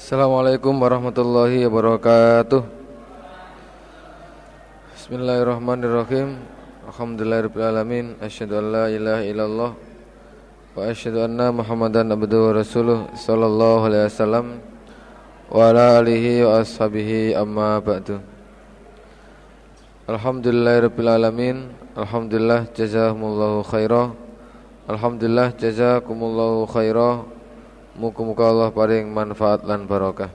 Assalamualaikum warahmatullahi wabarakatuh. Bismillahirrahmanirrahim. Alhamdulillahirrahmanirrahim Asyadu an la ilaha illallah Wa asyadu anna muhammadan abduhu rasuluh Sallallahu alaihi wasallam Wa ala alihi wa ashabihi amma ba'du. Alhamdulillahirrahmanirrahim Alhamdulillah jazahumullahu khairah Alhamdulillah jazakumullahu khairah Muka-muka Allah paring manfaat dan barakah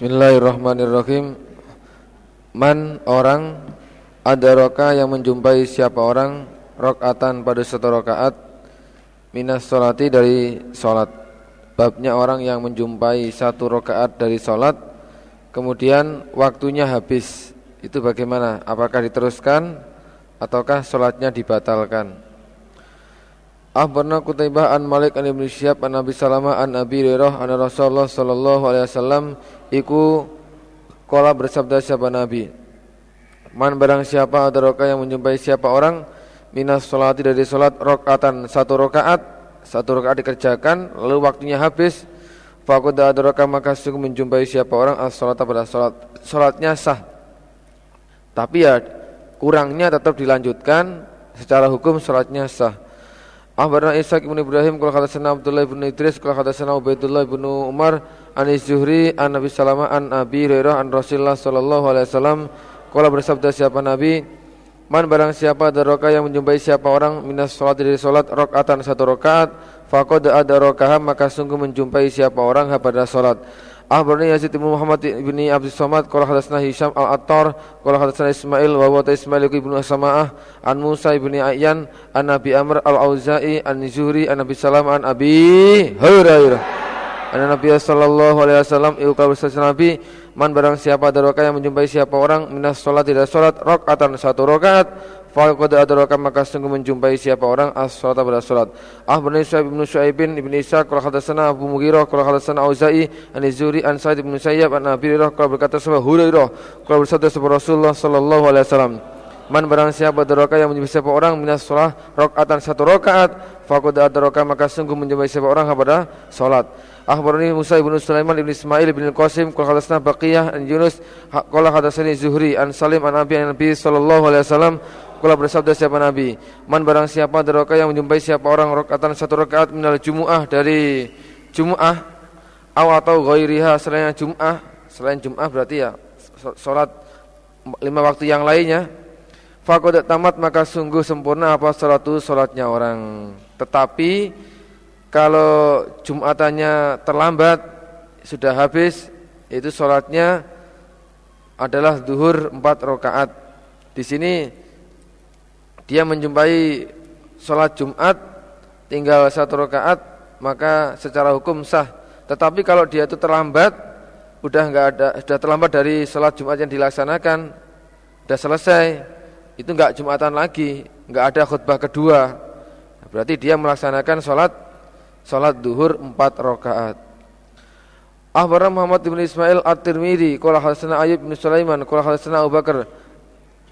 Bismillahirrahmanirrahim. Man orang ada roka yang menjumpai siapa orang rokatan pada satu rokaat minas solati dari solat babnya orang yang menjumpai satu rokaat dari solat kemudian waktunya habis. Itu bagaimana? Apakah diteruskan ataukah solatnya dibatalkan? Ahbarna Kutaibah an Malik an Ibnu Syihab an Nabi Salamah an Abi Hurairah an Rasulullah sallallahu alaihi wasallam iku kala bersabda siapa Nabi? Man barang siapa adraka yang menjumpai siapa orang minas salati dari salat rakaatan satu rakaat satu rakaat dikerjakan lalu waktunya habis faqad adraka maka sungguh menjumpai siapa orang as-salata pada salat salatnya sah. Tapi ya kurangnya tetap dilanjutkan secara hukum salatnya sah. Ahbarna Ishaq ibn Ibrahim Kala sana Abdullah ibn Idris Kala sana Ubaidullah ibn Umar An Zuhri An Nabi Salama An Abi Hurairah An Rasulullah Sallallahu Alaihi Wasallam Kala bersabda siapa Nabi Man barang siapa ada roka yang menjumpai siapa orang Minas sholat dari sholat Rokatan satu rokaat Fakod ada rokaha Maka sungguh menjumpai siapa orang pada sholat. Akhbarani Yazid bin Muhammad bin Abdul Samad qala hadatsana Hisham al-Attar qala hadatsana Ismail wa wa Ismail ibn Sama'ah an Musa ibn Ayyan an Nabi Amr al-Auza'i an Zuhri an Nabi Salam an Abi Hurairah. An Nabi sallallahu alaihi wasallam bersama Nabi man barang siapa ada rakaat yang menjumpai siapa orang minas salat tidak salat rakaatan satu rakaat Faqad adraka maka sungguh menjumpai siapa orang as-salata pada salat. Akhbarani Sa'ib bin Syu'aibin ibn Isa qala hadatsana Abu Mughirah qala hadatsana Auza'i an Zuri an Sa'id bin Sayyab an Abi Hurairah qala berkata sahabat Hurairah qala bersabda sahabat Rasulullah sallallahu alaihi wasallam Man barang siapa adraka yang menjumpai siapa orang minas salat rakaatan satu rakaat faqad adraka maka sungguh menjumpai siapa orang pada salat. Akhbarani Musa ibn Sulaiman ibn Ismail ibn Qasim qala hadatsana Baqiyah an Yunus qala hadatsani Zuhri an Salim an Abi an Nabi sallallahu alaihi wasallam Kula bersabda siapa Nabi? Man barang siapa ada yang menjumpai siapa orang rakaatan satu rakaat minal jumu'ah dari jumu'ah Aw atau ghairiha selain jumu'ah Selain jumu'ah berarti ya Sholat lima waktu yang lainnya Fakodat tamat maka sungguh sempurna apa sholat itu sholatnya orang. Tetapi Kalau jumatannya terlambat Sudah habis Itu sholatnya adalah duhur empat rakaat Di sini dia menjumpai sholat Jumat tinggal satu rakaat maka secara hukum sah. Tetapi kalau dia itu terlambat, udah enggak ada sudah terlambat dari sholat Jumat yang dilaksanakan, sudah selesai, itu enggak Jumatan lagi, enggak ada khutbah kedua. Berarti dia melaksanakan sholat sholat duhur empat rakaat. Ahbarah Muhammad bin Ismail At-Tirmidzi qala hadatsana Ayyub bin Sulaiman qala hadatsana Abu Bakar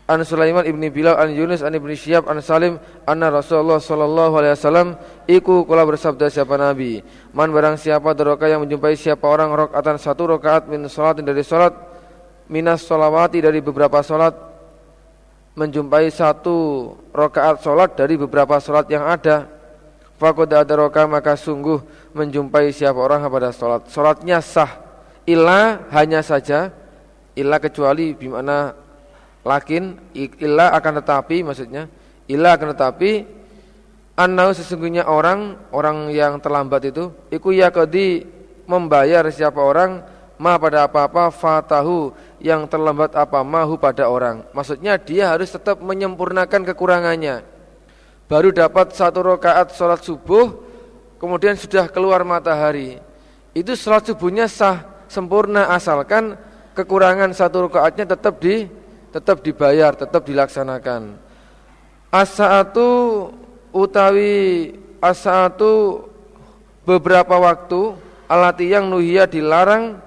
An Sulaiman ibni Bilal an Yunus an ibni Syihab an Salim anna Rasulullah sallallahu alaihi wasallam iku kula bersabda siapa nabi man barang siapa deraka yang menjumpai siapa orang rakaatan satu rakaat min salatin dari salat minas salawati dari beberapa salat menjumpai satu rakaat salat dari beberapa salat yang ada faqad adraka maka sungguh menjumpai siapa orang pada salat salatnya sah illa hanya saja illa kecuali bimana Lakin illa akan tetapi maksudnya illa akan tetapi annau sesungguhnya orang orang yang terlambat itu iku yakadi membayar siapa orang ma pada apa-apa fatahu yang terlambat apa mahu pada orang. Maksudnya dia harus tetap menyempurnakan kekurangannya. Baru dapat satu rakaat sholat subuh, kemudian sudah keluar matahari. Itu sholat subuhnya sah, sempurna asalkan kekurangan satu rakaatnya tetap di tetap dibayar, tetap dilaksanakan. As-sa'atu utawi as-sa'atu beberapa waktu alati yang nuhia dilarang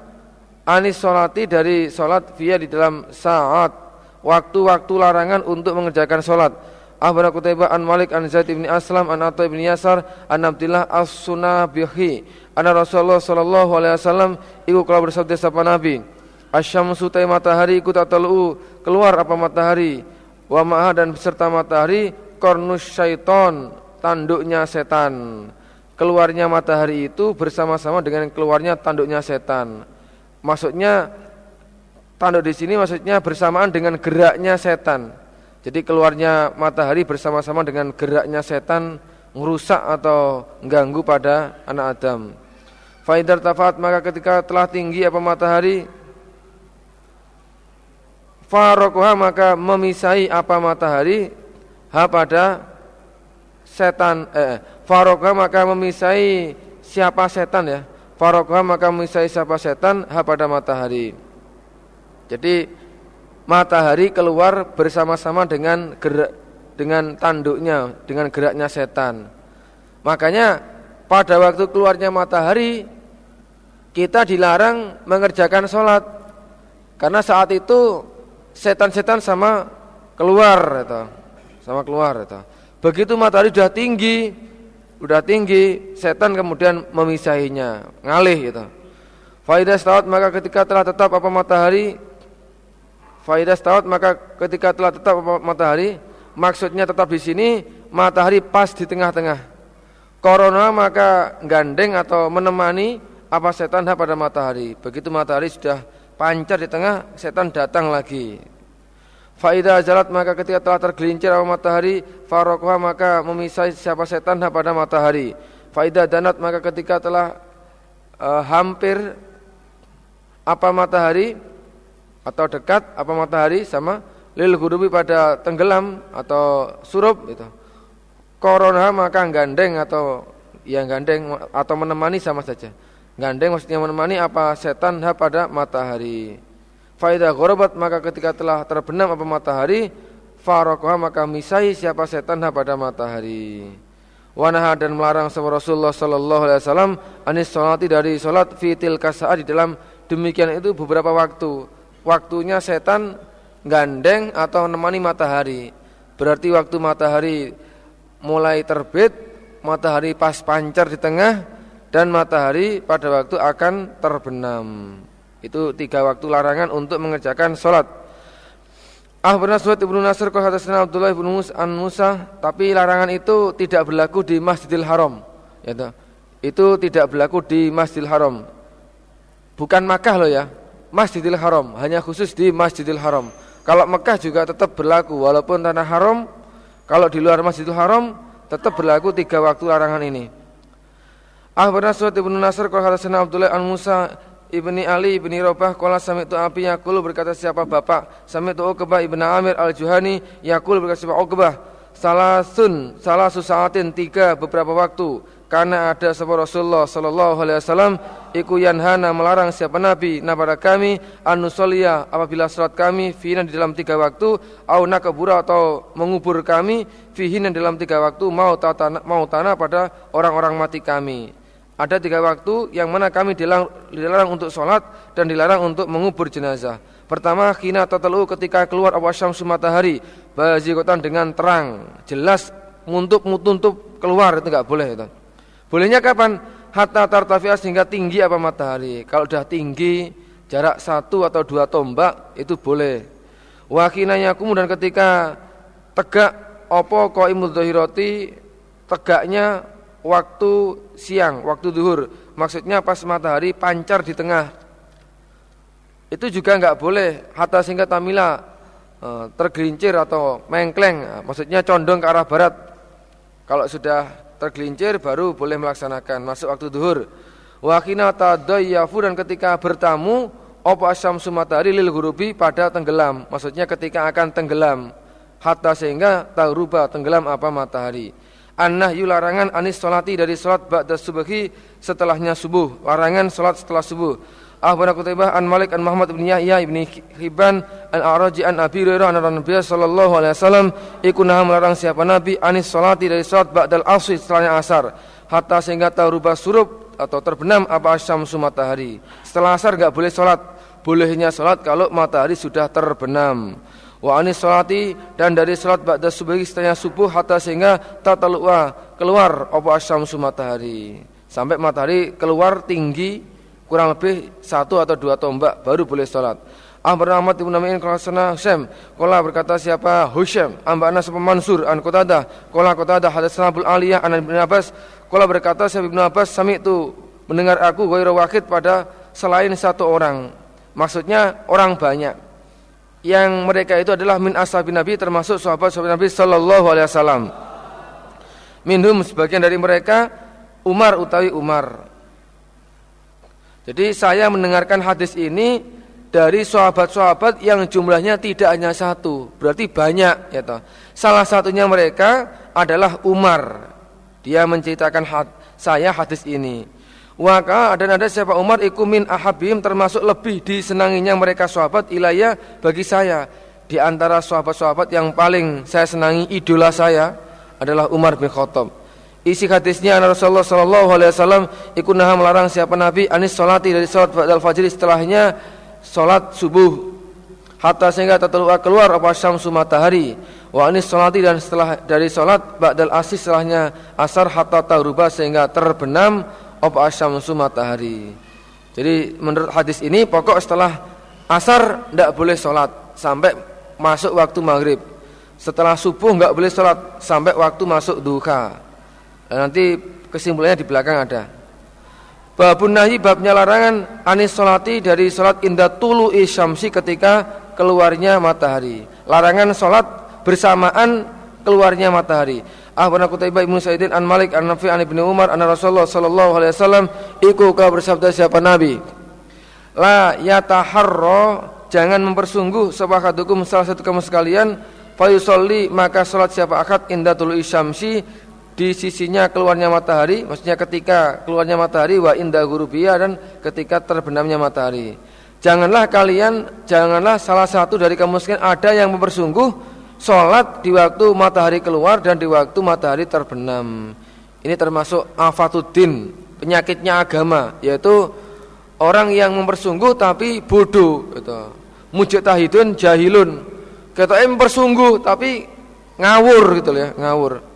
anis solati dari solat via di dalam saat waktu-waktu larangan untuk mengerjakan solat. Akhbarana Qutaibah an Malik an Zaid bin Aslam an Atha bin Yasar an Abdullah as-Sunabihi. Anna Rasulullah sallallahu alaihi wasallam iku kala bersabda sapa Nabi Asyamsu ta matahari iku tatalu keluar apa matahari. Wa ma'a dan beserta matahari kornus syaiton tanduknya setan. Keluarnya matahari itu bersama-sama dengan keluarnya tanduknya setan. Maksudnya tanduk di sini maksudnya bersamaan dengan geraknya setan jadi keluarnya matahari bersama-sama dengan geraknya setan merusak atau mengganggu pada anak Adam. Faidar tafat maka ketika telah tinggi apa matahari Farokoha maka memisai apa matahari ha pada setan eh Farokoha maka memisai siapa setan ya Farokoha maka memisai siapa setan ha pada matahari Jadi matahari keluar bersama-sama dengan gerak dengan tanduknya, dengan geraknya setan. Makanya pada waktu keluarnya matahari kita dilarang mengerjakan sholat karena saat itu setan-setan sama keluar itu, sama keluar itu. Begitu matahari sudah tinggi, sudah tinggi, setan kemudian memisahinya, ngalih itu. Faidah setahun maka ketika telah tetap apa matahari Faidah setahun maka ketika telah tetap matahari, maksudnya tetap di sini matahari pas di tengah-tengah. Corona maka gandeng atau menemani apa setan pada matahari. Begitu matahari sudah pancar di tengah, setan datang lagi. Faidah jalat maka ketika telah tergelincir apa matahari, farokoha maka memisah siapa setan pada matahari. Faidah danat maka ketika telah uh, hampir apa matahari atau dekat apa matahari sama lil gurubi pada tenggelam atau surup itu. Corona maka gandeng atau yang gandeng atau menemani sama saja. Gandeng maksudnya menemani apa setan ha pada matahari. Faidah gharabat maka ketika telah terbenam apa matahari, farokoha maka misai siapa setan ha pada matahari. Wanaha dan melarang sama Rasulullah Sallallahu Alaihi Wasallam anis salati dari salat fitil kasaat di dalam demikian itu beberapa waktu waktunya setan gandeng atau menemani matahari. Berarti waktu matahari mulai terbit, matahari pas pancar di tengah dan matahari pada waktu akan terbenam. Itu tiga waktu larangan untuk mengerjakan sholat. Ah benar surat ibnu Nasr kau hadasna Abdullah ibnu Musa Musa, tapi larangan itu tidak berlaku di Masjidil Haram. Ya, itu tidak berlaku di Masjidil Haram. Bukan Makkah loh ya, Masjidil Haram, hanya khusus di Masjidil Haram. Kalau Mekah juga tetap berlaku walaupun tanah haram, kalau di luar Masjidil Haram tetap berlaku tiga waktu larangan ini. Akhbarana Suhaib ibnu Nasr qala hadatsana Abdullah an Musa ibni Ali ibni Robah qala sami'tu Abi yaqul berkata siapa bapak sami'tu Uqbah ibnu Amir al-Juhani yaqul berkata siapa Uqbah salasun salasu saatin tiga beberapa waktu karena ada sebuah Rasulullah sallallahu alaihi wasallam iku yanhana melarang siapa nabi. Kepada kami anusolia apabila salat kami fina di dalam tiga waktu au nakabura atau mengubur kami fihin di dalam tiga waktu mau tanah mau tanah pada orang-orang mati kami. Ada tiga waktu yang mana kami dilarang, dilarang untuk sholat dan dilarang untuk mengubur jenazah. Pertama kina tatalu ketika keluar awasam matahari bazikotan dengan terang. Jelas untuk mutuntup keluar itu enggak boleh itu Bolehnya kapan? Hatta tartafi'a sehingga tinggi apa matahari. Kalau sudah tinggi, jarak satu atau dua tombak itu boleh. Wakinanya kemudian ketika tegak opo qaimul dhahirati tegaknya waktu siang, waktu duhur. Maksudnya pas matahari pancar di tengah. Itu juga enggak boleh hatta sehingga tamila eh, tergelincir atau mengkleng, maksudnya condong ke arah barat. Kalau sudah tergelincir baru boleh melaksanakan masuk waktu duhur. Wakina tadayyafu dan ketika bertamu opo asyam sumatari lil gurubi pada tenggelam. Maksudnya ketika akan tenggelam hatta sehingga ruba tenggelam apa matahari. Annah yu larangan anis solati dari solat ba'da subuhi setelahnya subuh. Larangan solat setelah subuh. Akhbarana Qutaibah an Malik an Muhammad bin Yahya ibn Hibban an A'raji an Abi Hurairah an Nabi sallallahu alaihi wasallam iku nah melarang siapa Nabi anis salati dari salat ba'dal asr setelahnya asar hatta sehingga rubah surup atau terbenam apa syamsu matahari. Setelah asar enggak boleh salat. Bolehnya salat kalau matahari sudah terbenam. Wa anis salati dan dari salat ba'da subuh setelahnya subuh hatta sehingga tatalua keluar apa syamsu matahari. Sampai matahari keluar tinggi kurang lebih satu atau dua tombak baru boleh sholat. Ahmad Ahmad ibn kalau sana Husaim. Kola berkata siapa? Husaim. Amba Anas Mansur An Qatadah Kola Qatadah Hadatsana Abdul Aliyah An Ibn Abbas. Kola berkata siapa Ibn Abbas Sami itu mendengar aku Ghaira wakid pada selain satu orang. Maksudnya orang banyak. Yang mereka itu adalah min ashabi Nabi Termasuk sahabat-sahabat Nabi Sallallahu alaihi wasallam. Minhum sebagian dari mereka Umar utawi Umar jadi saya mendengarkan hadis ini dari sahabat-sahabat yang jumlahnya tidak hanya satu, berarti banyak ya toh. Salah satunya mereka adalah Umar. Dia menceritakan had, saya hadis ini. Waka dan ada siapa Umar ikumin ahabim termasuk lebih disenanginya mereka sahabat ilayah bagi saya. Di antara sahabat-sahabat yang paling saya senangi idola saya adalah Umar bin Khattab. Isi hadisnya Rasulullah sallallahu alaihi wasallam ikut nah melarang siapa nabi anis salati dari salat ba'dal fajr setelahnya salat subuh hatta sehingga terkeluar keluar apa syamsu matahari wa anis salati dan setelah dari salat ba'dal asih setelahnya asar hatta taruba sehingga terbenam apa syamsu matahari. Jadi menurut hadis ini pokok setelah asar tidak boleh salat sampai masuk waktu maghrib. Setelah subuh nggak boleh salat sampai waktu masuk duha. Nanti kesimpulannya di belakang ada. Babun nahi babnya larangan anis solati dari solat indah tulu isyamsi ketika keluarnya matahari. Larangan solat bersamaan keluarnya matahari. Ahbana Qutaibah Ibnu Sa'idin an Malik an Nafi an Ibnu Umar an Rasulullah sallallahu alaihi wasallam iku ka bersabda siapa nabi La yataharra jangan mempersungguh sabahadukum salah satu kamu sekalian fayusolli maka salat siapa akad indah tulu isyamsi di sisinya keluarnya matahari, maksudnya ketika keluarnya matahari wa indah gurubiyah dan ketika terbenamnya matahari. Janganlah kalian, janganlah salah satu dari kamu sekalian ada yang mempersungguh sholat di waktu matahari keluar dan di waktu matahari terbenam. Ini termasuk afatuddin, penyakitnya agama, yaitu orang yang mempersungguh tapi bodoh. Gitu. Mujtahidun jahilun. Kata mempersungguh tapi ngawur gitu ya, ngawur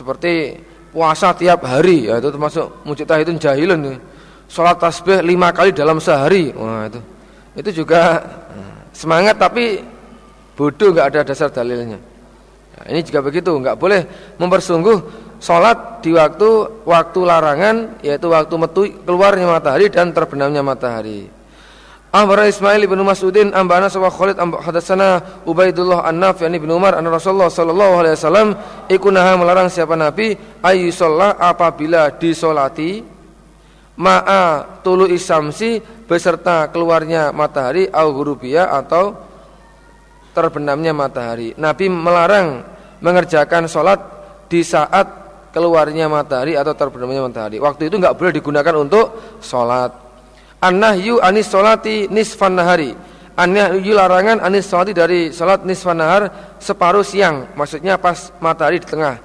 seperti puasa tiap hari ya itu termasuk mujtahidun jahilun sholat tasbih lima kali dalam sehari wah itu. Itu juga semangat tapi bodoh nggak ada dasar dalilnya. Nah, ini juga begitu nggak boleh mempersungguh sholat di waktu waktu larangan yaitu waktu metu keluarnya matahari dan terbenamnya matahari Ahmad Ismail ibn Mas'udin ambana sawa Khalid hadatsana Ubaidullah An-Nafi an Ibnu Umar anna Rasulullah sallallahu alaihi wasallam ikunaha melarang siapa nabi ayu sholat apabila disolati ma'a tulu isamsi beserta keluarnya matahari au hurubiyah atau terbenamnya matahari. Nabi melarang mengerjakan sholat di saat keluarnya matahari atau terbenamnya matahari. Waktu itu enggak boleh digunakan untuk sholat. An-nahyu anis solati nisfan nahari. An-nahyu larangan anis solati dari solat nisfan nahar separuh siang Maksudnya pas matahari di tengah.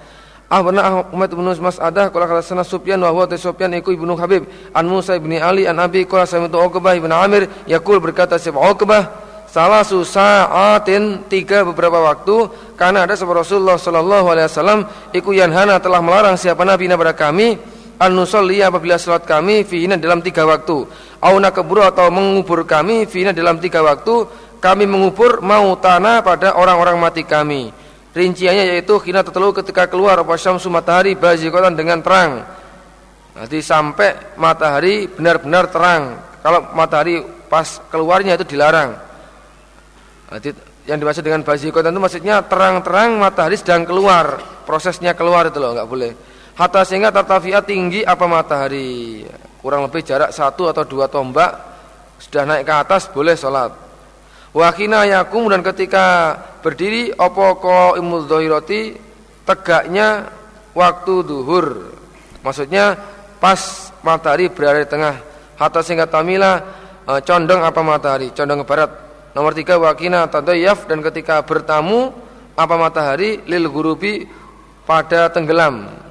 Ahbana Ahmad bin Mas'adah Kala kata sana Sufyan wa huwa Sufyan iku ibnu Habib. An Musa bin Ali An Abi Kala samitu Uqbah ibn Amir Yakul berkata siapa Uqbah Salah susaatin tiga beberapa waktu karena ada sebuah Rasulullah Sallallahu Alaihi Wasallam iku yanhana telah melarang siapa Nabi kepada kami an nusolli apabila salat kami fihina dalam tiga waktu. Auna keburu atau mengubur kami fihina dalam tiga waktu. Kami mengubur mau tanah pada orang-orang mati kami. Rinciannya yaitu kina tertelu ketika keluar apa syamsu matahari bazikotan dengan terang. Nanti sampai matahari benar-benar terang. Kalau matahari pas keluarnya itu dilarang. Nanti yang dimaksud dengan bazikotan itu maksudnya terang-terang matahari sedang keluar. Prosesnya keluar itu loh nggak boleh hatta sehingga tartafiat tinggi apa matahari. Kurang lebih jarak satu atau dua tombak sudah naik ke atas boleh sholat. Wakina yakum dan ketika berdiri opo ko imul dohiroti? Tegaknya waktu duhur. Maksudnya pas matahari berada di tengah. Hatta sehingga tamila uh, condong apa matahari, condong ke barat. Nomor tiga wakina tadayaf dan ketika bertamu apa matahari lil gurubi pada tenggelam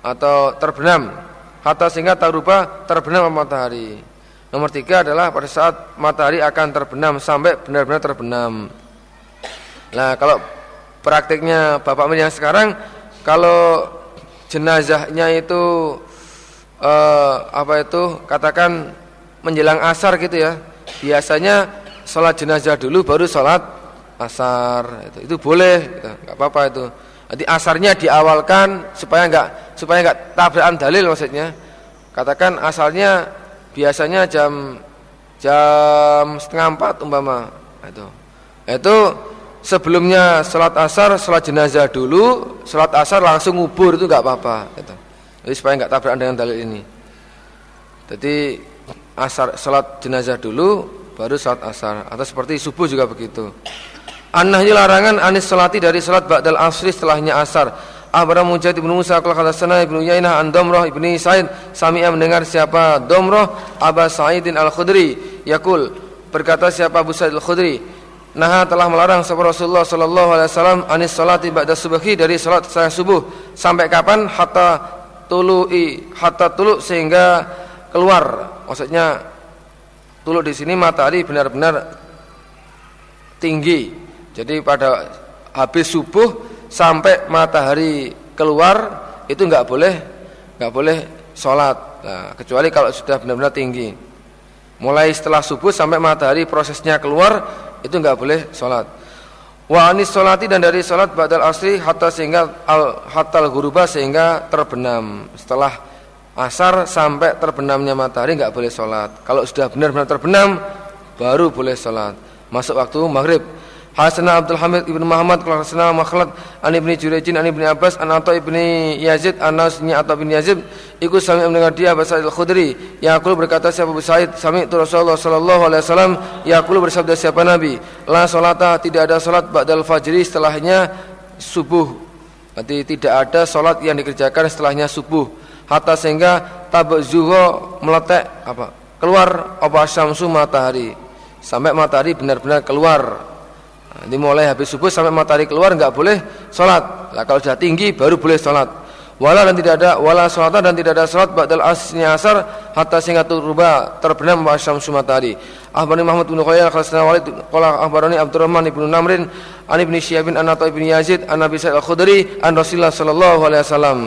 atau terbenam hatta sehingga taruba terbenam apa matahari. Nomor tiga adalah pada saat matahari akan terbenam sampai benar-benar terbenam. Nah kalau praktiknya bapak yang sekarang kalau jenazahnya itu uh, apa itu katakan menjelang asar gitu ya biasanya sholat jenazah dulu baru sholat asar itu itu boleh gitu. apa-apa itu nanti asarnya diawalkan supaya nggak supaya nggak tabrakan dalil maksudnya. Katakan asalnya biasanya jam jam setengah empat umpama. Itu. Itu sebelumnya sholat asar sholat jenazah dulu sholat asar langsung ngubur itu nggak apa-apa gitu. jadi supaya nggak tabrakan dengan dalil ini. Jadi asar sholat jenazah dulu baru salat asar. Atau seperti subuh juga begitu. An-nahyi larangan anis salati dari salat ba'dal asri setelahnya asar Abraham Mujahid ibnu Musa qala hadatsana ibnu Yainah an Damrah ibni Sa'id. Sami'a mendengar siapa Damrah Aba Sa'idin Al-Khudri. Yaqul berkata siapa Abu Sa'id Al-Khudri? Nah telah melarang sahabat Rasulullah sallallahu alaihi wasallam anis salati ba'da subhi dari salat saya subuh. Sampai kapan? Hatta tulu'i hatta tulu sehingga keluar. Maksudnya Tulu di sini matahari benar-benar tinggi. Jadi pada habis subuh sampai matahari keluar itu nggak boleh nggak boleh sholat. Nah, kecuali kalau sudah benar-benar tinggi. Mulai setelah subuh sampai matahari prosesnya keluar itu nggak boleh sholat. Wa anis sholati dan dari sholat badal asri hatta sehingga al hatal guruba sehingga terbenam. Setelah asar sampai terbenamnya matahari nggak boleh sholat. Kalau sudah benar-benar terbenam, baru boleh sholat. Masuk waktu maghrib. Hasan Abdul Hamid ibn Muhammad Hasan Makhlad an ibni Jurejin an ibni Abbas an Atta ibni Yazid an Nasnya Atta bin Yazid. Ikut sami mendengar dia Abu Sa'id al-Khudri. Yaqul berkata siapa Abu Sa'id? Sami itu Rasulullah sallallahu alaihi wasallam. Yaqul bersabda siapa Nabi? La salata tidak ada salat ba'dal fajri setelahnya subuh. Berarti tidak ada salat yang dikerjakan setelahnya subuh. Hatta sehingga tabzuho meletek apa keluar apa syamsu matahari. Sampai matahari benar-benar keluar dimulai habis subuh sampai matahari keluar enggak boleh sholat. Nah, kalau sudah tinggi baru boleh sholat. Wala dan tidak ada wala sholat dan tidak ada sholat ba'dal asnya asar hatta sehingga turba terbenam syamsu matahari. Ahbani Muhammad bin Khayyar Khalasana Walid Qala ahbarani Abdurrahman ibn Namrin An ibn Syihab bin Anata ibn Yazid An Nabi Sa'id al-Khudri An Rasulullah sallallahu alaihi wasallam.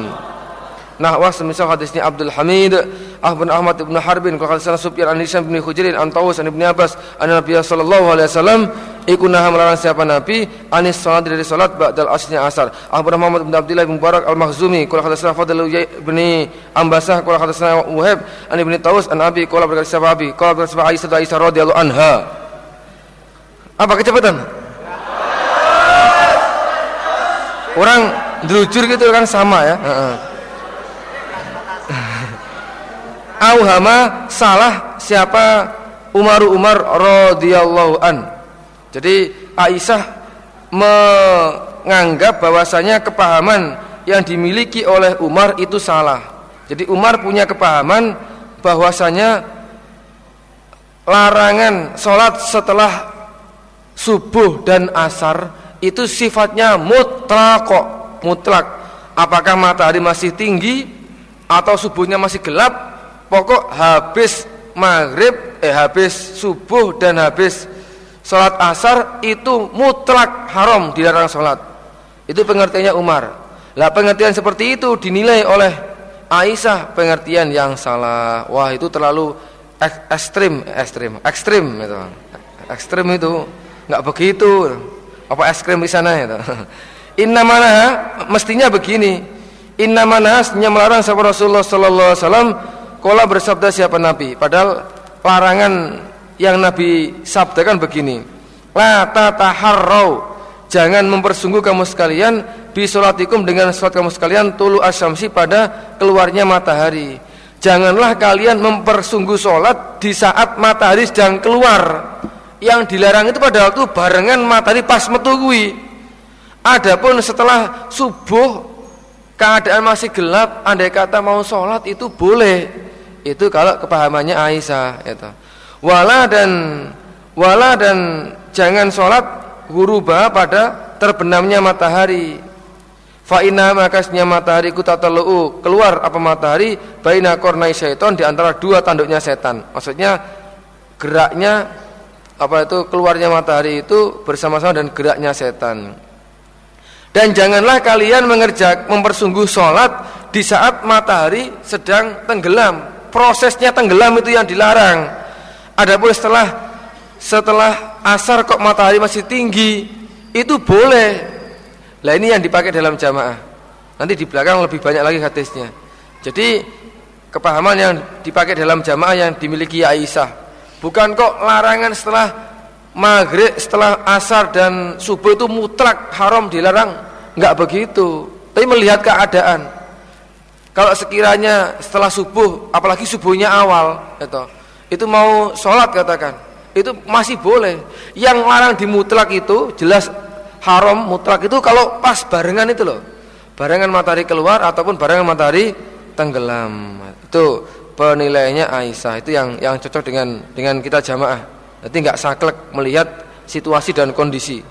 Nahwa semisal hadisnya Abdul Hamid Ahbun Ahmad ibn Harbin Kalau hadisnya Sufyan an Hisham bin Khujrin An Tawus an Ibn Abbas An Nabi sallallahu alaihi wasallam. Iku melarang siapa Nabi? Anis salat dari salat Ba'dal aslinya asar. Ahbun Muhammad ibn Abdullah ibn Barak al-Makhzumi Kalau hadisnya Fadl ibn Ambasah Kalau hadisnya Uhab An Ibn Tawus An Abi Kalau berkata siapa Abi? Kalau berkata siapa Aisyah Aisyah radhiyallahu anha. Apa kecepatan? Orang delujur gitu kan sama ya. Auhama salah siapa Umar Umar radhiyallahu an. Jadi Aisyah menganggap bahwasanya kepahaman yang dimiliki oleh Umar itu salah. Jadi Umar punya kepahaman bahwasanya larangan sholat setelah subuh dan asar itu sifatnya mutlak mutlak. Apakah matahari masih tinggi atau subuhnya masih gelap pokok habis maghrib eh habis subuh dan habis sholat asar itu mutlak haram dilarang sholat. Itu pengertiannya Umar. Lah pengertian seperti itu dinilai oleh Aisyah pengertian yang salah. Wah itu terlalu ekstrim ekstrim ekstrim itu. Ekstrim itu nggak begitu. Apa ekstrim di sana itu? Inna mana mestinya begini. Inna mana melarang sahabat Rasulullah sallallahu alaihi wasallam Kola bersabda siapa Nabi? Padahal larangan yang Nabi sabdakan begini La tataharrau. Jangan mempersungguh kamu sekalian Bisolatikum dengan sholat kamu sekalian Tulu asyamsi pada keluarnya matahari. Janganlah kalian mempersungguh sholat Di saat matahari sedang keluar. Yang dilarang itu pada waktu barengan matahari pas metugui Adapun setelah subuh keadaan masih gelap andai kata mau sholat itu boleh Itu kalau kepahamannya Aisyah itu. Wala dan wala dan jangan sholat guruba pada terbenamnya matahari. Fa inna makasnya matahari ku tataluu keluar apa matahari baina kornai syaiton di antara dua tanduknya setan. Maksudnya geraknya apa itu keluarnya matahari itu bersama-sama dan geraknya setan. Dan janganlah kalian mengerjak mempersungguh sholat di saat matahari sedang tenggelam. Prosesnya tenggelam itu yang dilarang. Adapun setelah setelah asar kok matahari masih tinggi, itu boleh. Lah ini yang dipakai dalam jamaah. Nanti di belakang lebih banyak lagi hadisnya. Jadi kepahaman yang dipakai dalam jamaah yang dimiliki Aisyah. Bukan kok larangan setelah maghrib setelah asar dan subuh itu mutlak haram dilarang nggak begitu tapi melihat keadaan kalau sekiranya setelah subuh apalagi subuhnya awal itu itu mau sholat katakan itu masih boleh. Yang larang di mutlak itu jelas haram mutlak itu kalau pas barengan itu loh. Barengan matahari keluar ataupun barengan matahari tenggelam. Itu penilaiannya Aisyah. Itu yang yang cocok dengan dengan kita jamaah. Jadi nggak saklek melihat situasi dan kondisi.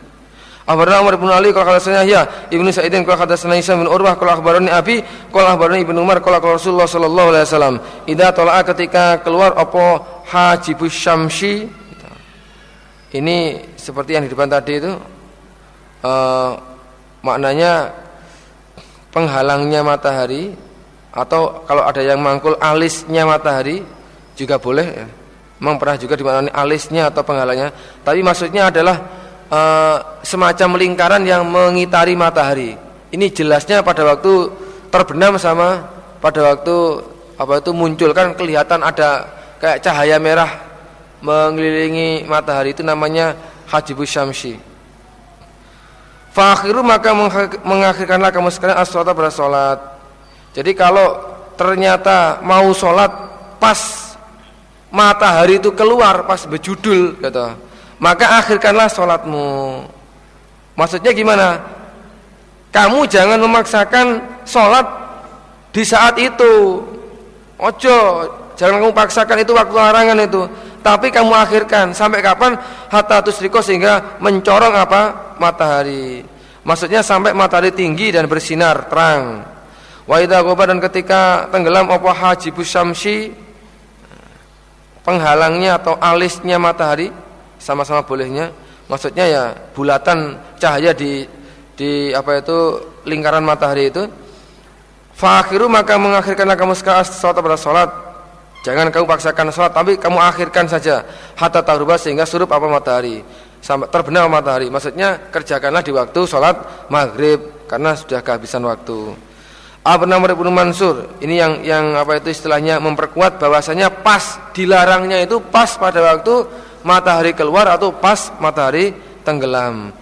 Akhbarana Umar bin Ali qala hadatsana ya Ibnu Sa'idin qala hadatsana Isa bin Urwah qala akhbarani Abi qala akhbarani Ibnu Umar qala Rasulullah sallallahu alaihi wasallam. Idza tala'a ketika keluar apa? Hajibus syamsi ini seperti yang di depan tadi itu uh, maknanya penghalangnya matahari atau kalau ada yang mangkul alisnya matahari juga boleh ya. Memang pernah juga dimaknani alisnya atau penghalangnya. Tapi maksudnya adalah e, semacam lingkaran yang mengitari matahari ini jelasnya pada waktu terbenam sama pada waktu apa itu muncul kan kelihatan ada kayak cahaya merah mengelilingi matahari itu namanya hajibus syamsi Fakhiru maka mengakhirkanlah kamu sekalian as pada sholat. Jadi kalau ternyata mau sholat pas matahari itu keluar pas berjudul gitu. Maka akhirkanlah sholatmu. Maksudnya gimana? Kamu jangan memaksakan sholat di saat itu. Ojo, jangan kamu paksakan itu waktu larangan itu. Tapi kamu akhirkan sampai kapan? Hatta tusriko sehingga mencorong apa? Matahari. Maksudnya sampai matahari tinggi dan bersinar terang. Wa idza dan ketika tenggelam apa hajibus syamsi penghalangnya atau alisnya matahari sama-sama bolehnya. Maksudnya ya bulatan cahaya di di apa itu lingkaran matahari itu fakhiru maka mengakhirkanlah kamu sekarang sholat pada sholat. Jangan kamu paksakan sholat tapi kamu akhirkan saja. Hatta tahrubah sehingga surup apa matahari. Sampai terbenam matahari. Maksudnya kerjakanlah di waktu sholat maghrib karena sudah kehabisan waktu. Abu Namr bin Mansur? Ini yang yang apa itu istilahnya memperkuat bahwasanya pas dilarangnya itu pas pada waktu matahari keluar atau pas matahari tenggelam.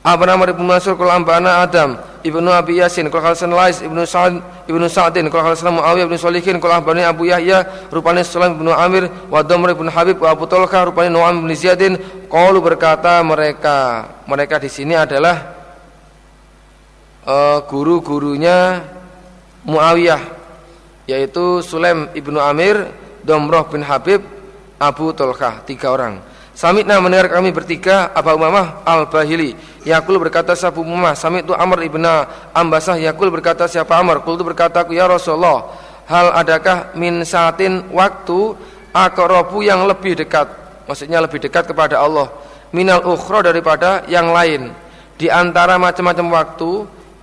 Abu Namr bin Mansur kalau ambana Adam ibnu Abi Yasin kalau Hasan Lais ibnu Sa'ad ibnu Sa'din kalau Hasan Muawiyah ibnu Solihin kalau ambani Abu Yahya rupanya Sulaim ibnu Amir wa Damr bin Habib wa Abu Talha rupanya Nu'am bin Ziyadin qalu berkata mereka mereka di sini adalah uh, guru-gurunya Muawiyah yaitu Sulaim ibnu Amir, Domroh bin Habib, Abu Tolkah tiga orang. Samitna mendengar kami bertiga Abu Umamah Al-Bahili Yakul berkata siapa Umamah? Samit itu Amr ibn Ambasah Yakul berkata siapa Amr? Kul itu berkata Ya Rasulullah Hal adakah min saatin waktu Akorobu yang lebih dekat? Maksudnya lebih dekat kepada Allah. Minal ukhro daripada yang lain. Di antara macam-macam waktu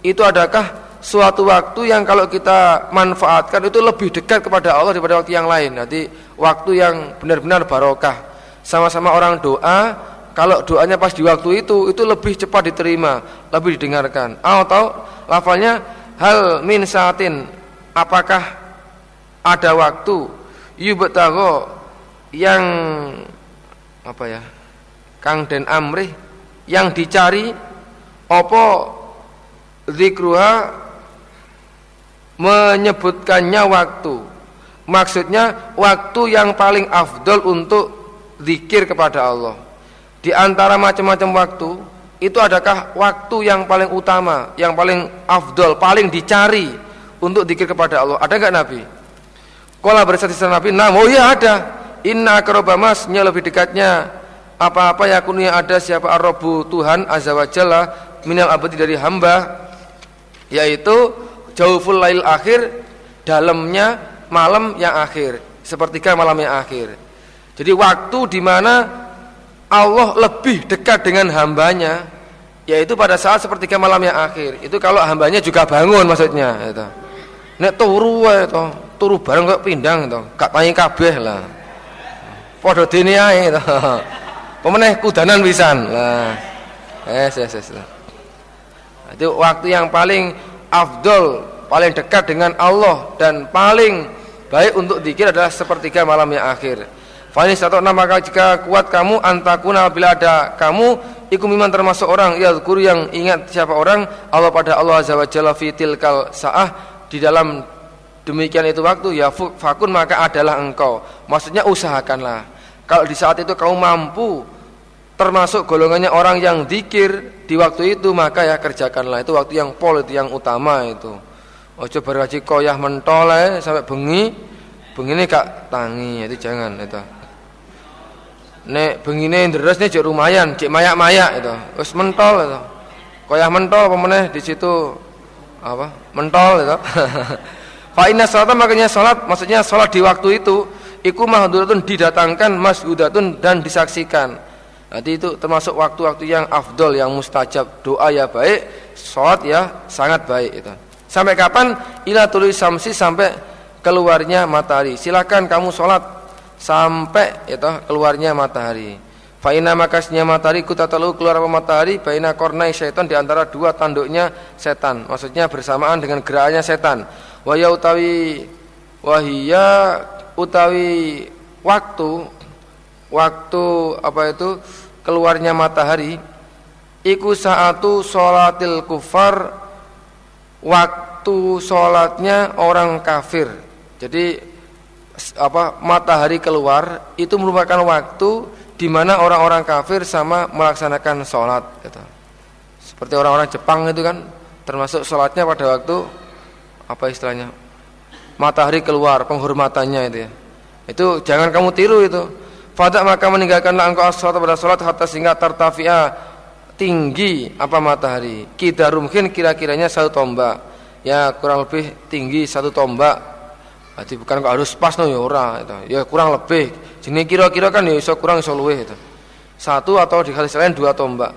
Itu adakah suatu waktu yang kalau kita manfaatkan itu lebih dekat kepada Allah daripada waktu yang lain. Nanti waktu yang benar-benar barokah. Sama-sama orang doa, kalau doanya pas di waktu itu itu lebih cepat diterima, lebih didengarkan. Atau lafalnya hal min saatin. Apakah ada waktu yubtago yang apa ya? Kang dan amri yang dicari opo zikruha menyebutkannya waktu. Maksudnya waktu yang paling afdol untuk zikir kepada Allah. Di antara macam-macam waktu itu adakah waktu yang paling utama yang paling afdol paling dicari untuk zikir kepada Allah? Ada enggak Nabi? Kala bersatu Nabi, "Nah, oh iya ada. Inna akrobamasnya lebih dekatnya. Apa-apa yakunu yang ada siapa Arabu Tuhan azza wa jalla minal abadi dari hamba. Yaitu jauful lail akhir dalamnya malam yang akhir sepertiga malam yang akhir. Jadi waktu di mana Allah lebih dekat dengan hambanya yaitu pada saat sepertiga malam yang akhir. Itu kalau hambanya juga bangun maksudnya itu nek turu itu turu bareng kok pindang itu gak tangi kabeh lah. Dene ae itu pemeneh kudanan pisan lah. Yes yes yes. Itu waktu yang paling afdol paling dekat dengan Allah dan paling baik untuk dikir adalah sepertiga malam yang akhir. Fani satu nama jika kuat kamu antakuna bila ada kamu iku miman termasuk orang ya guru yang ingat siapa orang Allah pada Allah azza wa jalla fi tilkal saah di dalam demikian itu waktu ya fakun maka adalah engkau. Maksudnya usahakanlah. Kalau di saat itu kamu mampu termasuk golongannya orang yang dikir. Di waktu itu maka ya kerjakanlah. Itu waktu yang pol itu yang utama itu. Ojo berhaji koyah mentol ya, sampai bengi. Bengi ini kak tangi itu jangan itu. Nek bengi ini deres nih lumayan cek mayak mayak itu. Us mentol itu. Koyah mentol pemeneh di situ apa? Mentol itu. Fa inna makanya salat maksudnya salat di waktu itu iku mahduratun didatangkan mas'udatun dan disaksikan Nanti itu termasuk waktu-waktu yang afdol, yang mustajab, doa ya baik, sholat ya sangat baik itu. Sampai kapan? Ila tulis samsi sampai keluarnya matahari. Silakan kamu sholat sampai itu keluarnya matahari. Faina makasnya matahari telu keluar matahari Faina kornai setan di antara dua tanduknya setan. Maksudnya bersamaan dengan gerakannya setan. Wahya utawi wahia utawi waktu waktu apa itu keluarnya matahari iku saatu sholatil kufar waktu sholatnya orang kafir. Jadi apa matahari keluar itu merupakan waktu di mana orang-orang kafir sama melaksanakan sholat gitu. seperti orang-orang Jepang itu kan termasuk sholatnya pada waktu apa istilahnya matahari keluar penghormatannya itu ya. Itu jangan kamu tiru itu Fadak maka meninggalkanlah engkau as-salat pada salat hatta sehingga tartafi'a tinggi apa matahari. Kita mungkin kira-kiranya satu tombak. Ya kurang lebih tinggi satu tombak. Berarti bukan kok harus pas no ya ora itu. Ya kurang lebih. Jenis kira-kira kan ya iso kurang iso itu. Satu atau di hadis lain dua tombak.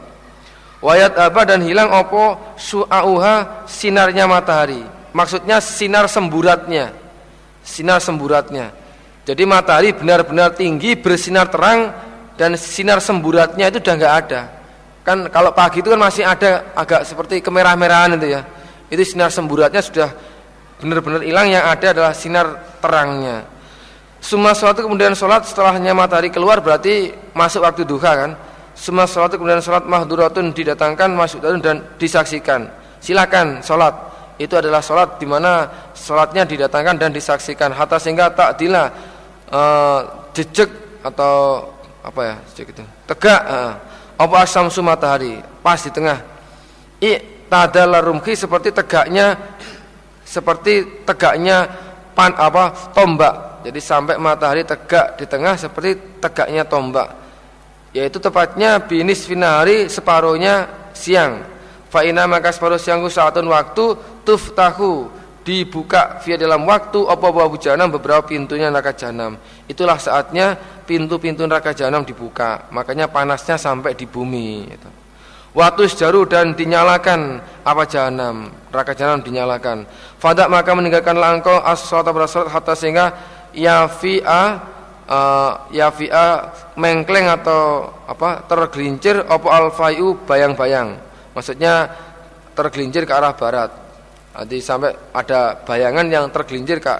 Wayat apa dan hilang opo su'auha sinarnya matahari. Maksudnya sinar semburatnya. Sinar semburatnya. Jadi matahari benar-benar tinggi bersinar terang dan sinar semburatnya itu sudah nggak ada. Kan kalau pagi itu kan masih ada agak seperti kemerah-merahan itu ya. Itu sinar semburatnya sudah benar-benar hilang yang ada adalah sinar terangnya. Semua sholat kemudian sholat setelahnya matahari keluar berarti masuk waktu duha kan. Semua sholat kemudian sholat mahduratun didatangkan masuk dan disaksikan. Silakan sholat itu adalah sholat di mana sholatnya didatangkan dan disaksikan hatta sehingga tak dila uh, jejak atau apa ya jejak itu? Tegak uh, apa asamsu matahari pas di tengah. I tadala rumki seperti tegaknya seperti tegaknya pan apa tombak. Jadi sampai matahari tegak di tengah seperti tegaknya tombak. Yaitu tepatnya binis finahari separuhnya siang. Fa'ina maka separuh siangku saatun waktu tuftahu dibuka via dalam waktu apa babu janam beberapa pintunya neraka jahanam. Itulah saatnya pintu-pintu neraka jahanam dibuka. Makanya panasnya sampai di bumi itu. Waktu sejaru dan dinyalakan apa jahanam, neraka jahanam dinyalakan. Fadak maka meninggalkan langkau as-salata bersalat hatta sehingga yafi'a uh, yafi'a mengkleng atau apa tergelincir apa alfayu bayang-bayang Maksudnya tergelincir ke arah barat. Nanti sampai ada bayangan yang tergelincir ke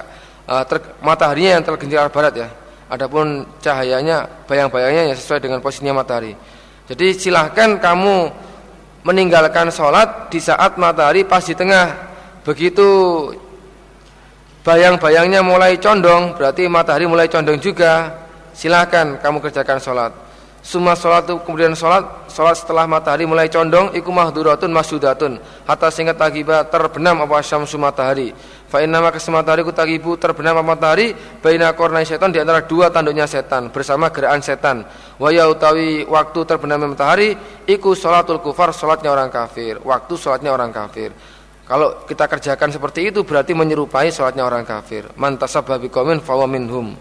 uh, ter, mataharinya yang tergelincir arah barat ya. Adapun cahayanya bayang-bayangnya yang sesuai dengan posisinya matahari. Jadi silahkan kamu meninggalkan sholat di saat matahari pas di tengah. Begitu bayang-bayangnya mulai condong, berarti matahari mulai condong juga. Silahkan kamu kerjakan sholat. Suma sholat kemudian sholat Sholat setelah matahari mulai condong Iku mahduratun masjudatun. Hatta singkat tagiba terbenam apa syamsu matahari. Fa inna maka matahari ku tagibu terbenam apa matahari Baina kornai setan di antara dua tanduknya setan Bersama gerakan setan. Waya utawi waktu terbenam matahari Iku sholatul kufar sholatnya orang kafir. Waktu sholatnya orang kafir. Kalau kita kerjakan seperti itu berarti menyerupai sholatnya orang kafir. Mantasabah bikomin fawaminhum.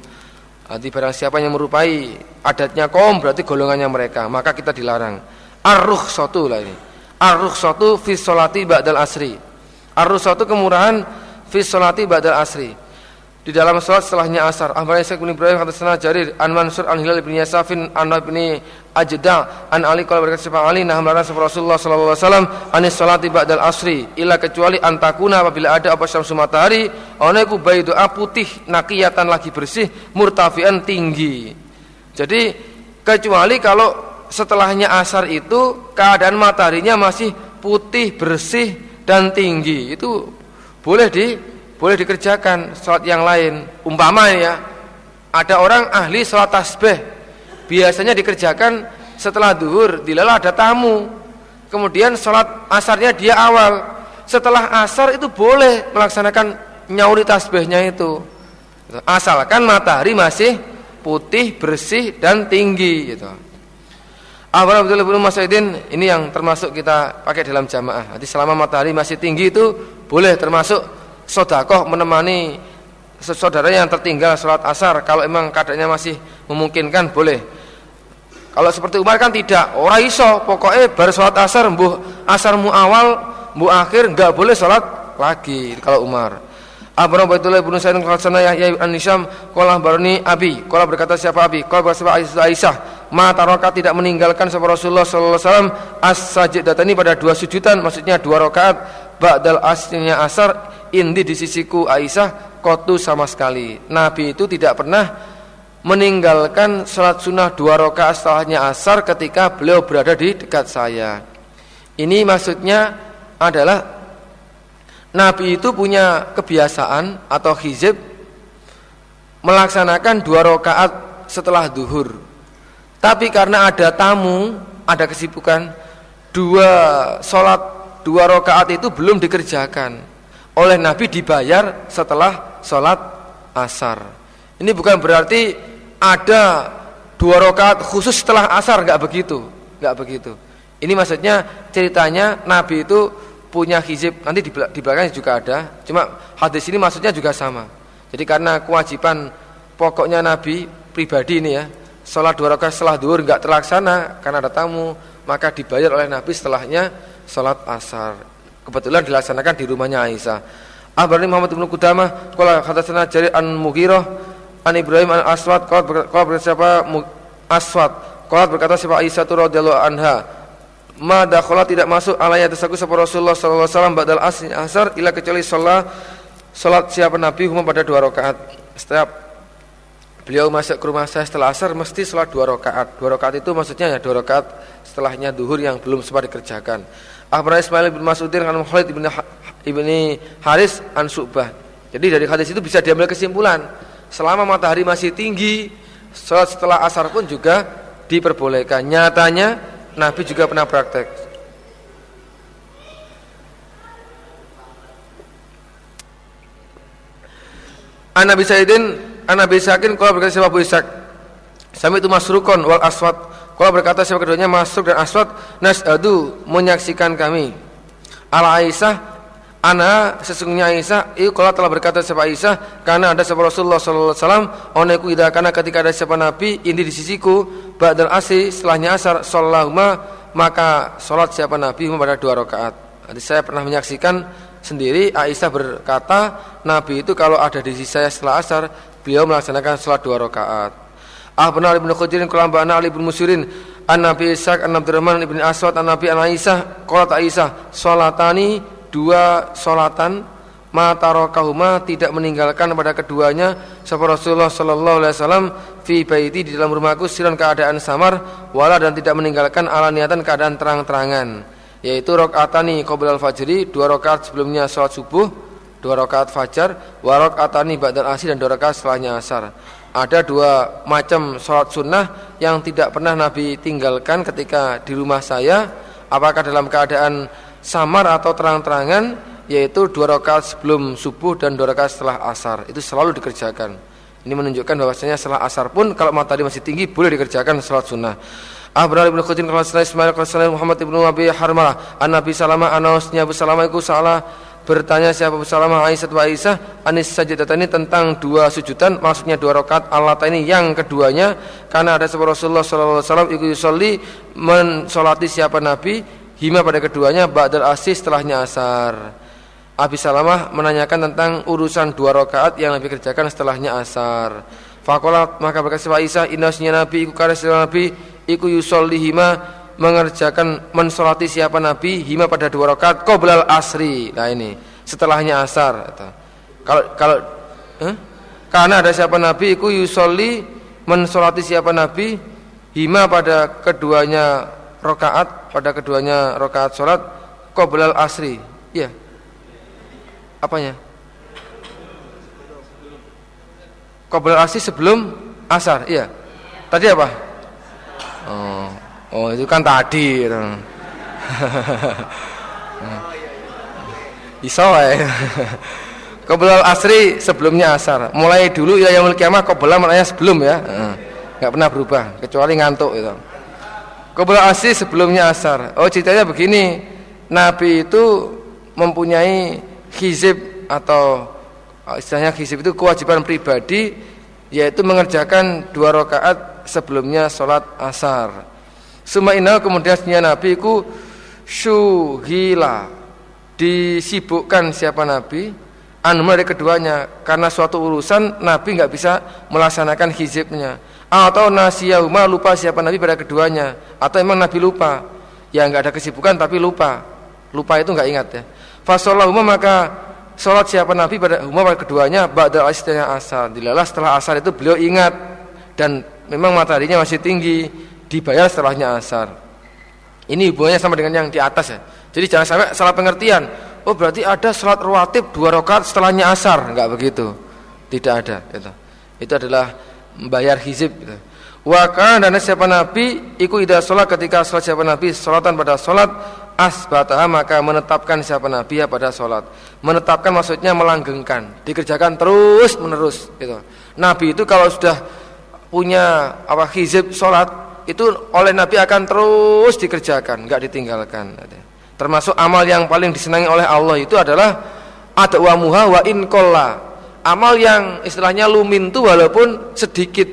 Arti barang siapa yang merupai adatnya kaum berarti golongannya mereka, maka kita dilarang. Arruh sotu lah ini. Arruh sotu fi solati ba'dal asri. Arruh sotu kemurahan fi solati ba'dal asri di dalam sholat setelahnya asar. Ahmad Isa bin Ibrahim kata sana Jarir an Mansur an Hilal bin Yasafin an bin Ajda an Ali kalau berkata siapa Ali nah melarang Rasulullah sallallahu alaihi wasallam anis salati ba'dal asri illa kecuali antakuna apabila ada apa syamsu matahari ana iku doa putih nakiyatan lagi bersih murtafian tinggi. Jadi kecuali kalau setelahnya asar itu keadaan mataharinya masih putih bersih dan tinggi itu boleh di boleh dikerjakan sholat yang lain. Umpama ya ada orang ahli sholat tasbih. Biasanya dikerjakan setelah duhur dilala ada tamu. Kemudian sholat asarnya dia awal. Setelah asar itu boleh melaksanakan nyauri tasbihnya itu. Asalkan matahari masih putih bersih dan tinggi gitu. Abu Abdullah bin ini yang termasuk kita pakai dalam jamaah. Jadi selama matahari masih tinggi itu boleh termasuk sodakoh menemani saudara yang tertinggal sholat asar. Kalau emang keadaannya masih memungkinkan boleh. Kalau seperti Umar kan tidak orang iso. Pokoknya baru sholat asar asar asarmu awal bu akhir nggak boleh sholat lagi kalau Umar. Abu Ubaidullah bin Sa'id al-Hasan Yahya an Nisham qala barni Abi. Qala berkata siapa Abi? Qala berkata Aisyah? Ma taraka tidak meninggalkan sahabat Rasulullah sallallahu alaihi wasallam. As-sajdatani pada dua sujudan maksudnya dua rakaat ba'dal aslinya asar indi di sisiku Aisyah kotu sama sekali. Nabi itu tidak pernah meninggalkan sholat sunnah dua rakaat setelahnya asar ketika beliau berada di dekat saya. Ini maksudnya adalah Nabi itu punya kebiasaan atau hizib melaksanakan dua rakaat setelah duhur. Tapi karena ada tamu, ada kesibukan, dua sholat dua rakaat itu belum dikerjakan oleh Nabi dibayar setelah sholat asar. Ini bukan berarti ada dua rakaat khusus setelah asar, nggak begitu, nggak begitu. Ini maksudnya ceritanya Nabi itu punya hizib, nanti di, di belakangnya juga ada. Cuma hadis ini maksudnya juga sama. Jadi karena kewajiban pokoknya Nabi pribadi ini ya, sholat dua rakaat setelah duhur nggak terlaksana karena ada tamu, maka dibayar oleh Nabi setelahnya sholat asar. Kebetulan dilaksanakan di rumahnya Aisyah. Akhbarani Muhammad bin Qudamah qala hadatsana Jarir an Mughirah an Ibrahim an Aswad qala qala siapa Aswad qala berkata siapa Aisyah radhiyallahu anha ma dakhala tidak masuk alayya tasaku sapa Rasulullah sallallahu alaihi wasallam badal asar ila kecuali salat salat siapa Nabi huma pada dua rakaat. Setiap beliau masuk ke rumah saya setelah asar mesti salat dua rakaat. Dua rakaat itu maksudnya ya dua rakaat setelahnya duhur yang belum sempat dikerjakan. Akhbarana Ismail bin Mas'udin an Khalid bin Ibni Haris an Subah. Jadi dari hadis itu bisa diambil kesimpulan selama matahari masih tinggi, salat setelah asar pun juga diperbolehkan. Nyatanya Nabi juga pernah praktek. An Nabi Sayyidin, An Nabi Sakin kalau berkata siapa Abu Ishaq. Sami itu masrukon wal aswad kalau berkata siapa keduanya masuk dan aswad nas'adu menyaksikan kami. Ala Aisyah ana sesungguhnya Aisyah ieu kalau telah berkata siapa Aisyah karena ada siapa Rasulullah sallallahu alaihi wasallam oneku idza kana ketika ada siapa nabi ini di sisiku ba'dal asri setelahnya asar sallallahuma maka salat siapa nabi pada dua rakaat. Jadi saya pernah menyaksikan sendiri Aisyah berkata Nabi itu kalau ada di sisi saya setelah asar beliau melaksanakan salat dua rakaat. Ahbana ibn Khudrin Kulam Ba'ana Ali ibn Musirin An Nabi Ishaq An Abdurrahman ibn Aswad An Nabi An Aisyah Qalat Aisyah Salatani Dua solatan Matarokahuma tidak meninggalkan pada keduanya Sapa Rasulullah Sallallahu Alaihi Wasallam Fi baiti di dalam rumahku Siran keadaan samar Wala dan tidak meninggalkan ala niatan keadaan terang-terangan Yaitu rokaatani Qobil al-fajri Dua rokaat sebelumnya sholat subuh dua rakaat fajar, wa rakaatani ba'dal asri dan dua rakaat setelahnya asar. Ada dua macam sholat sunnah yang tidak pernah Nabi tinggalkan ketika di rumah saya, apakah dalam keadaan samar atau terang-terangan, yaitu dua rakaat sebelum subuh dan dua rakaat setelah asar. Itu selalu dikerjakan. Ini menunjukkan bahwasanya setelah asar pun kalau matahari masih tinggi boleh dikerjakan sholat sunnah. Abraham bin Khutin kalau Ismail Muhammad ibnu Abi Harmalah an Nabi Salama anausnya Abu Salama itu salah bertanya siapa? Salamah Aisyah wa Aisyah anis ini tentang dua sujudan maksudnya dua rakaat. Allah ini yang keduanya. Karena ada sebuah Rasulullah sallallahu alaihi wasallam ikut yusolli mensolati siapa Nabi. Hima pada keduanya ba'dal asis setelahnya asar. Abi Salamah menanyakan tentang urusan dua rakaat yang Nabi kerjakan setelahnya asar. Fakolat maka berkata Aisyah inasnya Nabi iku karena Nabi iku yusolli hima mengerjakan mensolati siapa Nabi hima pada dua rakaat qoblal asri. Nah ini setelahnya asar. Kalau kalau eh? karena ada siapa Nabi iku yusolli mensolati siapa Nabi hima pada keduanya rakaat pada keduanya rakaat sholat qoblal asri. Iya. Apanya? Qoblal asri sebelum asar. Iya. Tadi apa? Oh. Oh itu kan tadi. Gitu. Iso ya. Qoblal asri sebelumnya asar. Mulai dulu ya yang kiamah qoblal maknanya sebelum ya. Enggak pernah berubah kecuali ngantuk itu. Qoblal asri sebelumnya asar. Oh ceritanya begini. Nabi itu mempunyai hizib atau istilahnya hizib itu kewajiban pribadi yaitu mengerjakan dua rakaat sebelumnya sholat asar. Sumaina kemudian Nabi ku syuhila disibukkan siapa Nabi? Anu dari keduanya karena suatu urusan Nabi nggak bisa melaksanakan hizibnya atau nasiyahuma lupa siapa Nabi pada keduanya. Atau emang Nabi lupa? Ya nggak ada kesibukan tapi lupa. Lupa itu nggak ingat ya. Fasolahuma maka sholat siapa Nabi pada huma pada keduanya ba'da asar. Dilalah setelah asar itu beliau ingat. Dan memang mataharinya masih tinggi dibayar setelahnya asar. Ini hubungannya sama dengan yang di atas ya. Jadi jangan sampai salah pengertian. Oh berarti ada sholat rawatib dua rakaat setelahnya asar, enggak begitu. Tidak ada. Itu, itu adalah membayar hizib. Gitu. Waka dan siapa Nabi iku ida sholat ketika sholat siapa Nabi sholatan pada sholat asbataha maka menetapkan siapa Nabi ya pada sholat. Menetapkan maksudnya melanggengkan, dikerjakan terus menerus. Gitu. Nabi itu kalau sudah punya apa hizib sholat itu oleh Nabi akan terus dikerjakan, nggak ditinggalkan. Termasuk amal yang paling disenangi oleh Allah itu adalah adwamuha wa in Amal yang istilahnya lumintu walaupun sedikit.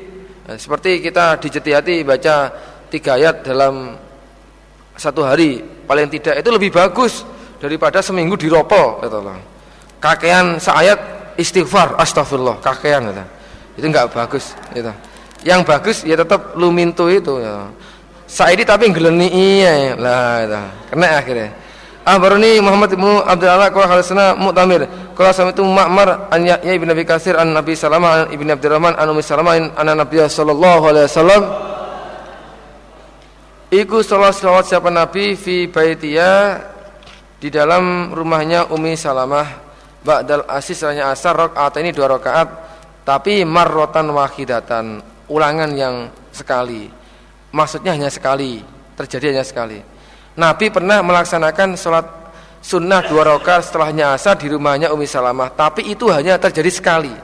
Nah, seperti kita di Jetiati baca tiga ayat dalam satu hari paling tidak itu lebih bagus daripada seminggu diropol kata Allah. Kakean seayat istighfar astagfirullah kakean kata. Itu enggak bagus gitu yang bagus ya tetap lumintu itu ya. Saidi tapi geleni iya lah itu. Kena akhirnya. Ahbarani Muhammad bin Abdul Allah qala hadatsana Mu'tamir qala sami'tu Ma'mar an Yahya ibn Abi Katsir an Nabi sallallahu ibn Abdurrahman an Ummi Salamah an Nabi sallallahu alaihi wasallam Iku salat salawat siapa Nabi fi baitiya di dalam rumahnya Umi Salamah ba'dal asis asar rakaat ini dua rakaat tapi marrotan wahidatan ulangan yang sekali. Maksudnya hanya sekali, terjadi hanya sekali. Nabi pernah melaksanakan sholat sunnah dua rakaat setelahnya asar di rumahnya Umi Salamah, tapi itu hanya terjadi sekali.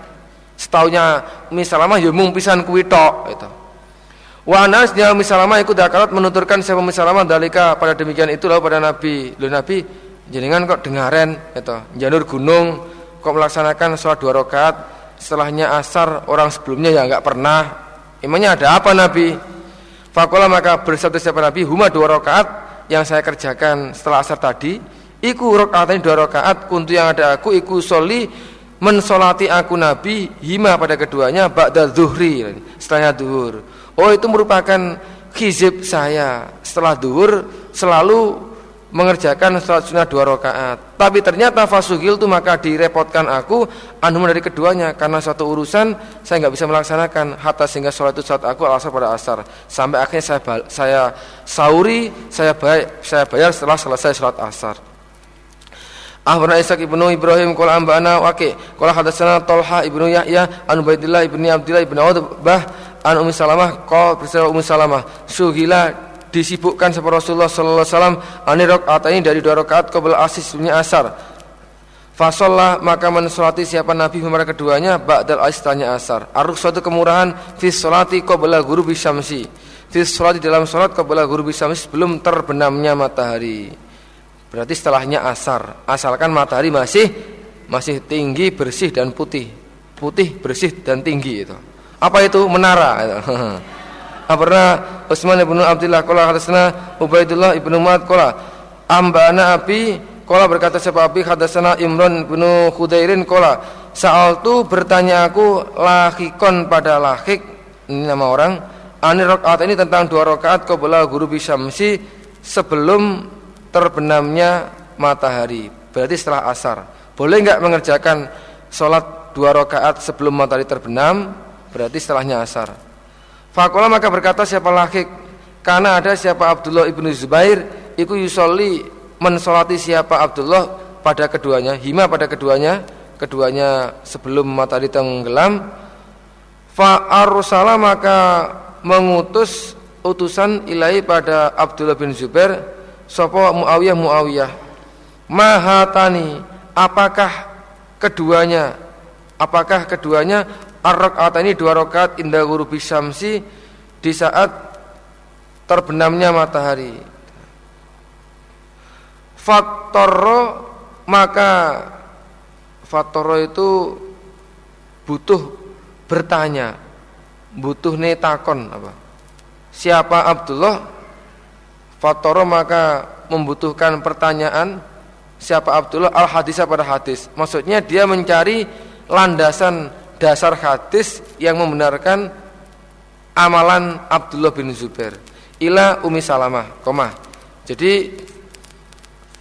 Setaunya Umi Salamah ya mung pisan kuwi tok itu. Wa anasnya Umi Salamah ikut dakarat menuturkan siapa Umi Salamah dalika pada demikian itu lalu pada Nabi. Lalu Nabi jenengan kok dengaren itu, janur gunung kok melaksanakan sholat dua rakaat setelahnya asar orang sebelumnya ya nggak pernah Emangnya ada apa Nabi? Fakola maka bersabda siapa Nabi, huma dua rakaat yang saya kerjakan setelah asar tadi. Iku rakaat ini dua rakaat, kuntu yang ada aku, iku soli mensolati aku Nabi hima pada keduanya ba'da zuhri setelahnya duhur. Oh itu merupakan khizib saya setelah duhur selalu mengerjakan sholat sunnah dua rakaat. Tapi ternyata fasugil itu maka direpotkan aku anu dari keduanya karena suatu urusan saya nggak bisa melaksanakan hatta sehingga sholat itu saat aku asar pada asar sampai akhirnya saya saya sauri saya bayar saya bayar setelah selesai sholat asar. Ahbarna Ishaq ibnu Ibrahim qala ambana Waqi qala hadatsana Talha ibnu Yahya an Ubaidillah ibnu Abdullah ibnu Utbah an Ummi Salamah qala bersama Ummi Salamah suhila disibukkan sama Rasulullah sallallahu alaihi wasallam ani ini dari dua rakaat qabla asis punya asar Fasollah maka mensolati siapa Nabi mereka keduanya ba'dal asis tanya asar Aruk suatu kemurahan fi solati qabla ghurubi syamsi fi solati dalam salat qabla ghurubi syamsi sebelum terbenamnya matahari Berarti setelahnya asar. Asalkan matahari masih masih tinggi, bersih dan putih. Putih, bersih dan tinggi itu. Apa itu? Menara. Pernah Utsman bin Abdullah qala hadatsana Ubaidullah ibnu Ma'ad qala ambana abi qala berkata siapa abi? Hadatsana Imran bin Khudairin qala tu bertanya aku lahikon pada lahik? Ini nama orang. Ani rakaat ini tentang dua rakaat qabla guru bisyamsi sebelum terbenamnya matahari. Berarti setelah asar. Boleh nggak mengerjakan sholat dua rakaat sebelum matahari terbenam? Berarti setelahnya asar Fakola maka berkata siapa laki karena ada siapa Abdullah ibnu Zubair iku yusoli mensolati siapa Abdullah pada keduanya hima pada keduanya keduanya sebelum matahari tenggelam. Fa maka mengutus utusan ilahi pada Abdullah bin Zubair sapa Muawiyah Muawiyah mahatani apakah keduanya apakah keduanya ar ini dua rakaat indah ghurubi syamsi di saat terbenamnya matahari. Faktoro maka faktoro itu butuh bertanya butuh netakon apa? Siapa Abdullah? Fatoro maka membutuhkan pertanyaan siapa Abdullah? Al hadis pada hadis. Maksudnya dia mencari landasan dasar hadis yang membenarkan amalan Abdullah bin Zubair. Ila Umi Salamah, koma. Jadi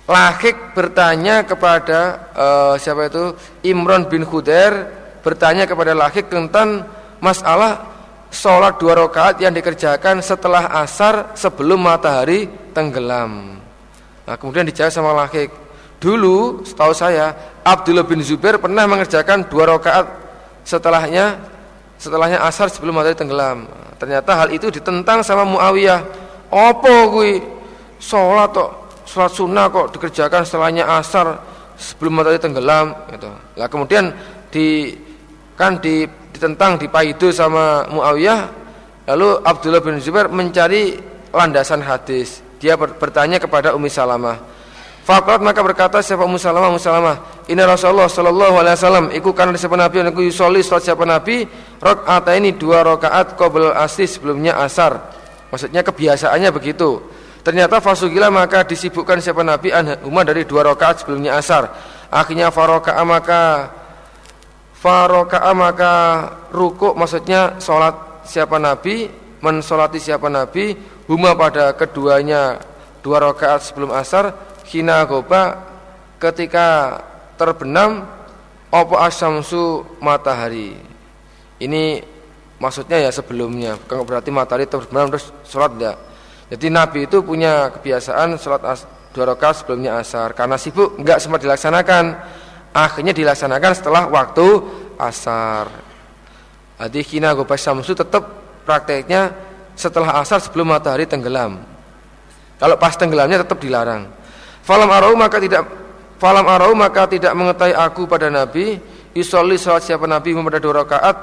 Lahik bertanya kepada uh, siapa itu Imron bin Khudair bertanya kepada Lahik tentang masalah sholat dua rakaat yang dikerjakan setelah asar sebelum matahari tenggelam. Nah, kemudian dijawab sama laki dulu setahu saya Abdullah bin Zubair pernah mengerjakan dua rakaat setelahnya setelahnya asar sebelum matahari tenggelam. Ternyata hal itu ditentang sama Muawiyah. Opo kui sholat kok sholat sunnah kok dikerjakan setelahnya asar sebelum matahari tenggelam gitu. Nah, kemudian di kan di ditentang dipaidu sama Muawiyah lalu Abdullah bin Zubair mencari landasan hadis dia bertanya kepada Ummi Salamah Fakat maka berkata siapa Ummu Salamah Ummu Salamah Ini Rasulullah Sallallahu Alaihi Wasallam Iku karena siapa Nabi Iku yusoli sholat siapa Nabi Rokaat ini dua rokaat Qobel asli sebelumnya asar. Maksudnya kebiasaannya begitu. Ternyata fasugila maka disibukkan siapa Nabi Umar dari dua rokaat sebelumnya asar. Akhirnya faroka'a maka Faroka'a maka ruku maksudnya sholat siapa Nabi Mensolati siapa Nabi Huma pada keduanya Dua rakaat sebelum asar Hina goba ketika terbenam Opo asamsu matahari Ini maksudnya ya sebelumnya Bukan berarti matahari terbenam terus sholat ya Jadi Nabi itu punya kebiasaan sholat as, dua rakaat sebelumnya asar Karena sibuk nggak sempat dilaksanakan akhirnya dilaksanakan setelah waktu asar. Jadi kina gobas samsu tetap prakteknya setelah asar sebelum matahari tenggelam. Kalau pas tenggelamnya tetap dilarang. Falam arau maka tidak falam arau maka tidak mengetahui aku pada Nabi Isolli salat siapa Nabi pada dua rakaat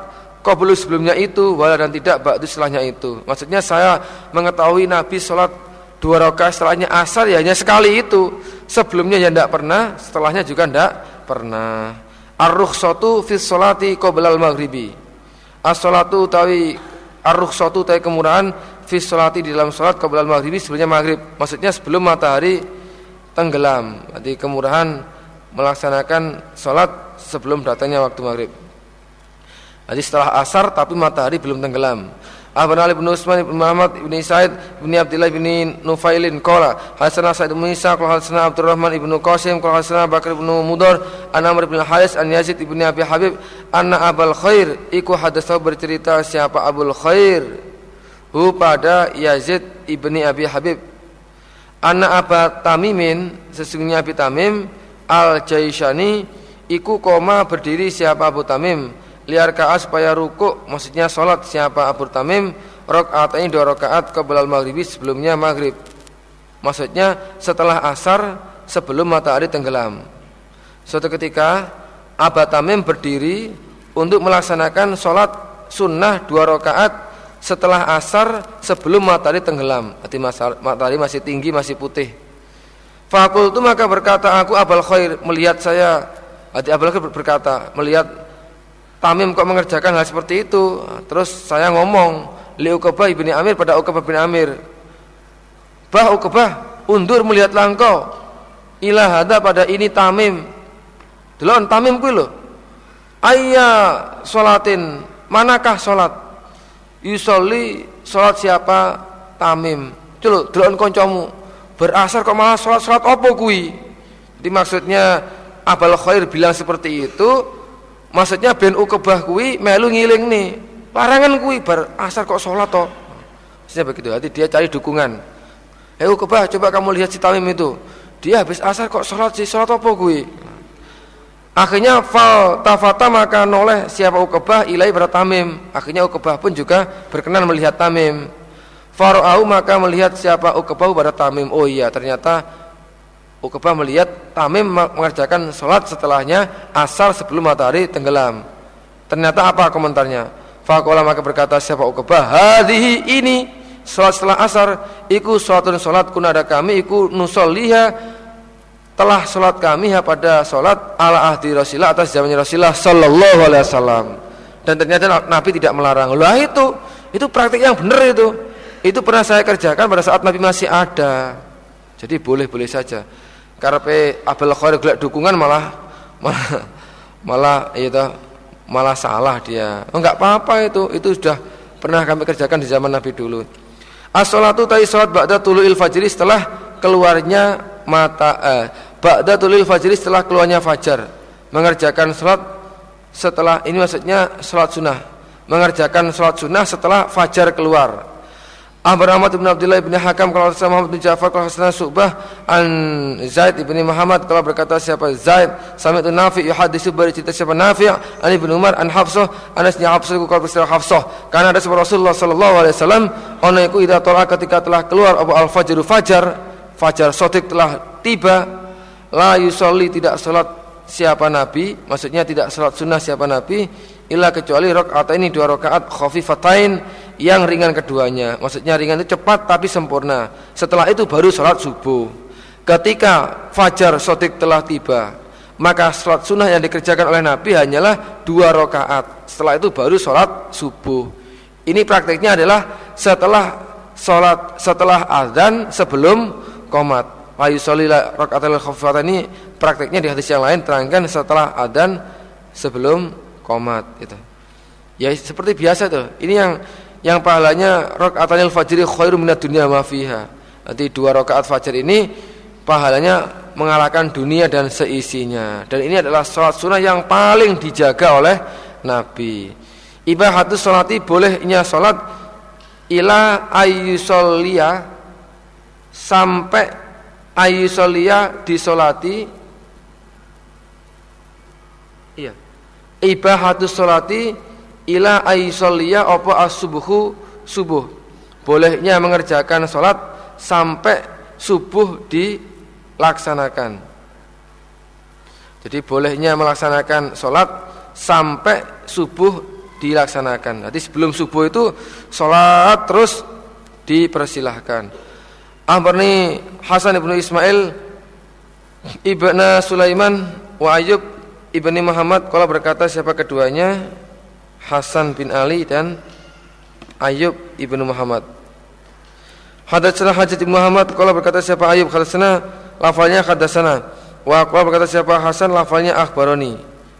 belum sebelumnya itu wala dan tidak ba'du setelahnya itu. Maksudnya saya mengetahui Nabi sholat dua rakaat setelahnya asar ya hanya sekali itu. Sebelumnya ya tidak pernah, setelahnya juga tidak pernah. Ar-rukhsatu fi sholati qabla al-maghribi. As-sholatu tawi ar-rukhsatu tawi kemurahan fi sholati di dalam salat qabla al-maghribi sebelumnya maghrib. Maksudnya sebelum matahari tenggelam. Jadi kemurahan melaksanakan salat sebelum datangnya waktu maghrib. Jadi setelah asar tapi matahari belum tenggelam. Ahban Ali bin Usman bin Muhammad bin Sa'id bin Abdullah bin Nufailin qala Hasanah Sa'id bin Isa qala Hasanah Abdurrahman ibn Qasim qala Hasanah Bakar bin Mudar an Amr bin Haris an Yazid ibn Abi Habib anna Abul Khair iku hadatsa bercerita siapa Abul Khair hu pada Yazid ibni Abi Habib anna Aba Tamimin sesungguhnya Abi Tamim Al-Jaishani iku koma berdiri siapa Abu Tamim. Liar kaas supaya ruku maksudnya sholat siapa Abu Tamim rakaat ini dua rakaat kebelal maghribi sebelumnya maghrib. Maksudnya setelah asar sebelum matahari tenggelam. Suatu ketika Abu Tamim berdiri untuk melaksanakan sholat sunnah dua rakaat setelah asar sebelum matahari tenggelam. Arti matahari masih tinggi masih putih. Fakultu maka berkata aku Abul Khair melihat saya. Hati Abul Khair berkata melihat Tamim kok mengerjakan hal seperti itu? Terus saya ngomong Li Uqbah ibni Amir pada Uqbah bin Amir. Bah Uqbah Undur melihat langkau Ilah ada pada ini Tamim. Delon Tamim kuwi lho. Ayya sholatin Manakah sholat Yusoli sholat siapa Tamim Dulu delon koncomu Berasar kok malah sholat-sholat apa kuwi Jadi maksudnya Abal Khair bilang seperti itu Maksudnya ben ukebah kuwi melu ngiling nih. Larangan kuwi bar asar kok sholat toh. Maksudnya begitu. Hati dia cari dukungan. Eh ukebah coba kamu lihat si Tamim itu. Dia habis asar kok sholat si sholat apa kuwi? Akhirnya fal tafata maka noleh siapa ukebah ilai Tamim. Akhirnya ukebah pun juga berkenan melihat Tamim. Faro'au maka melihat siapa ukebah pada Tamim. Oh iya ternyata Uqbah melihat Tamim mengerjakan sholat setelahnya asar sebelum matahari tenggelam. Ternyata apa komentarnya? Fakola maka berkata siapa Uqbah? Hadihi ini sholat setelah asar. Iku sholatun sholat kunada kami. Iku nusolliha telah sholat kami ya pada sholat ala ahdi Rasulullah atas zamannya Rasulullah Sallallahu Alaihi Wasallam. Dan ternyata Nabi tidak melarang. Lah itu itu praktik yang benar itu. Itu pernah saya kerjakan pada saat Nabi masih ada. Jadi boleh-boleh saja karepe Abel Khair golek dukungan malah malah malah itu malah salah dia. Oh enggak apa-apa itu. Itu sudah pernah kami kerjakan di zaman Nabi dulu. As-salatu ta'i salat ba'da tulu'il fajri setelah keluarnya mata eh, ba'da tulu'il fajri setelah keluarnya fajar. Mengerjakan salat setelah ini maksudnya salat sunnah. Mengerjakan salat sunnah setelah fajar keluar. Ahbar Ahmad bin Abdullah bin Hakam kalau sama Muhammad bin Ja'far kalau sana Subah an Zaid bin Muhammad kalau berkata siapa Zaid sami itu Nafi yuhadisu beri cerita siapa Nafi an bin Umar an Hafsah anasnya Hafsah kalau berkata Hafsah karena ada sebuah Rasulullah sallallahu alaihi wasallam ono iku idza tala ketika telah keluar Abu al fajr fajar fajar sotik telah tiba la yusolli tidak salat siapa nabi maksudnya tidak salat sunnah siapa nabi illa kecuali rakaat ini dua rakaat khafifatain yang ringan keduanya. Maksudnya ringan itu cepat tapi sempurna. Setelah itu baru sholat subuh. Ketika fajar sotik telah tiba, maka sholat sunnah yang dikerjakan oleh Nabi hanyalah dua rakaat. Setelah itu baru sholat subuh. Ini praktiknya adalah setelah sholat setelah azan sebelum komat. Wayusolila rakaat al ini praktiknya di hadis yang lain terangkan setelah adzan sebelum komat itu. Ya seperti biasa tuh. Ini yang yang pahalanya rakaatanil fajri khairum minad dunya ma fiha. Nanti dua rakaat fajar ini pahalanya mengalahkan dunia dan seisinya. Dan ini adalah salat sunnah yang paling dijaga oleh Nabi. Ibahatus salati bolehnya salat ila ayyusolliya sampai ayyusolliya disolati iya ibahatus salati ila aisolliya apa as-subuhu subuh. Bolehnya mengerjakan sholat sampai subuh dilaksanakan. Jadi bolehnya melaksanakan sholat sampai subuh dilaksanakan. Jadi sebelum subuh itu sholat terus dipersilahkan. Amrni Hasan ibnu Ismail ibnu Sulaiman wa Ayub Ibni Muhammad kalau berkata siapa keduanya Hasan bin Ali dan Ayub ibnu Muhammad. Hadatsana Hajat bin Muhammad kalau berkata siapa Ayub hadatsana lafalnya hadatsana. Wa kalau berkata siapa Hasan lafalnya akhbaroni.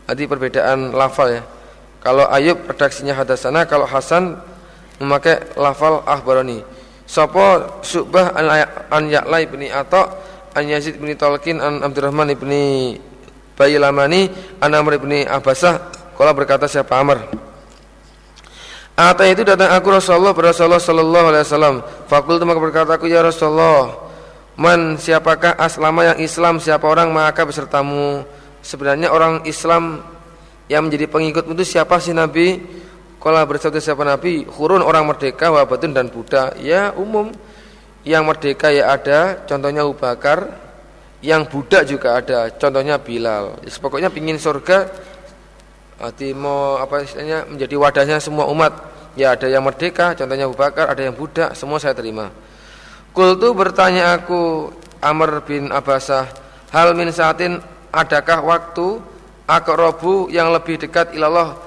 Jadi perbedaan lafal ya. Kalau Ayub redaksinya hadatsana, kalau Hasan memakai lafal akhbaroni. Sopo Subah an, an Ya'la bin Atha an Yazid bin Talqin an Abdurrahman bin Bayi Lamani An Amr ibni Abbasah Kala berkata siapa Amr? Ata itu datang aku Rasulullah pada Rasulullah Sallallahu Alaihi Wasallam. Fakultu maka berkata aku ya Rasulullah Man siapakah aslama yang Islam? Siapa orang maka besertamu? Sebenarnya orang Islam yang menjadi pengikut itu siapa sih Nabi Kalau bersabda siapa Nabi Hurun orang merdeka wabatun dan budak Ya umum Yang merdeka ya ada Contohnya Abu Bakar Yang budak juga ada Contohnya Bilal ya, Pokoknya pingin surga Arti mau apa istilahnya menjadi wadahnya semua umat. Ya ada yang merdeka, contohnya Abu Bakar, ada yang budak, semua saya terima. Kultu bertanya aku Amr bin Abbasah, hal min saatin adakah waktu akrobu yang lebih dekat ilallah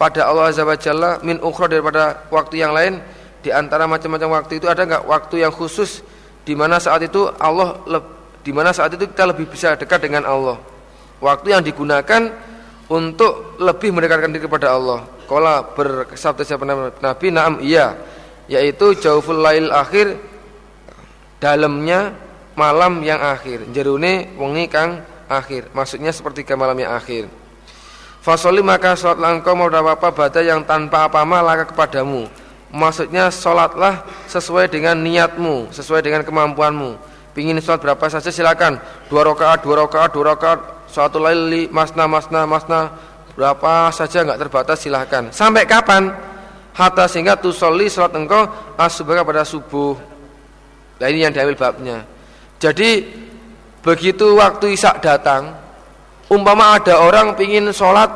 pada Allah Azza wa Jalla min ukhra daripada waktu yang lain di antara macam-macam waktu itu ada enggak waktu yang khusus di mana saat itu Allah di mana saat itu kita lebih bisa dekat dengan Allah. Waktu yang digunakan untuk lebih mendekatkan diri kepada Allah. Kala bersabda siapa Nabi, "Na'am, iya." Yaitu jauful lail akhir dalamnya malam yang akhir. Jerune wengi kang akhir. Maksudnya seperti ke malam yang akhir. Fasoli maka sholatlah engkau mau apa baca yang tanpa apa-apa laka kepadamu. Maksudnya sholatlah sesuai dengan niatmu, sesuai dengan kemampuanmu. Pingin sholat berapa saja silakan. Dua rakaat, dua rakaat, dua rakaat, suatu laili masna masna masna berapa saja nggak terbatas silahkan sampai kapan hatta sehingga tusolli sholat engkau asubah pada subuh nah ini yang diambil babnya jadi begitu waktu isak datang umpama ada orang pingin sholat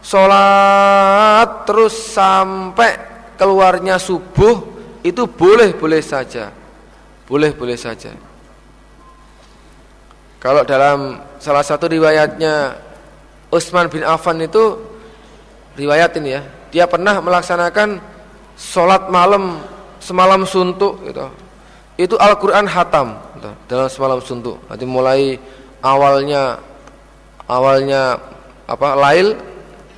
sholat terus sampai keluarnya subuh itu boleh boleh saja boleh boleh saja kalau dalam salah satu riwayatnya Utsman bin Affan itu riwayat ini ya, dia pernah melaksanakan sholat malam semalam suntuk gitu. Itu Al-Qur'an hatam gitu, dalam semalam suntuk. Nanti mulai awalnya awalnya apa? Lail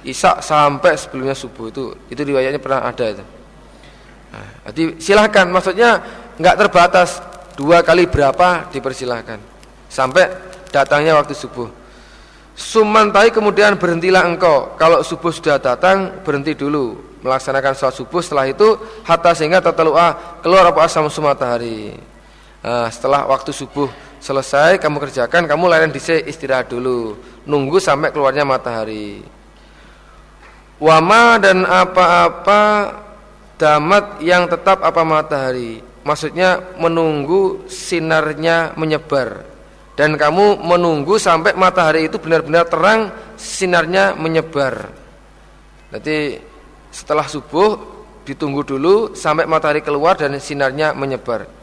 Isak sampai sebelumnya subuh itu itu riwayatnya pernah ada itu. Nah, jadi silahkan maksudnya nggak terbatas dua kali berapa dipersilahkan sampai datangnya waktu subuh. Sumantai kemudian berhentilah engkau. Kalau subuh sudah datang, berhenti dulu melaksanakan sholat subuh. Setelah itu hatta sehingga tatalua keluar apa asam matahari. Nah, setelah waktu subuh selesai kamu kerjakan, kamu laren dise istirahat dulu, nunggu sampai keluarnya matahari. Wama dan apa-apa damat yang tetap apa matahari. Maksudnya menunggu sinarnya menyebar dan kamu menunggu sampai matahari itu benar-benar terang sinarnya menyebar. Nanti setelah subuh ditunggu dulu sampai matahari keluar dan sinarnya menyebar.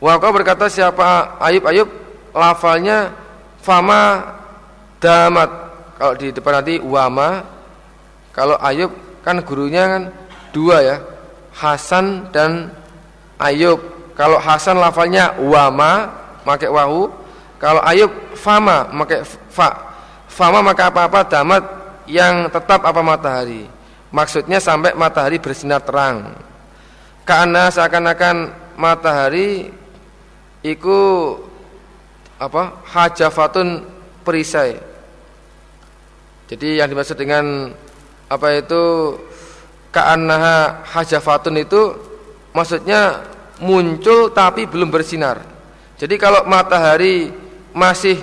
Waka berkata siapa Ayub Ayub lafalnya fama damat. Kalau di depan nanti wama. Kalau Ayub kan gurunya kan dua ya. Hasan dan Ayub. Kalau Hasan lafalnya wama pakai wahu kalau Ayub fama maka fa. Fama maka apa-apa damat yang tetap apa matahari. Maksudnya sampai matahari bersinar terang. Karena seakan-akan matahari iku apa? hajafatun perisai. Jadi yang dimaksud dengan apa itu ka'annaha hajafatun itu maksudnya muncul tapi belum bersinar. Jadi kalau matahari masih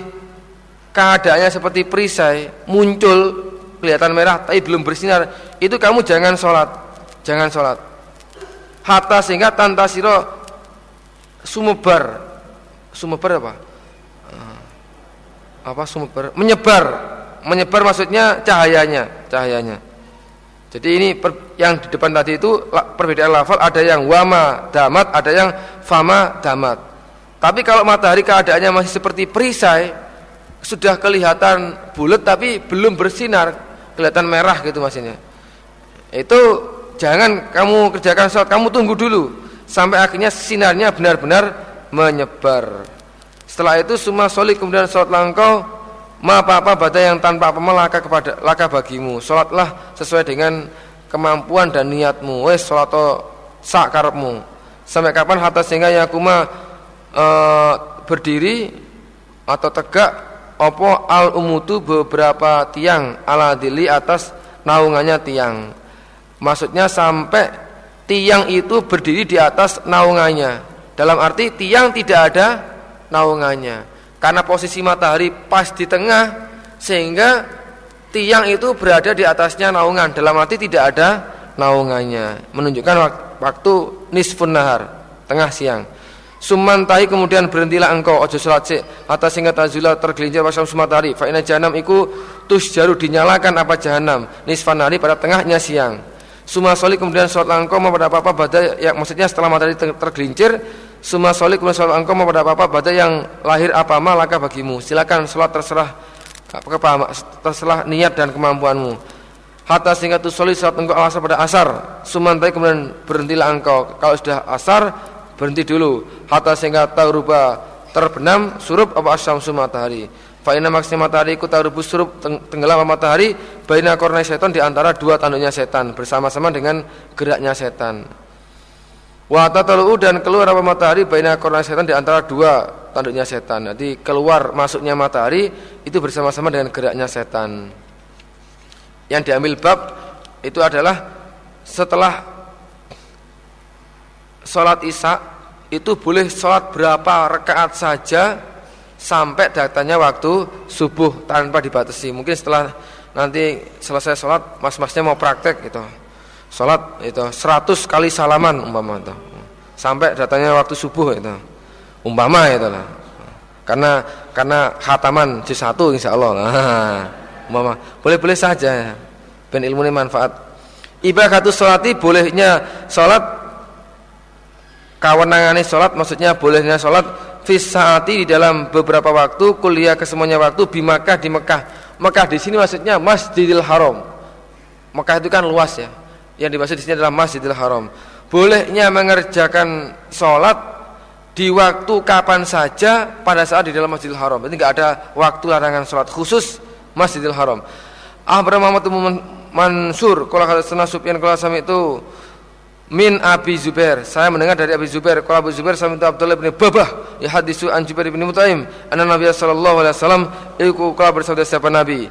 keadaannya seperti perisai muncul kelihatan merah tapi belum bersinar itu kamu jangan sholat jangan sholat hatta sehingga tanta siro sumebar sumebar apa? Ah. apa sumebar menyebar. Menyebar maksudnya cahayanya cahayanya. Jadi ini per, yang di depan tadi itu perbedaan lafal ada yang wama damat ada yang fama damat. Tapi kalau matahari keadaannya masih seperti perisai, sudah kelihatan bulat tapi belum bersinar, kelihatan merah gitu maksudnya. Itu jangan kamu kerjakan sholat, kamu tunggu dulu. Sampai akhirnya sinarnya benar-benar menyebar. Setelah itu semua soli kemudian sholat langkau ma apa-apa baca yang tanpa apa laka kepada laka bagimu. Sholatlah sesuai dengan kemampuan dan niatmu. Wes sholat sak karepmu. Sampai kapan hatta sehingga yakuma e, berdiri atau tegak opo al umutu beberapa tiang ala dili atas naungannya tiang. Maksudnya sampai tiang itu berdiri di atas naungannya. Dalam arti tiang tidak ada naungannya. Karena posisi matahari pas di tengah sehingga tiang itu berada di atasnya naungan. Dalam arti tidak ada naungannya. Menunjukkan waktu nisfun nahar, tengah siang. Sumantahi kemudian berhentilah engkau ojo salat sik atas sehingga tazula tergelincir pasam sumatari fa inna jahanam iku jaru dinyalakan apa jahanam nisfan hari pada tengahnya siang Suma soli kemudian salat engkau pada apa-apa pada yang maksudnya setelah matahari tergelincir Suma soli kemudian salat engkau pada apa-apa pada yang lahir apa malaka bagimu. Silakan salat terserah apa terserah niat dan kemampuanmu. Hatta sehingga tu soli salat engkau asar pada asar. Sumantai kemudian berhentilah engkau. Kalau sudah asar berhenti dulu. Hatta sehingga tahu rupa terbenam surup apa asyamsu matahari fa inna maksudnya matahari ku tarubu surup tenggelam matahari baina kornai setan di antara dua tanduknya setan bersama-sama dengan geraknya setan. Wa tatalu dan keluar apa matahari baina kornai setan di antara dua tanduknya setan. Jadi keluar masuknya matahari itu bersama-sama dengan geraknya setan. Yang diambil bab itu adalah setelah sholat isya itu boleh sholat berapa rakaat saja sampai datanya waktu subuh tanpa dibatasi. Mungkin setelah nanti selesai sholat, mas-masnya mau praktek gitu. Sholat itu 100 kali salaman umpama itu. Sampai datanya waktu subuh itu. Umpama itu lah. Karena karena khataman juz 1 insyaallah. Nah, umpama boleh-boleh saja. Ben ilmu ini manfaat. Ibadah sholati bolehnya sholat Kawenangane sholat maksudnya bolehnya sholat fisaati di dalam beberapa waktu kuliah kesemuanya waktu di Makkah di Mekah. Mekah di sini maksudnya Masjidil Haram. Mekah itu kan luas ya. Yang dimaksud di sini adalah Masjidil Haram. Bolehnya mengerjakan sholat di waktu kapan saja pada saat di dalam Masjidil Haram. Ini enggak ada waktu larangan sholat khusus Masjidil Haram. Abraham Muhammad Mansur kalau kata Sufyan kalau itu min Abi Zubair. Saya mendengar dari Abi Zubair. Kalau Abu Zubair sama itu Abdullah bin Babah ya hadisu an Jubair bin Mutaim. Anna Nabi sallallahu alaihi wasallam iku kala bersabda siapa Nabi.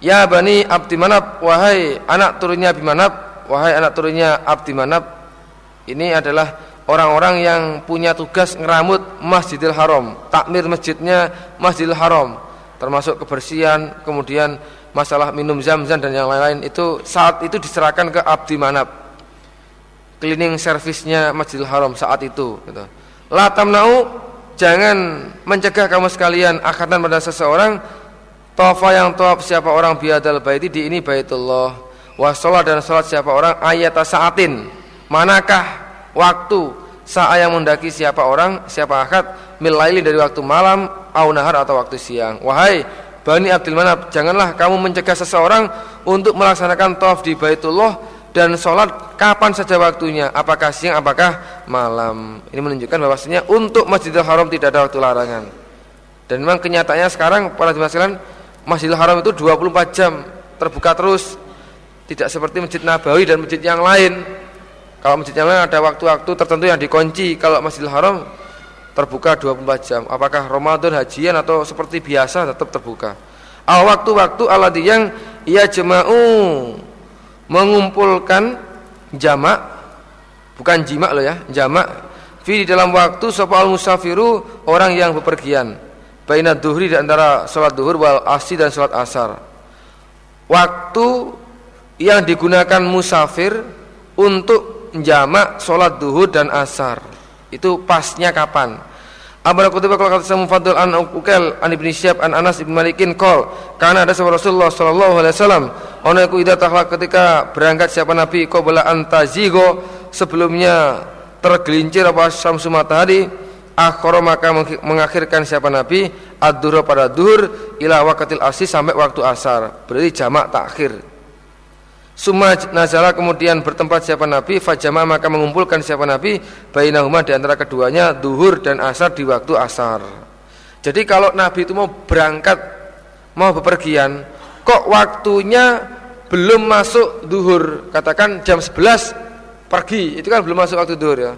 Ya bani Abdi Manab, wahai anak turunnya Abdi Manab, wahai anak turunnya Abdi Manab. Ini adalah orang-orang yang punya tugas ngeramut Masjidil Haram, takmir masjidnya Masjidil Haram, termasuk kebersihan, kemudian masalah minum zam-zam dan yang lain-lain itu saat itu diserahkan ke Abdi Manab cleaning servisnya Masjidil Haram saat itu gitu. La tamna'u jangan mencegah kamu sekalian akatan pada seseorang. Tawafa yang tawaf siapa orang biadal baiti di ini baitullah. Wa dan sholat siapa orang ayat saatin. Manakah waktu saat yang mendaki siapa orang siapa akad? Milaili dari waktu malam au nahar atau waktu siang. Wahai Bani Abdul Manab janganlah kamu mencegah seseorang untuk melaksanakan tawaf di baitullah dan sholat kapan saja waktunya apakah siang apakah malam. Ini menunjukkan bahwasanya untuk Masjidil Haram tidak ada waktu larangan. Dan memang kenyataannya sekarang para jemaah sekalian Masjidil Haram itu 24 jam terbuka terus. Tidak seperti Masjid Nabawi dan masjid yang lain. Kalau masjid yang lain ada waktu-waktu tertentu yang dikunci. Kalau Masjidil Haram terbuka 24 jam. Apakah Ramadan hajian atau seperti biasa tetap terbuka. Al waktu-waktu aladi yang ia jema'u mengumpulkan jamak bukan jima loh ya jamak. Fi di dalam waktu sapa al musafiru orang yang bepergian. Baina duhri di antara salat duhur wal asri dan salat asar. Waktu yang digunakan musafir untuk jamak salat duhur dan asar. Itu pasnya kapan Abu Kutiba kalau kata saya Fadl an Ukel an Ibn Syihab an Anas Ibn Malikin kol karena ada sahabat Rasulullah sallallahu alaihi wasallam. Ono iku idza ketika berangkat siapa Nabi qabla antazigo? Sebelumnya tergelincir apa syamsu matahari akhara maka mengakhirkan siapa Nabi ad pada duhur ila waqtil asri sampai waktu asar. Berarti jamak takhir Suma nazala kemudian bertempat siapa Nabi Fajama maka mengumpulkan siapa Nabi Bainahuma di antara keduanya Duhur dan asar di waktu asar. Jadi kalau Nabi itu mau berangkat Mau bepergian Kok waktunya belum masuk duhur? Katakan jam 11 pergi Itu kan belum masuk waktu duhur ya.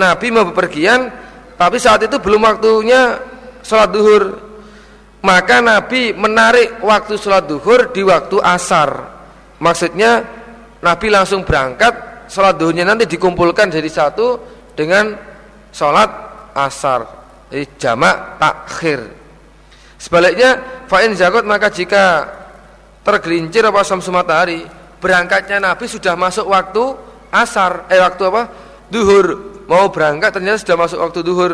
Nabi mau bepergian Tapi saat itu belum waktunya Sholat duhur. Maka Nabi menarik waktu sholat duhur di waktu asar Maksudnya Nabi langsung berangkat Sholat duhurnya nanti dikumpulkan jadi satu Dengan sholat asar Jadi jamak takhir. Sebaliknya fa'in zagot maka jika tergelincir apa samsu matahari, berangkatnya Nabi sudah masuk waktu asar, eh waktu apa? Duhur. Mau berangkat ternyata sudah masuk waktu duhur.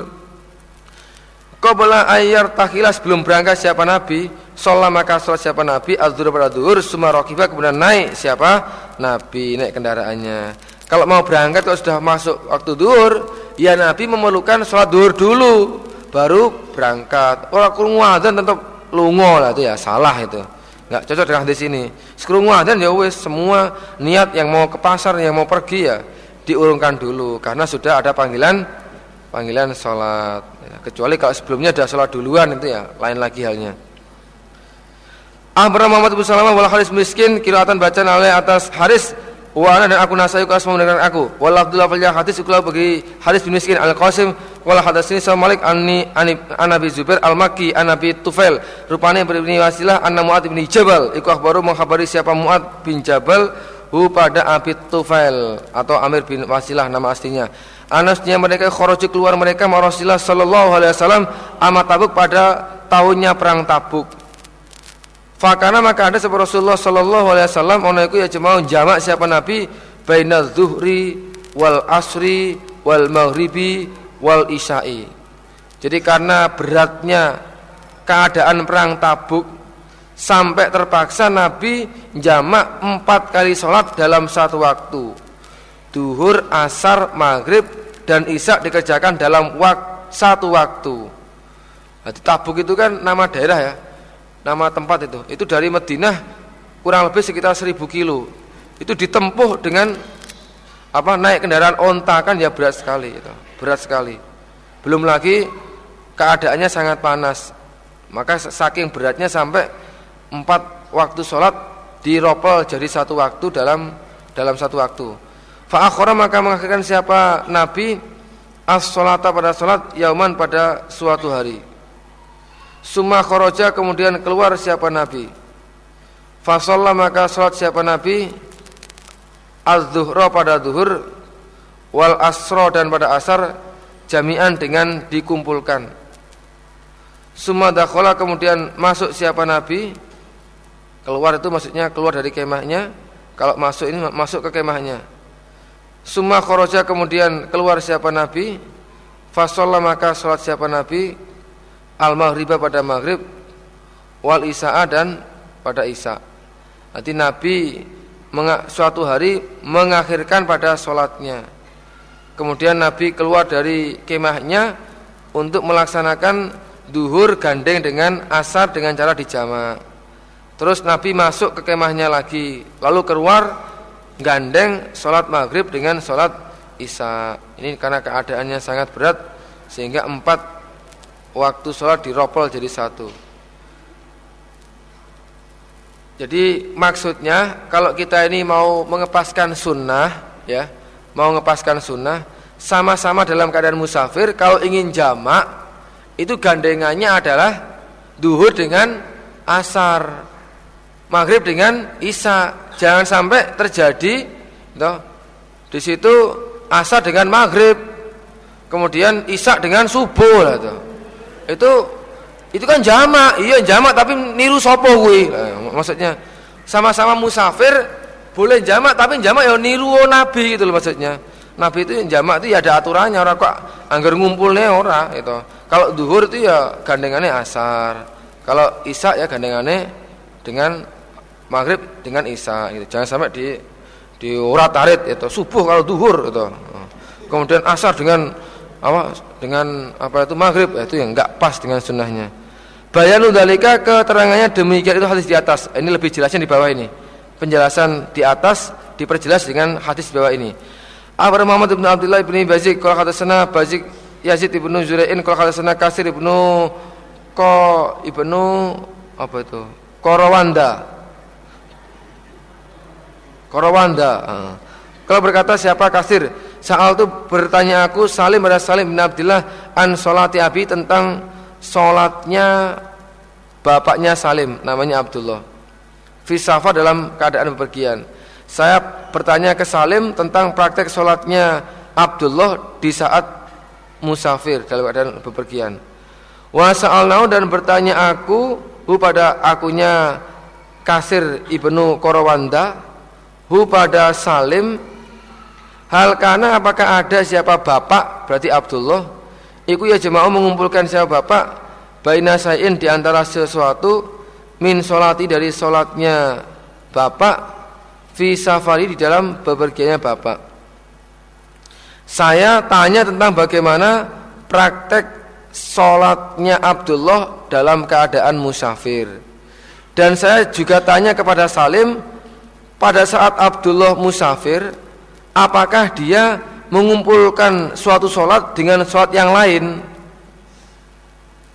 Qabla ayar takilas belum berangkat siapa Nabi? Sholat maka sholat siapa Nabi? Azdur pada duhur Suma rokibah kemudian naik siapa Nabi naik kendaraannya. Kalau mau berangkat kalau sudah masuk waktu duhur Ya Nabi memerlukan sholat duhur dulu Baru berangkat. Orang kurung adzan tetap lungo lah itu ya Salah itu. Nggak cocok dengan di sini. Sekurung adzan ya wes semua niat yang mau ke pasar yang mau pergi ya diurungkan dulu karena sudah ada panggilan panggilan sholat kecuali kalau sebelumnya ada sholat duluan itu ya lain lagi halnya. Ahbar Muhammad bin Salamah wal Haris miskin kiratan bacaan oleh atas Haris. Wa ana dan aku nasai ku asma dengan aku. Wal Abdullah fil hadis ikula bagi Haris bin miskin al Qasim wal hadatsini sa Malik anni anabi Zubair al Makki anabi Tufail. Rupane berbini wasilah anna Muad bin Jabal. Iku akhbaru mengkhabari siapa Muad bin Jabal hu pada Abi Tufail atau Amir bin Wasilah nama aslinya Anasnya mereka khoroji keluar mereka Rasulullah sallallahu alaihi wasallam amat Tabuk pada tahunnya perang Tabuk. Fakana maka ada sebuah Rasulullah sallallahu alaihi wasallam ono iku ya cuma jamak siapa Nabi baina zuhri wal asri wal maghribi wal isya'i. Jadi karena beratnya keadaan perang Tabuk sampai terpaksa Nabi jamak empat kali sholat dalam satu waktu duhur, asar, maghrib dan isya dikerjakan dalam wak satu waktu. Jadi Tabuk itu kan nama daerah ya, nama tempat itu. Itu dari Madinah kurang lebih sekitar seribu kilo. Itu ditempuh dengan apa naik kendaraan onta kan ya berat sekali itu, berat sekali. Belum lagi keadaannya sangat panas. Maka saking beratnya sampai empat waktu sholat diropel jadi satu waktu dalam dalam satu waktu. Fa'akhara maka mengakhirkan siapa Nabi as-salata pada salat yauman pada suatu hari. Summa kharaja kemudian keluar siapa Nabi. Fasalla maka salat siapa Nabi az-zuhra pada zuhur wal asro dan pada asar jami'an dengan dikumpulkan. Summa dakhala kemudian masuk siapa Nabi keluar itu maksudnya keluar dari kemahnya kalau masuk ini masuk ke kemahnya Summa khoroja kemudian keluar siapa Nabi. Fasolah maka sholat siapa Nabi. Al maghriba pada maghrib. Wal isa'a dan pada isa Nanti Nabi suatu hari mengakhirkan pada sholatnya. Kemudian Nabi keluar dari kemahnya Untuk melaksanakan duhur gandeng dengan asar dengan cara dijama. Terus Nabi masuk ke kemahnya lagi. Lalu keluar gandeng sholat maghrib dengan sholat isya. Ini karena keadaannya sangat berat sehingga empat waktu sholat diropol jadi satu. Jadi maksudnya kalau kita ini mau mengepaskan sunnah, ya, mau mengepaskan sunnah, sama-sama dalam keadaan musafir, kalau ingin jamak itu gandengannya adalah duhur dengan asar, maghrib dengan isya jangan sampai terjadi toh, di situ asar dengan maghrib kemudian isak dengan subuh lah toh. itu itu kan jamak. Iya jamak tapi niru sopo gue maksudnya sama-sama musafir boleh jamak tapi jamak ya niru nabi itu loh maksudnya. Nabi itu jamak itu ya ada aturannya orang kok anggar ngumpulnya orang itu kalau duhur itu ya gandengannya asar. Kalau isak ya gandengannya dengan maghrib dengan isya gitu. Jangan sampai di urat tarit itu subuh kalau duhur itu. Kemudian asar dengan apa dengan apa itu maghrib itu yang enggak pas dengan sunnahnya. Bayanu dalika keterangannya demikian itu hadis di atas. Ini lebih jelasnya di bawah ini. Penjelasan di atas diperjelas dengan hadis di bawah ini. Abu Muhammad bin Abdullah bin Bazik kalau kata sana Bazik Yazid ibnu Zurain kalau kata sana Kasir ibnu Ko ibnu apa itu Korowanda Korowanda. Kalau berkata siapa kasir? Saal itu bertanya aku Salim pada Salim bin Abdullah an solati abi tentang solatnya bapaknya Salim namanya Abdullah. Fisafa dalam keadaan bepergian. Saya bertanya ke Salim tentang praktek solatnya Abdullah di saat musafir dalam keadaan bepergian. Wa sa'alnau dan bertanya aku hu pada akunya kasir ibnu Korowanda hu pada Salim. Hal karena apakah ada siapa bapak? Berarti Abdullah. Iku ya jemaah mengumpulkan siapa bapak? Baina sayin di antara sesuatu min solati dari solatnya bapak fi safari di dalam bepergiannya bapak. Saya tanya tentang bagaimana praktek sholatnya Abdullah dalam keadaan musafir. Dan saya juga tanya kepada Salim, pada saat Abdullah musafir, apakah dia mengumpulkan suatu sholat dengan sholat yang lain?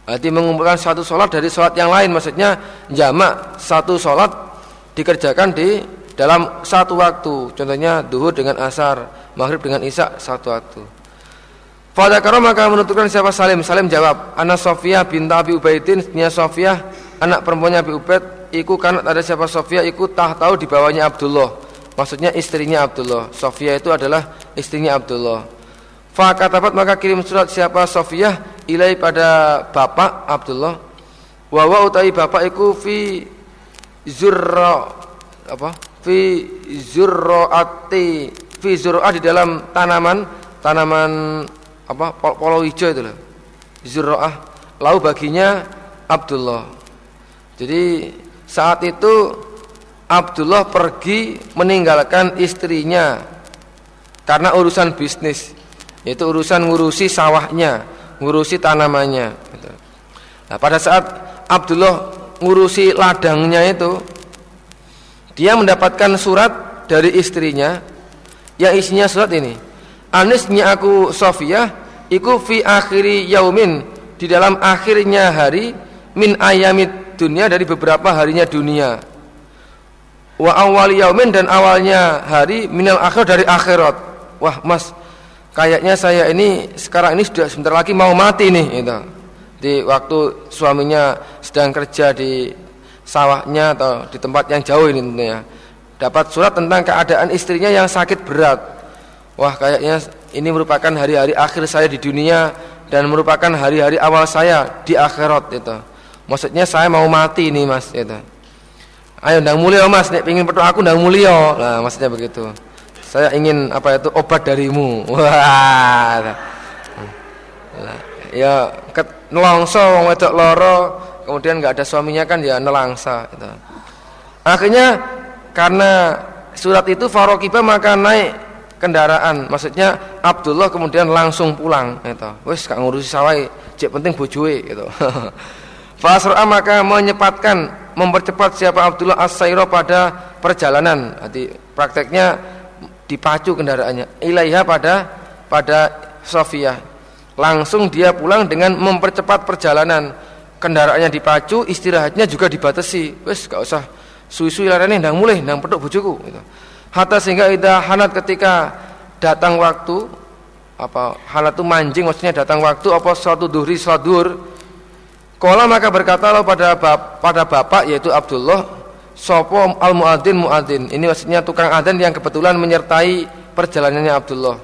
Berarti mengumpulkan satu sholat dari sholat yang lain, maksudnya jamak satu sholat dikerjakan di dalam satu waktu. Contohnya duhur dengan asar, maghrib dengan isya satu waktu. Pada karo maka menentukan siapa Salim. Salim jawab, anak Sofia binta Abi Ubaidin, Sofia, anak perempuannya Abi Ubaid, iku kan ada siapa Sofia, iku tah tahu di bawahnya Abdullah. Maksudnya istrinya Abdullah. Sofia itu adalah istrinya Abdullah. Fakatabat maka kirim surat siapa Sofia ilai pada bapak Abdullah. Wawa utai bapak iku fi zurra apa? Fi zurraati fi zur'ah di dalam tanaman tanaman apa polo hijau itu loh zur'ah lalu baginya Abdullah jadi saat itu Abdullah pergi meninggalkan istrinya karena urusan bisnis yaitu urusan ngurusi sawahnya ngurusi tanamannya gitu. nah, pada saat Abdullah ngurusi ladangnya itu dia mendapatkan surat dari istrinya yang isinya surat ini Anisnya aku Sofia Iku fi akhiri yaumin Di dalam akhirnya hari Min ayamid dunia dari beberapa harinya dunia Wa awal yaumin dan awalnya hari Minal akhir dari akhirat Wah mas Kayaknya saya ini sekarang ini sudah sebentar lagi mau mati nih gitu. Di waktu suaminya sedang kerja di sawahnya atau di tempat yang jauh ini tentunya dapat surat tentang keadaan istrinya yang sakit berat. Wah, kayaknya ini merupakan hari-hari akhir saya di dunia dan merupakan hari-hari awal saya di akhirat itu. Maksudnya saya mau mati ini, Mas, itu. Ayo ndang mulia Mas, nek pengin petuk aku ndang mulia. Nah, maksudnya begitu. Saya ingin apa itu obat darimu. Wah. Ya ket nelongso wong wedok loro, kemudian nggak ada suaminya kan ya nelangsa itu. Akhirnya karena surat itu Farokiba maka naik kendaraan maksudnya Abdullah kemudian langsung pulang itu wes gak ngurusi sawai cek penting bojue gitu Fasra maka menyepatkan mempercepat siapa Abdullah as pada perjalanan. Jadi prakteknya dipacu kendaraannya. Ilaiha pada pada Sofia langsung dia pulang dengan mempercepat perjalanan. Kendaraannya dipacu istirahatnya juga dibatasi. Wes gak usah suwi-suwi larane ndang mulai ndang petuk bojoku gitu. Hatta sehingga ida hanat ketika datang waktu apa hanat itu manjing maksudnya datang waktu apa suatu duhri sadur Kala maka berkata lo pada bap, pada bapak yaitu Abdullah sopo al muadzin? Muadzin ini maksudnya tukang adzan yang kebetulan menyertai perjalanannya Abdullah.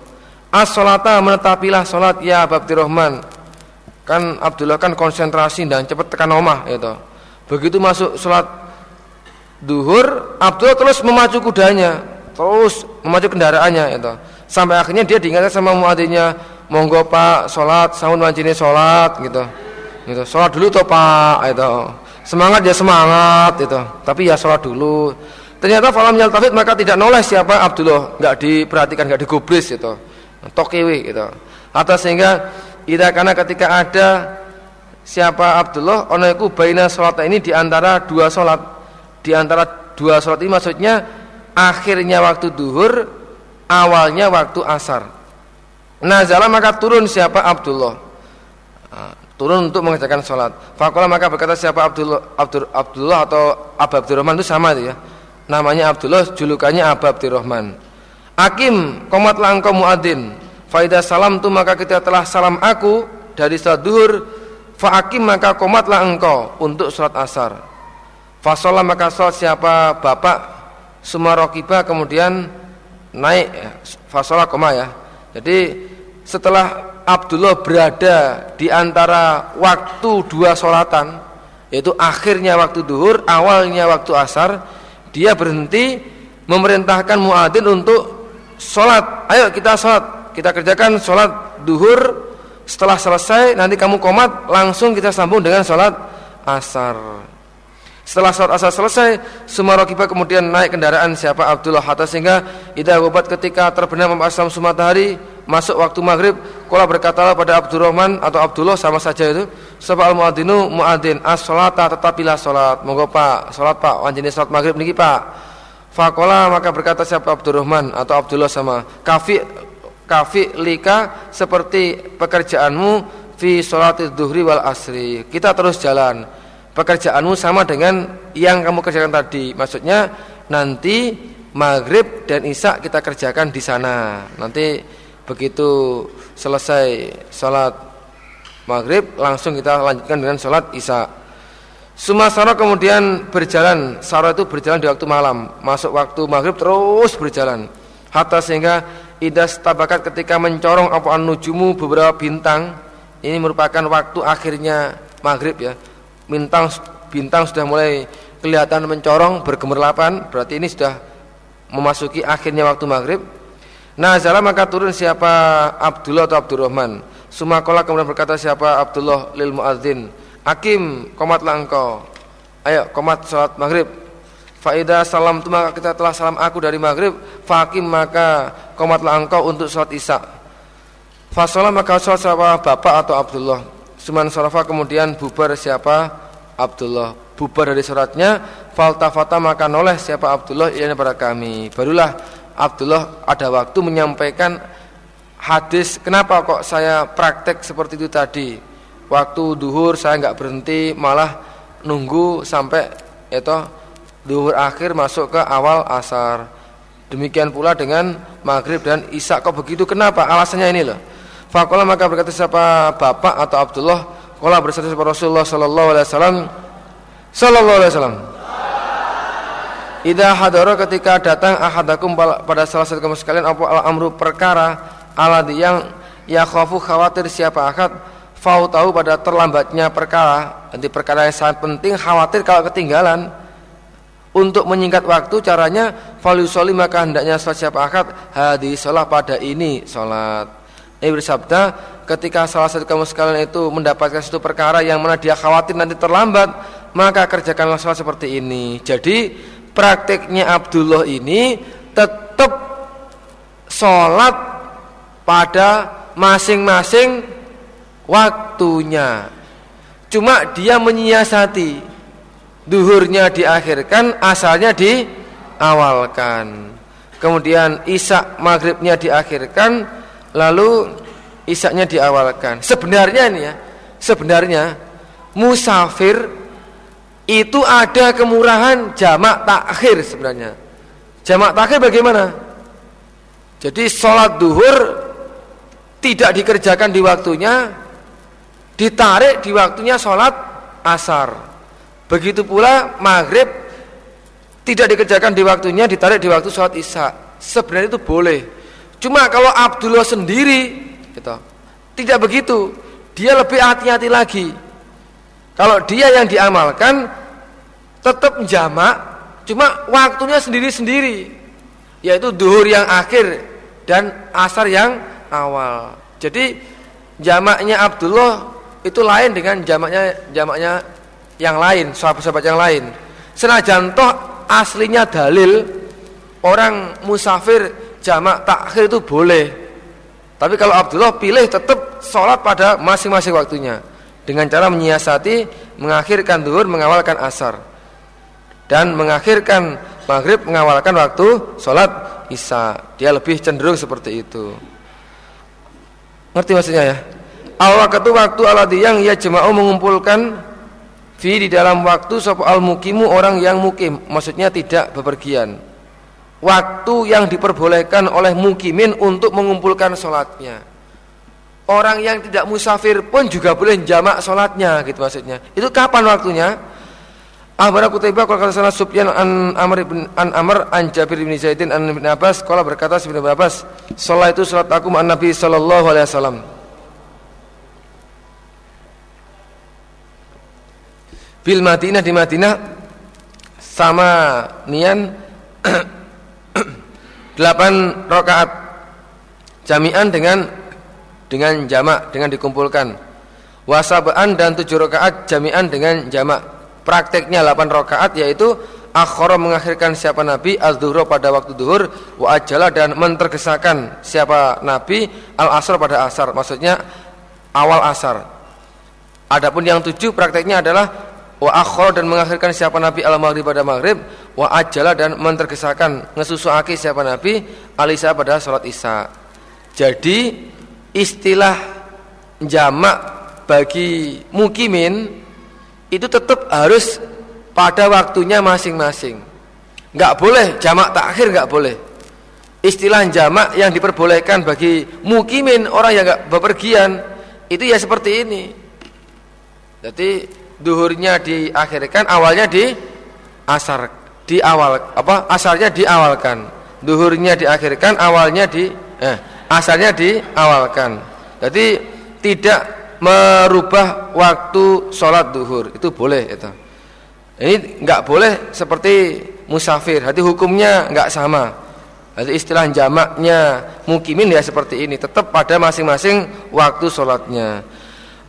As salata menetapilah salat ya Abdurrahman kan Abdullah kan konsentrasi dan cepat tekan omah itu begitu masuk salat duhur Abdul terus memacu kudanya terus memacu kendaraannya itu sampai akhirnya dia diingatkan sama muadzinnya monggo pak sholat sahun wancine sholat gitu gitu. Sholat dulu toh pak itu. Semangat ya semangat itu. Tapi ya sholat dulu. Ternyata falam yaltafid maka tidak noleh siapa Abdullah. Nggak diperhatikan nggak digubris itu tokewi gitu. Atas sehingga tidak karena ketika ada siapa Abdullah ono iku baina sholat ini di antara dua sholat. Di antara dua sholat ini maksudnya akhirnya waktu duhur, awalnya waktu asar. Nazala maka turun siapa Abdullah. Turun untuk mengerjakan sholat. Fakola maka berkata siapa Abdullah, Abdur, Abdullah atau Abu Abdurrahman itu sama itu ya. Namanya Abdullah, julukannya Abu Abdurrahman. Akim, komatlah engkau muadzin. Faidah salam tu maka ketika telah salam aku dari sholat duhur, faakim maka komatlah engkau untuk sholat asar. Fasolah maka sholat siapa bapak Sumarokiba kemudian naik ya, Fasolah koma ya Jadi setelah Abdullah berada di antara waktu dua solatan yaitu akhirnya waktu duhur, awalnya waktu asar, dia berhenti memerintahkan muadzin untuk sholat. Ayo kita sholat, kita kerjakan sholat duhur. Setelah selesai, nanti kamu komat, langsung kita sambung dengan sholat asar. Setelah sholat asar selesai, semua rokibah kemudian naik kendaraan siapa? Abdullah Hatta sehingga ida obat ketika terbenam aslam sumatahari masuk waktu maghrib Kala berkatalah pada Abdurrahman atau Abdullah sama saja itu Sebab al-muadzinu? Muadzin as-salata tetapilah salat Monggo Pak, salat Pak, wanjini salat maghrib niki Pak. Fakola maka berkata siapa Abdurrahman atau Abdullah sama? Kafi kafi lika seperti pekerjaanmu fi salati duhri wal asri. Kita terus jalan Pekerjaanmu sama dengan yang kamu kerjakan tadi. Maksudnya nanti maghrib dan isya kita kerjakan di sana. Nanti begitu selesai sholat maghrib langsung kita lanjutkan dengan sholat isya. Sumasara kemudian berjalan. Sarah itu berjalan di waktu malam. Masuk waktu maghrib terus berjalan. Hatta sehingga Idas tabakat ketika mencorong apa nujumu beberapa bintang Ini merupakan waktu akhirnya maghrib ya Bintang bintang sudah mulai kelihatan mencorong bergemerlapan Berarti ini sudah memasuki akhirnya waktu maghrib Nazala maka turun siapa Abdullah atau Abdurrahman. Sumakola kemudian berkata siapa Abdullah lil muadzin. Akim komatlah engkau. Ayo komat salat maghrib. Faida salam tu maka kita telah salam aku dari maghrib. Fakim maka komatlah engkau untuk salat isya. Fasolah maka salat siapa bapak atau Abdullah. Suman sarafa kemudian bubar siapa? Abdullah. Bubar dari suratnya. Faltafata maka noleh siapa? Abdullah ini pada kami. Barulah Abdullah ada waktu menyampaikan hadis kenapa kok saya praktek seperti itu tadi? Waktu duhur saya nggak berhenti malah nunggu sampai itu duhur akhir masuk ke awal asar. Demikian pula dengan maghrib dan isya. Kok begitu? Kenapa? Alasannya ini loh Fakola maka berkata siapa bapak atau Abdullah Kola bersatu Rasulullah Sallallahu Alaihi Wasallam. Sallallahu Alaihi Wasallam. Ida hadoro ketika datang ahadakum pada salah satu kamu sekalian apa al amru perkara ala yang ya khafu khawatir siapa akad fau tahu pada terlambatnya perkara. Nanti perkara yang sangat penting khawatir kalau ketinggalan. Untuk menyingkat waktu caranya falusoli maka hendaknya salat siapa akad hadis sholat pada ini sholat ini bersabda ketika salah satu kamu sekalian itu mendapatkan satu perkara yang mana dia khawatir nanti terlambat maka kerjakanlah sholat seperti ini jadi prakteknya Abdullah ini tetap sholat pada masing-masing waktunya. Cuma dia menyiasati duhurnya diakhirkan, asalnya diawalkan. Kemudian isak maghribnya diakhirkan, lalu isaknya diawalkan. Sebenarnya ini ya, sebenarnya musafir itu ada kemurahan jamak takhir sebenarnya. Jamak takhir bagaimana? Jadi sholat duhur tidak dikerjakan di waktunya, ditarik di waktunya sholat asar. Begitu pula maghrib tidak dikerjakan di waktunya, ditarik di waktu sholat isya. Sebenarnya itu boleh. Cuma kalau Abdullah sendiri, gitu, tidak begitu. Dia lebih hati-hati lagi. Kalau dia yang diamalkan tetap jamak, cuma waktunya sendiri-sendiri, yaitu duhur yang akhir dan asar yang awal. Jadi jamaknya Abdullah itu lain dengan jamaknya jamaknya yang lain, sahabat-sahabat yang lain. Senajan toh aslinya dalil orang musafir jamak takhir itu boleh. Tapi kalau Abdullah pilih tetap sholat pada masing-masing waktunya. Dengan cara menyiasati mengakhirkan duhur mengawalkan asar. Dan mengakhirkan maghrib mengawalkan waktu sholat isya. Dia lebih cenderung seperti itu. Ngerti maksudnya ya? Al waktu waktu aladi yang ia jema'u mengumpulkan fi di dalam waktu sop al mukimu orang yang mukim. Maksudnya tidak bepergian waktu yang diperbolehkan oleh mukimin untuk mengumpulkan sholatnya. Orang yang tidak musafir pun juga boleh jamak sholatnya gitu maksudnya. Itu kapan waktunya? Akhbar aku tiba kalau kata salah subyan an Amr ibn, an Amr an Jabir bin Zaidin an bin Abbas kalau berkata bin Abbas salat itu salat aku an Nabi sallallahu alaihi wasallam Bil Madinah di Madinah sama nian 8 rakaat jami'an dengan dengan jamak dengan dikumpulkan. Wasabaan dan 7 rakaat jami'an dengan jamak. Prakteknya 8 rakaat yaitu akhara mengakhirkan siapa nabi az-zuhra pada waktu duhur wa ajala dan mentergesakan siapa nabi al-asr pada asar. Maksudnya awal asar. Adapun yang tujuh prakteknya adalah wa akhara dan mengakhirkan siapa nabi al-maghrib pada maghrib wa ajala dan mentergesakan ngesusuake siapa nabi alisa pada salat isya jadi istilah jamak bagi mukimin itu tetap harus pada waktunya masing-masing. Enggak boleh jamak takhir enggak boleh. Istilah jamak yang diperbolehkan bagi mukimin orang yang enggak bepergian itu ya seperti ini. Jadi duhurnya diakhirkan, awalnya di asar di awal apa asarnya diawalkan. Duhurnya diakhirkan, awalnya di eh, asarnya diawalkan. Jadi tidak merubah waktu sholat duhur itu boleh itu. Ini nggak boleh seperti musafir. Hati hukumnya nggak sama. Jadi istilah jamaknya mukimin ya seperti ini. Tetap pada masing-masing waktu sholatnya.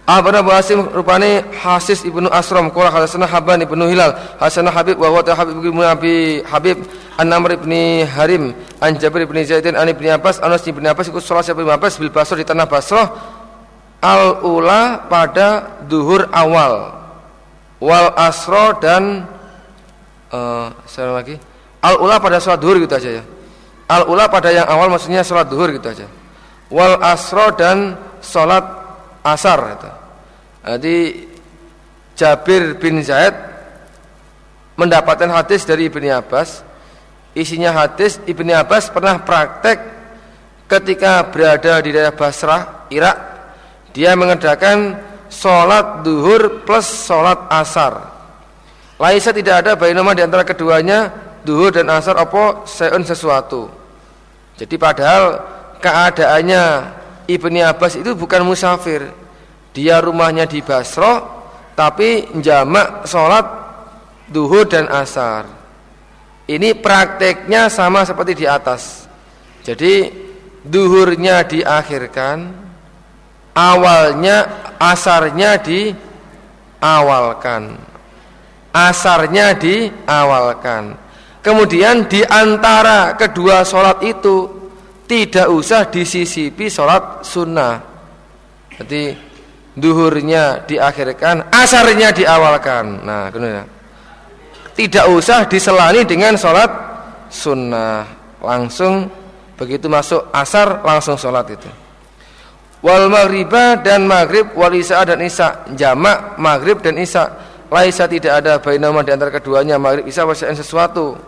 Abu Asim rupani Hasis ibnu Asram Kala Hasanah Haban ibnu Hilal. Hasanah Habib wa huwa Habib ibnu Abi Habib An-Namr ibni Harim An Jabir ibni Zaidin An ibni Abbas Anas ibni Abbas ikut sholat ibni Abbas bil Basrah di tanah Basrah. Al-Ula pada duhur awal. Wal asro dan uh, lagi? Al ula pada sholat duhur gitu aja ya. Al ula pada yang awal maksudnya sholat duhur gitu aja. Wal asro dan sholat asar gitu. jadi Jabir bin Zaid mendapatkan hadis dari Ibni Abbas isinya hadis Ibni Abbas pernah praktek ketika berada di daerah Basrah Irak dia mengerjakan sholat duhur plus sholat asar. Laisa tidak ada nama di antara keduanya duhur dan asar apa seun sesuatu. Jadi padahal keadaannya Ibni Abbas itu bukan musafir. Dia rumahnya di Basro, tapi jamak sholat duhur dan asar. Ini prakteknya sama seperti di atas. Jadi duhurnya diakhirkan, awalnya asarnya diawalkan asarnya diawalkan kemudian di antara kedua sholat itu tidak usah disisipi sholat sunnah. Jadi duhurnya diakhirkan asarnya diawalkan. Nah kemudian tidak usah diselani dengan sholat sunnah. Langsung begitu masuk asar langsung sholat itu. Wal maghriba dan maghrib wal isya dan isya. Jamak maghrib dan isya. Laisa tidak ada bainama di antara keduanya maghrib isya wasya'in sesuatu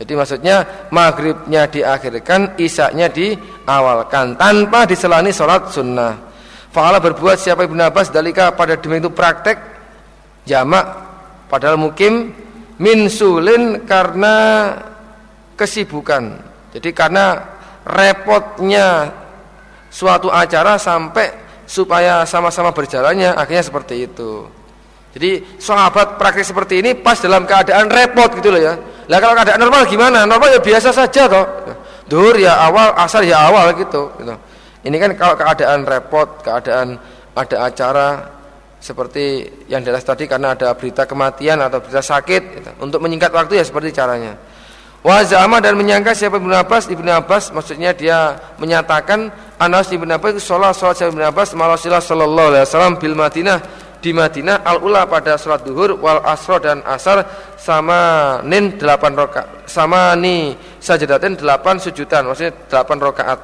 jadi maksudnya maghribnya diakhirkan isya-nya diawalkan tanpa diselani sholat sunnah Fa'ala berbuat siapa Ibn Abbas dalika pada demi itu praktek jamak padahal mukim min sulin karena kesibukan jadi karena repotnya suatu acara sampai supaya sama-sama berjalannya akhirnya seperti itu. Jadi sahabat praktik seperti ini pas dalam keadaan repot gitu loh ya. Lah kalau keadaan normal gimana? Normal ya biasa saja toh. Dur ya awal, asal ya awal gitu. gitu. Ini kan kalau keadaan repot, keadaan ada acara seperti yang jelas tadi karena ada berita kematian atau berita sakit gitu. untuk menyingkat waktu ya seperti caranya. Wazama dan menyangka siapa Ibnu Abbas Ibnu Abbas maksudnya dia menyatakan Anas Ibnu Abbas sholat sholat Ibnu Abbas Rasulullah Sallallahu Alaihi Wasallam bil Madinah di Madinah al ula pada sholat duhur wal asro dan asar sama nin delapan rokaat sama ni sajadatin delapan sujudan maksudnya delapan rokaat.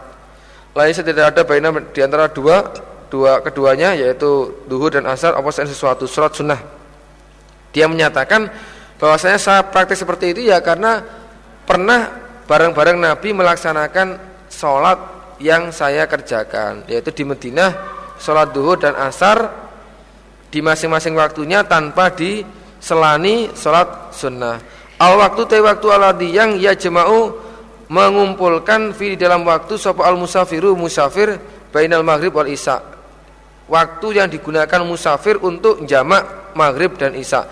Lainnya tidak ada baina di antara dua dua keduanya yaitu duhur dan asar apa sesuatu sholat sunnah. Dia menyatakan bahwasanya saya praktek seperti itu ya karena pernah bareng-bareng Nabi melaksanakan sholat yang saya kerjakan yaitu di Madinah sholat duhur dan asar di masing-masing waktunya tanpa diselani sholat sunnah. Al waktu te waktu aladi yang ya jema'u mengumpulkan fi dalam waktu sopa al musafiru musafir bainal maghrib wal isya. Waktu yang digunakan musafir untuk jamak maghrib dan isya.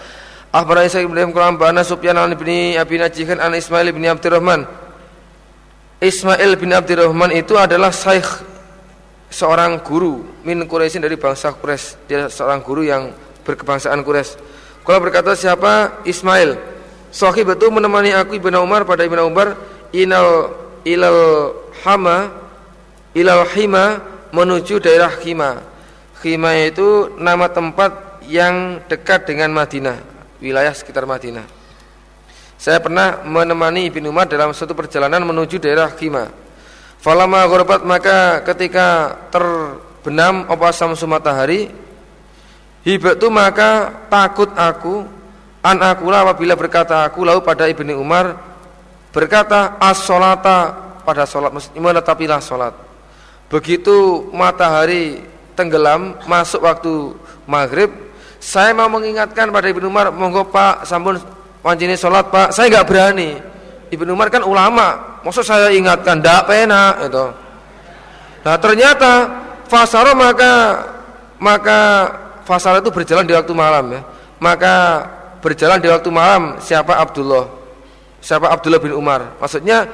Akhbarana Isa bin Ibrahim Bana Sufyan an ibni Abi Najihan an Ismail bin Abdurrahman. Ismail bin Abdurrahman itu adalah syekh seorang guru min Quraisyin dari bangsa Quraisy. Dia seorang guru yang berkebangsaan Quraisy. Kalau berkata siapa Ismail, Sahib itu menemani aku Ibnu Umar pada Ibnu Umar inal ilal hama ilal hima menuju daerah Hima. Hima itu nama tempat yang dekat dengan Madinah wilayah sekitar Madinah. Saya pernah menemani Ibnu Umar dalam suatu perjalanan menuju daerah Kima. Falama gharabat maka ketika terbenam opa samsu matahari hibatu maka takut aku an akulah apabila berkata aku lalu pada Ibnu Umar berkata as-salata pada salat menetapilah salat. Begitu matahari tenggelam masuk waktu maghrib saya mau mengingatkan pada Ibnu Umar, monggo Pak, sampun wancine sholat Pak. Saya nggak berani. Ibnu Umar kan ulama, maksud saya ingatkan, ndak pena itu. Nah ternyata fasaro maka maka fasaro itu berjalan di waktu malam ya. Maka berjalan di waktu malam siapa Abdullah? Siapa Abdullah bin Umar? Maksudnya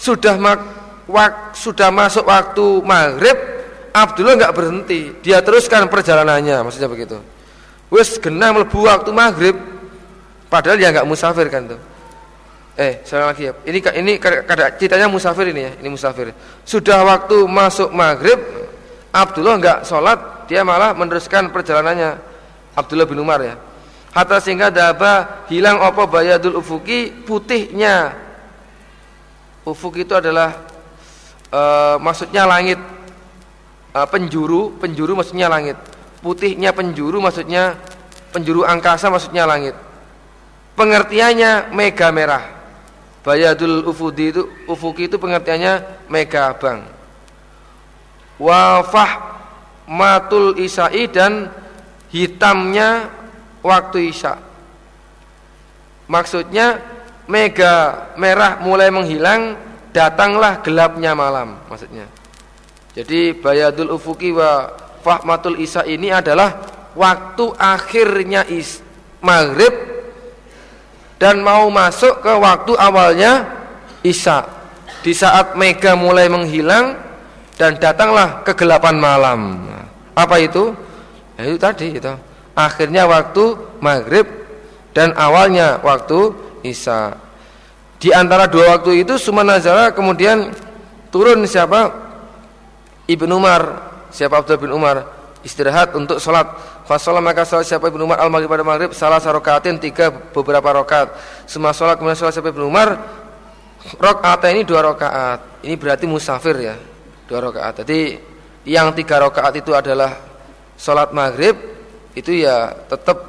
sudah mak, wak, sudah masuk waktu maghrib, Abdullah nggak berhenti, dia teruskan perjalanannya, maksudnya begitu wis genah mlebu waktu maghrib padahal dia nggak musafir kan tuh eh saya lagi ya. Ini ini kada ceritanya musafir ini ya. Ini musafir. Sudah waktu masuk maghrib Abdullah nggak sholat dia malah meneruskan perjalanannya. Abdullah bin Umar ya. Hatta sehingga daba hilang apa bayadul ufuki? Putihnya. Ufuk itu adalah e, maksudnya langit. E, penjuru penjuru maksudnya langit. Putihnya penjuru maksudnya penjuru angkasa maksudnya langit. Pengertiannya mega merah bayadul ufudi itu ufuki itu pengertiannya mega abang wafah matul isai dan hitamnya waktu isya maksudnya mega merah mulai menghilang datanglah gelapnya malam maksudnya. Jadi bayadul ufuki wa Fahmatul Isya ini adalah waktu akhirnya is, maghrib dan mau masuk ke waktu awalnya Isya. Di saat mega mulai menghilang dan datanglah kegelapan malam. Apa itu? Ya, itu tadi itu. Akhirnya waktu maghrib dan awalnya waktu Isya. Di antara dua waktu itu Sumanazara kemudian turun siapa? Ibnu Umar siapa Abdullah bin Umar istirahat untuk sholat fasolah maka sholat siapa Ibnu Umar al maghrib pada maghrib? Salah sarokaatin tiga beberapa rokaat semua sholat kemudian sholat siapa Ibnu Umar? Rokaat ini dua rokaat ini berarti musafir ya dua rokaat jadi yang tiga rokaat itu adalah sholat maghrib itu ya tetap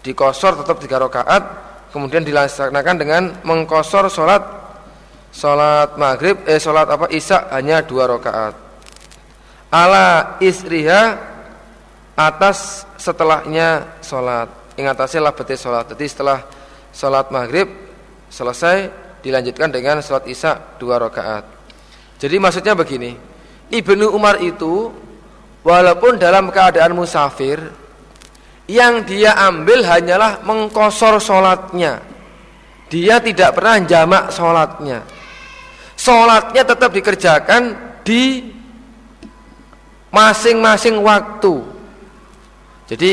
dikosor tetap tiga rokaat kemudian dilaksanakan dengan mengkosor sholat sholat maghrib eh sholat apa isya hanya dua rokaat ala isriha atas setelahnya sholat. Ingatasi lah betul sholat. Jadi setelah sholat maghrib selesai dilanjutkan dengan sholat isya dua rakaat. Jadi maksudnya begini Ibnu Umar itu walaupun dalam keadaan musafir yang dia ambil hanyalah mengkosor sholatnya. Dia tidak pernah jamak sholatnya. Sholatnya tetap dikerjakan di masing-masing waktu. Jadi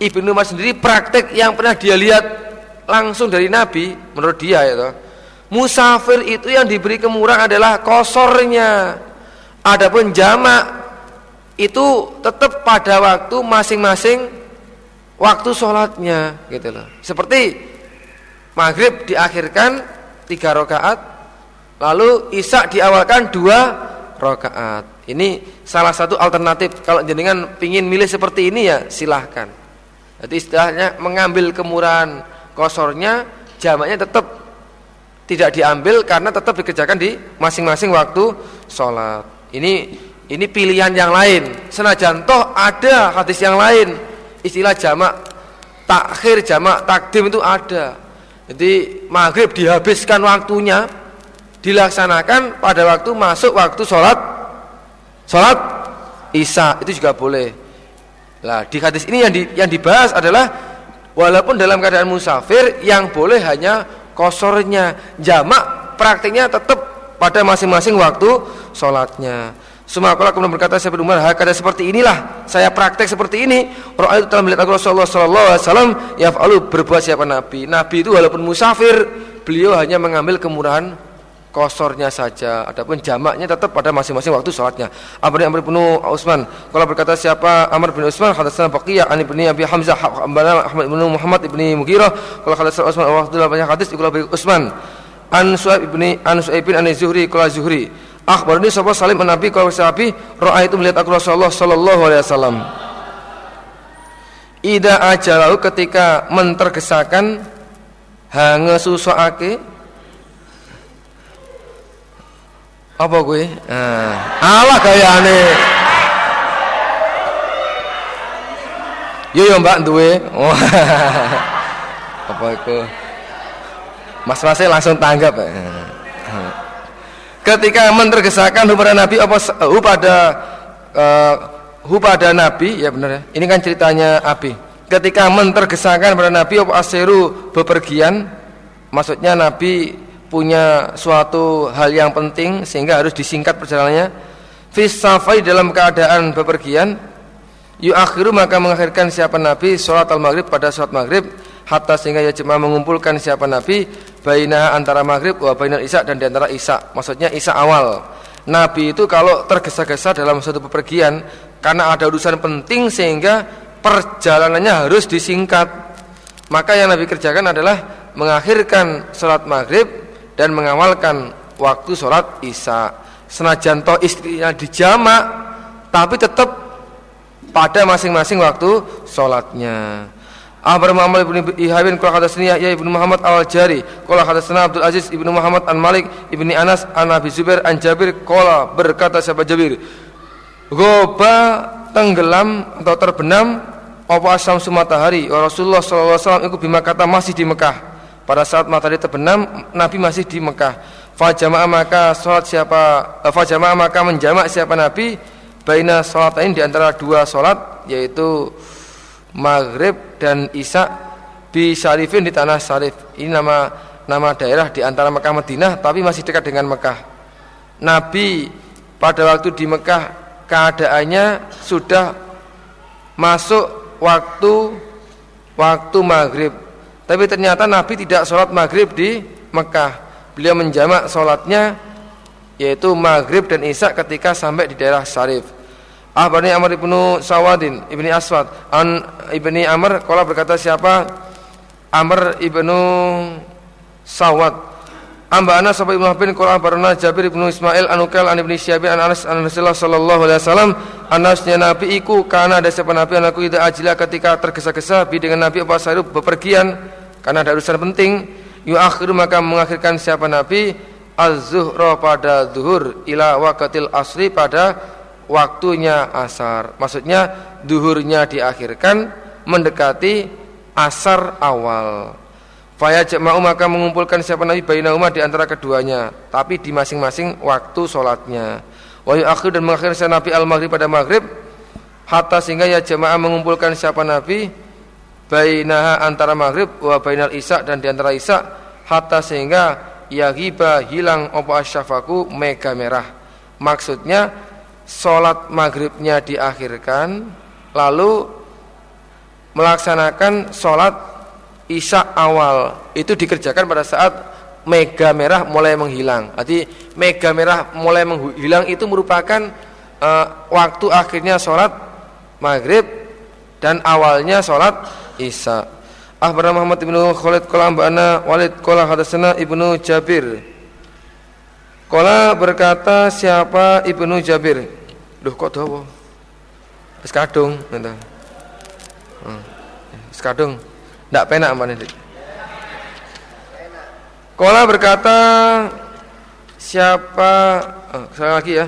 Ibnu Umar sendiri praktek yang pernah dia lihat langsung dari Nabi menurut dia ya toh. Musafir itu yang diberi kemurahan adalah kosornya. Adapun jamak itu tetap pada waktu masing-masing waktu sholatnya gitu loh. Seperti maghrib diakhirkan tiga rakaat, lalu isak diawalkan dua rakaat. Ini salah satu alternatif kalau jenengan pingin milih seperti ini ya silahkan. Jadi istilahnya mengambil kemurahan kosornya jamaknya tetap tidak diambil karena tetap dikerjakan di masing-masing waktu sholat. Ini ini pilihan yang lain. Senajan toh ada hadis yang lain istilah jamak takhir jamak takdim itu ada. Jadi maghrib dihabiskan waktunya dilaksanakan pada waktu masuk waktu sholat Salat Isya itu juga boleh. Nah, di hadis ini yang di, yang dibahas adalah walaupun dalam keadaan musafir yang boleh hanya kosornya jamak praktiknya tetap pada masing-masing waktu sholatnya semua kalau kemudian berkata saya Umar, hakada seperti inilah saya praktek seperti ini. Orang itu telah melihat aku Rasulullah Sallallahu Alaihi Wasallam ya berbuat siapa Nabi. Nabi itu walaupun musafir, beliau hanya mengambil kemurahan kosornya saja. Adapun jamaknya tetap pada masing-masing waktu sholatnya. Amr Amr bin Utsman. Kalau berkata siapa Amr bin Utsman, hadatsana Baqiyah an ibni Abi Hamzah, Ahmad bin Muhammad ibni Mughirah. Kalau hadatsana Utsman, waktu banyak hadis ikut Utsman. An Suhaib ibni An Suhaib bin An Zuhri, kalau Zuhri. Akhbar ini sahabat salim Nabi kalau sahabi roa itu melihat aku Rasulullah Sallallahu Alaihi Wasallam. Ida ajalau ketika mentergesakan hange susuake apa gue? Nah, Allah gayane. Yo yo Mbak duwe. Oh. apa itu? Mas-masnya langsung tanggap. Eh ketika mentergesakan kepada Nabi apa hu pada uh, hu pada Nabi ya benar ya ini kan ceritanya Abi ketika mentergesakan kepada Nabi apa aseru bepergian maksudnya Nabi punya suatu hal yang penting sehingga harus disingkat perjalanannya. Fis safai dalam keadaan bepergian yu akhiru maka mengakhirkan siapa Nabi sholat al maghrib pada sholat maghrib hatta sehingga ya jemaah mengumpulkan siapa Nabi baina antara maghrib wa bainal isya dan di antara isya. Maksudnya isya awal. Nabi itu kalau tergesa-gesa dalam suatu pepergian karena ada urusan penting sehingga perjalanannya harus disingkat. Maka yang Nabi kerjakan adalah mengakhirkan sholat maghrib dan mengawalkan waktu sholat isya. Senajan toh istrinya dijamak tapi tetap pada masing-masing waktu sholatnya. Akhbar Muhammad ibn Ihabin Kala hadatsani Yahya ibn Muhammad al-Jari Kala hadatsana Abdul Aziz ibn Muhammad an Malik ibni Anas an Abi Zubair an Jabir Kala berkata sahabat Jabir Goba tenggelam atau terbenam apa asam matahari Rasulullah SAW itu bima kata masih di Mekah pada saat matahari terbenam Nabi masih di Mekah Fajama'a maka sholat siapa eh, Fajama'a maka menjamak siapa Nabi Baina sholat ini di antara dua sholat yaitu Maghrib dan Isya di Syarifin di tanah Syarif. Ini nama nama daerah di antara Mekah Madinah tapi masih dekat dengan Mekah. Nabi pada waktu di Mekah keadaannya sudah masuk waktu waktu maghrib. Tapi ternyata Nabi tidak sholat maghrib di Mekah. Beliau menjamak sholatnya yaitu maghrib dan isya ketika sampai di daerah Syarif. Ahbarni Amr ibnu Sawadin ibni Aswad an ibni Amr kalau berkata siapa Amr ibnu Sawad Amba Anas sahabat Ibnu Habib qala barana Jabir ibnu Ismail anukal an ibni Syabir an Anas an Rasulullah sallallahu alaihi wasallam anasnya Nabi iku karena ada siapa Nabi anakku ida ajila ketika tergesa-gesa bi dengan Nabi apa sahirup bepergian karena ada urusan penting yu akhiru maka mengakhirkan siapa Nabi az-zuhra pada zuhur ila waqatil asri pada waktunya asar. Maksudnya duhurnya diakhirkan mendekati asar awal. Faya jama'u maka mengumpulkan siapa Nabi bainahuma di antara keduanya, tapi di masing-masing waktu sholatnya. Wahyu akhir dan mengakhirkan Nabi al-maghrib pada maghrib hatta sehingga ya jemaah mengumpulkan siapa Nabi bainaha antara maghrib wa bainal isya dan di antara isya hatta sehingga ya ghiba hilang opo asyafaku mega merah. Maksudnya sholat maghribnya diakhirkan lalu melaksanakan sholat isya awal itu dikerjakan pada saat mega merah mulai menghilang jadi mega merah mulai menghilang itu merupakan uh, waktu akhirnya sholat maghrib dan awalnya sholat isya Ahbar Muhammad ibnu Khalid Kola Mbana Walid Kola Hadasana ibnu Jabir Kola berkata siapa ibnu Jabir Duh kok dawa? Wis kadung ngono. Hmm. Penak mana Dik. Kola berkata siapa oh, saya lagi ya.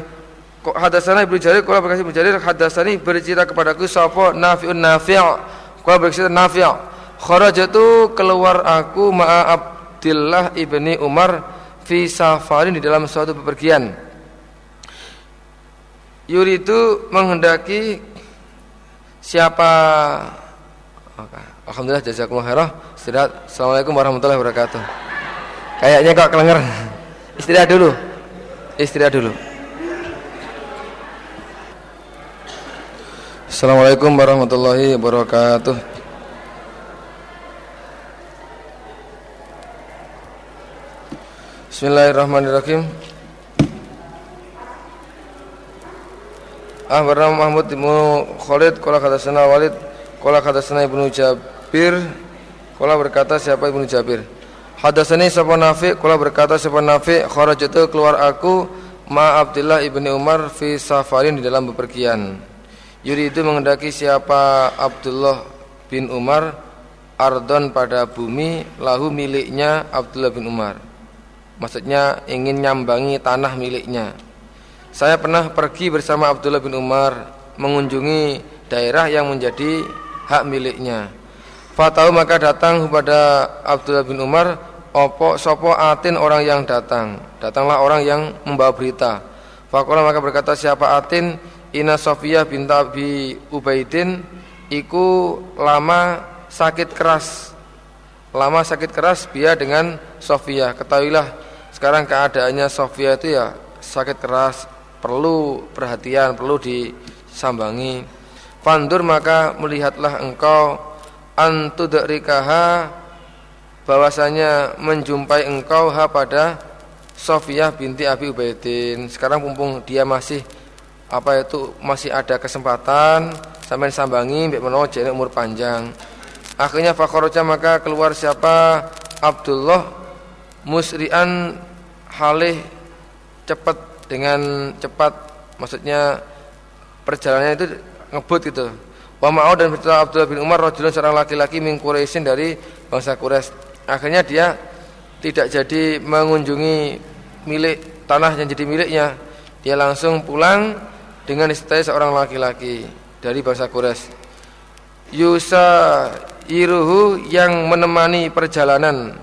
Kok hadasana Ibnu Jarir kola berkata Ibnu Jarir hadasani bercerita kepadaku sapa Nafi'un Nafi'. Kola bercerita Nafi'. Kharajatu keluar aku ma'a Abdillah ibni Umar fi safarin di dalam suatu bepergian. Yuri itu menghendaki siapa. Alhamdulillah jazakumullah khairah. Istirahat. Assalamualaikum warahmatullahi wabarakatuh. Kayaknya kok kelenger. Istirahat dulu. Istirahat dulu. Assalamualaikum warahmatullahi wabarakatuh. Bismillahirrahmanirrahim. Ah bernama Mahmud bin Khalid Kala kata sana Walid Kala kata sana Ibnu Jabir Kala berkata siapa Ibnu Jabir Hadasani siapa Nafi Kala berkata siapa Nafi Kharajatu keluar aku Ma Abdullah ibni Umar Fi safarin di dalam bepergian Yuri itu mengendaki siapa Abdullah bin Umar Ardon pada bumi Lahu miliknya Abdullah bin Umar Maksudnya ingin nyambangi tanah miliknya saya pernah pergi bersama Abdullah bin Umar mengunjungi daerah yang menjadi hak miliknya. Fatau maka datang kepada Abdullah bin Umar opo sopo atin orang yang datang. Datanglah orang yang membawa berita. Fakola maka berkata siapa atin Ina Sofia bin Abi Ubaidin iku lama sakit keras. Lama sakit keras biar dengan Sofia. Ketahuilah sekarang keadaannya Sofia itu ya sakit keras perlu perhatian, perlu disambangi. Fandur maka melihatlah engkau antudrikaha bahwasanya menjumpai engkau ha pada Sofiyah binti Abi Ubaidin. Sekarang mumpung dia masih apa itu masih ada kesempatan sampai sambangi mbek menawa umur panjang. Akhirnya fakharaja maka keluar siapa? Abdullah musri'an halih cepat dengan cepat maksudnya perjalanannya itu ngebut gitu. Wa ma'au dan bertemu Abdullah bin Umar rajulun seorang laki-laki min dari bangsa Quraisy. Akhirnya dia tidak jadi mengunjungi milik tanah yang jadi miliknya. Dia langsung pulang dengan istilah seorang laki-laki dari bangsa Quraisy. Yusa iruhu yang menemani perjalanan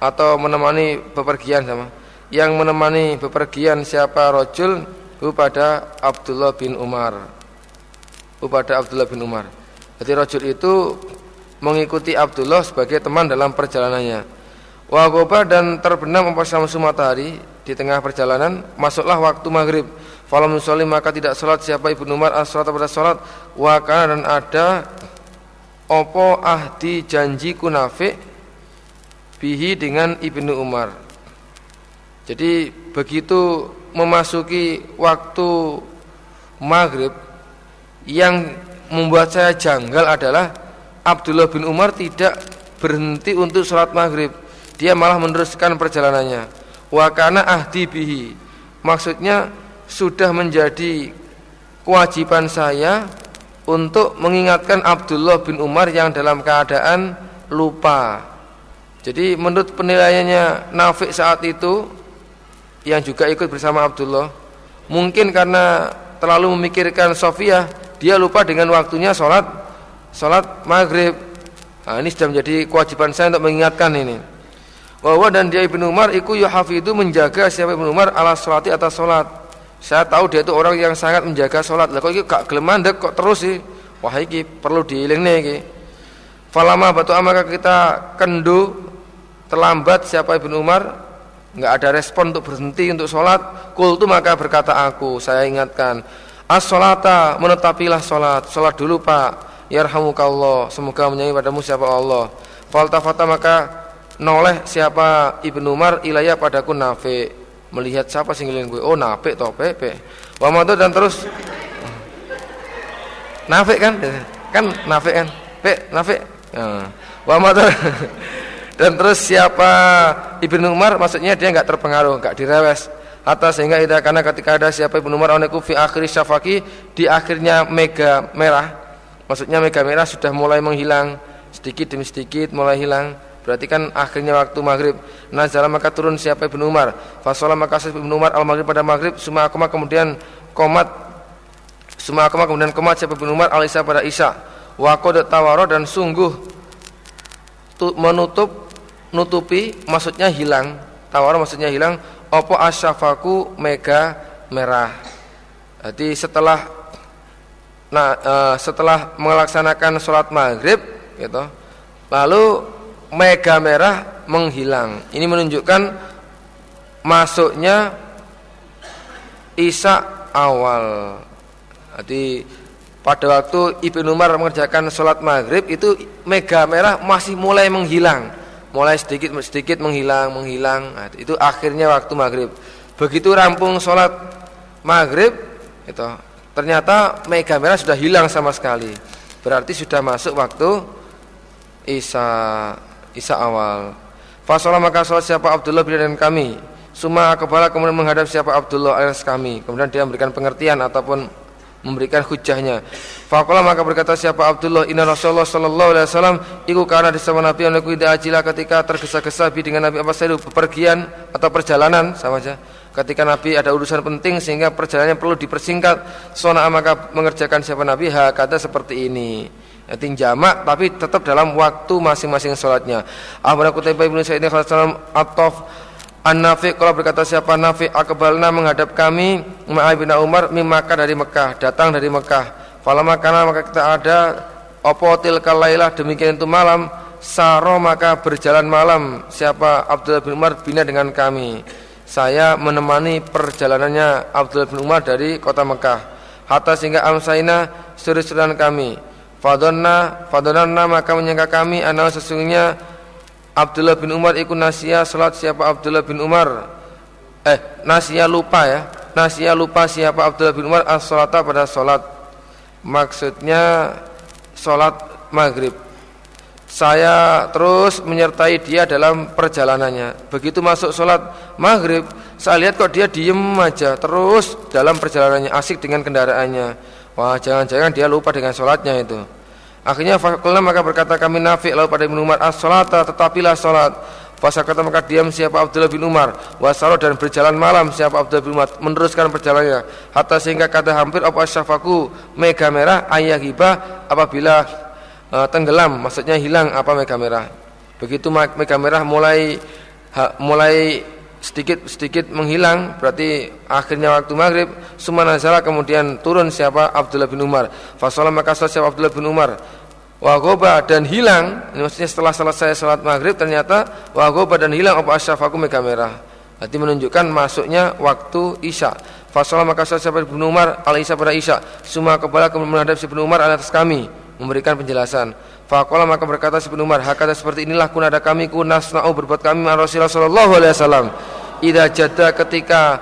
atau menemani bepergian sama. Yang menemani bepergian siapa? Rojul kepada Abdullah bin Umar. Kepada Abdullah bin Umar. Jadi rojul itu mengikuti Abdullah sebagai teman dalam perjalanannya. Wagoba dan terbenam empat samsu matahari di tengah perjalanan masuklah waktu maghrib falam musolim maka tidak sholat siapa ibnu Umar as sholat pada sholat wakana dan ada opo ahdi janji kunafik bihi dengan ibnu Umar jadi begitu memasuki waktu maghrib yang membuat saya janggal adalah Abdullah bin Umar tidak berhenti untuk sholat maghrib. Dia malah meneruskan perjalanannya. Wakana ahdi bihi. Maksudnya sudah menjadi kewajiban saya untuk mengingatkan Abdullah bin Umar yang dalam keadaan lupa. Jadi menurut penilaiannya Nafik saat itu yang juga ikut bersama Abdullah. Mungkin karena terlalu memikirkan Sofia, dia lupa dengan waktunya sholat sholat maghrib. Nah, ini sudah menjadi kewajiban saya untuk mengingatkan ini. Bahwa dan dia Ibnu Umar iku itu menjaga siapa Ibnu Umar ala sholati atas sholat. Saya tahu dia itu orang yang sangat menjaga sholat. Lah kok ini gak geleman dek kok terus sih? Wah ini perlu diiling nih Falama batu amaka kita kendu terlambat siapa Ibnu Umar nggak ada respon untuk berhenti untuk sholat. Kultu maka berkata aku saya ingatkan as sholata menetapilah sholat. Sholat dulu pak. Yarhamukallah. Semoga menyanyi padamu siapa Allah. Faltafata maka noleh siapa ibnu Umar ilayah padaku nafe melihat siapa singgilin gue? Oh nafe toh pepe wa dan terus. Nafe kan? Kan nafe kan? Pe nafe? Ya. wa Dan terus siapa? Ibnu Umar maksudnya dia enggak terpengaruh, enggak direwes. Hatta sehingga itu karena ketika ada siapa Ibnu Umar anaku fi akhir syafaki di akhirnya mega merah. Maksudnya mega merah sudah mulai menghilang. Sedikit demi sedikit mulai hilang. Berarti kan akhirnya waktu maghrib. Nazala maka turun siapa Ibnu Umar. Fasolah maka Ibnu Umar al maghrib pada maghrib. Suma akuma kemudian komat. Suma akuma kemudian komat siapa Ibnu Umar al isya pada isya Wakodat tawaro dan sungguh menutup nutupi maksudnya hilang. Tawar maksudnya hilang. Opo asyafaku mega merah. Jadi setelah nah e, setelah melaksanakan sholat maghrib gitu. Lalu mega merah menghilang. Ini menunjukkan masuknya Isa awal. Jadi pada waktu Ibnu Umar mengerjakan sholat maghrib itu mega merah masih mulai menghilang, mulai sedikit sedikit menghilang menghilang. Nah, itu akhirnya waktu maghrib. Begitu rampung sholat maghrib, itu ternyata mega merah sudah hilang sama sekali. Berarti sudah masuk waktu Isa Isa awal. Fasolah maka sholat siapa Abdullah bin dan kami Suma kepala kemudian menghadap siapa Abdullah alias kami. Kemudian dia memberikan pengertian ataupun memberikan hujahnya. Fakola maka berkata siapa Abdullah Inna Rasulullah Sallallahu Alaihi Wasallam Iku karena disama Nabi oleh tidak ajilah ketika tergesa-gesa dengan Nabi apa saya bepergian atau perjalanan sama saja. Ketika Nabi ada urusan penting sehingga perjalanannya perlu dipersingkat, sona maka mengerjakan siapa Nabi kata seperti ini. Yaitu jamak tapi tetap dalam waktu masing-masing sholatnya. Ahmad Qutaibah bin Sa'id Khalassalam Atof An-Nafi kalau berkata siapa Nafi akbalna menghadap kami Ma'ai bin Umar mimaka dari Mekah datang dari Mekah. Falama kana maka kita ada opo lailah demikian itu malam saro maka berjalan malam. Siapa? Abdullah bin Umar bina dengan kami. Saya menemani perjalanannya Abdullah bin Umar dari kota Mekah. Hatta sehingga amsaina suri-suran kami fadonna fadonna maka menyangka kami anal sesungguhnya Abdullah bin Umar ikut nasia salat siapa Abdullah bin Umar. Eh nasia lupa ya. Nasia lupa siapa Abdullah bin Umar as-salata pada salat. Maksudnya salat maghrib. Saya terus menyertai dia dalam perjalanannya. Begitu masuk salat maghrib saya lihat kok dia diem aja terus dalam perjalanannya asik dengan kendaraannya wah jangan-jangan dia lupa dengan salatnya itu. Akhirnya fakulna maka berkata kami Nafi lalu pada Ibnu Umar as-salata tetapilah salat. kata maka diam siapa Abdullah bin Umar. Wasaro dan berjalan malam siapa Abdullah bin Umar. Meneruskan perjalanannya. Hatta sehingga kata hampir apa syafaku mega merah ayah hiba apabila uh, tenggelam maksudnya hilang apa mega merah? Begitu mega merah mulai ha, mulai sedikit sedikit menghilang berarti akhirnya waktu maghrib sumana kemudian turun siapa? Abdullah bin Umar. Fasolah maka siapa? Abdullah bin Umar. Wagoba dan hilang ini maksudnya setelah selesai salat maghrib ternyata wagoba dan hilang apa asyafaku mega merah. Berarti menunjukkan masuknya waktu isya. Fasolah maka siapa? Bin Umar al isya pada isya. Semua kepala kemudian menghadap si bin Umar atas kami memberikan penjelasan. Fakola maka berkata si Umar, hakata seperti inilah kun ada kami kun nasna'u berbuat kami Rasulullah sallallahu alaihi wasallam. Ida jada ketika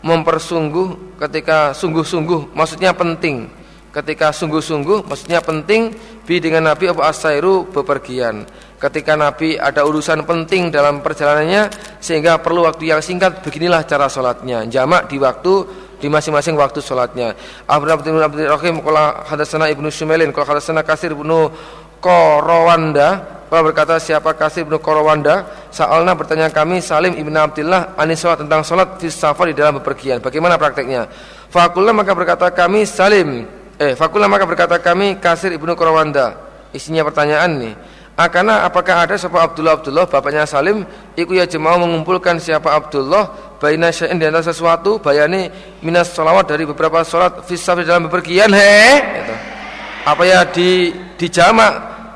mempersungguh, ketika sungguh-sungguh, maksudnya penting. Ketika sungguh-sungguh, maksudnya penting bi dengan Nabi Abu Asairu bepergian. Ketika Nabi ada urusan penting dalam perjalanannya sehingga perlu waktu yang singkat, beginilah cara sholatnya. Jamak di waktu di masing-masing waktu sholatnya. Abu Abdul Rahim kalau hadasana ibnu Shumailin, kalau hadasana Kasir ibnu Korowanda kalau berkata siapa kasih ibnu Korowanda Sa'alna bertanya kami Salim ibnu Abdullah Anis sholat tentang sholat safar di dalam bepergian. Bagaimana prakteknya? Fakullah maka berkata kami Salim Eh fakullah maka berkata kami Kasir ibnu Korowanda Isinya pertanyaan nih. Akana apakah ada siapa Abdullah? Abdullah bapaknya Salim Iku ya jemaah mengumpulkan siapa Abdullah Baina syai'in di antara sesuatu Bayani minas sholawat dari beberapa sholat di dalam bepergian he gitu. Apa ya di dijamak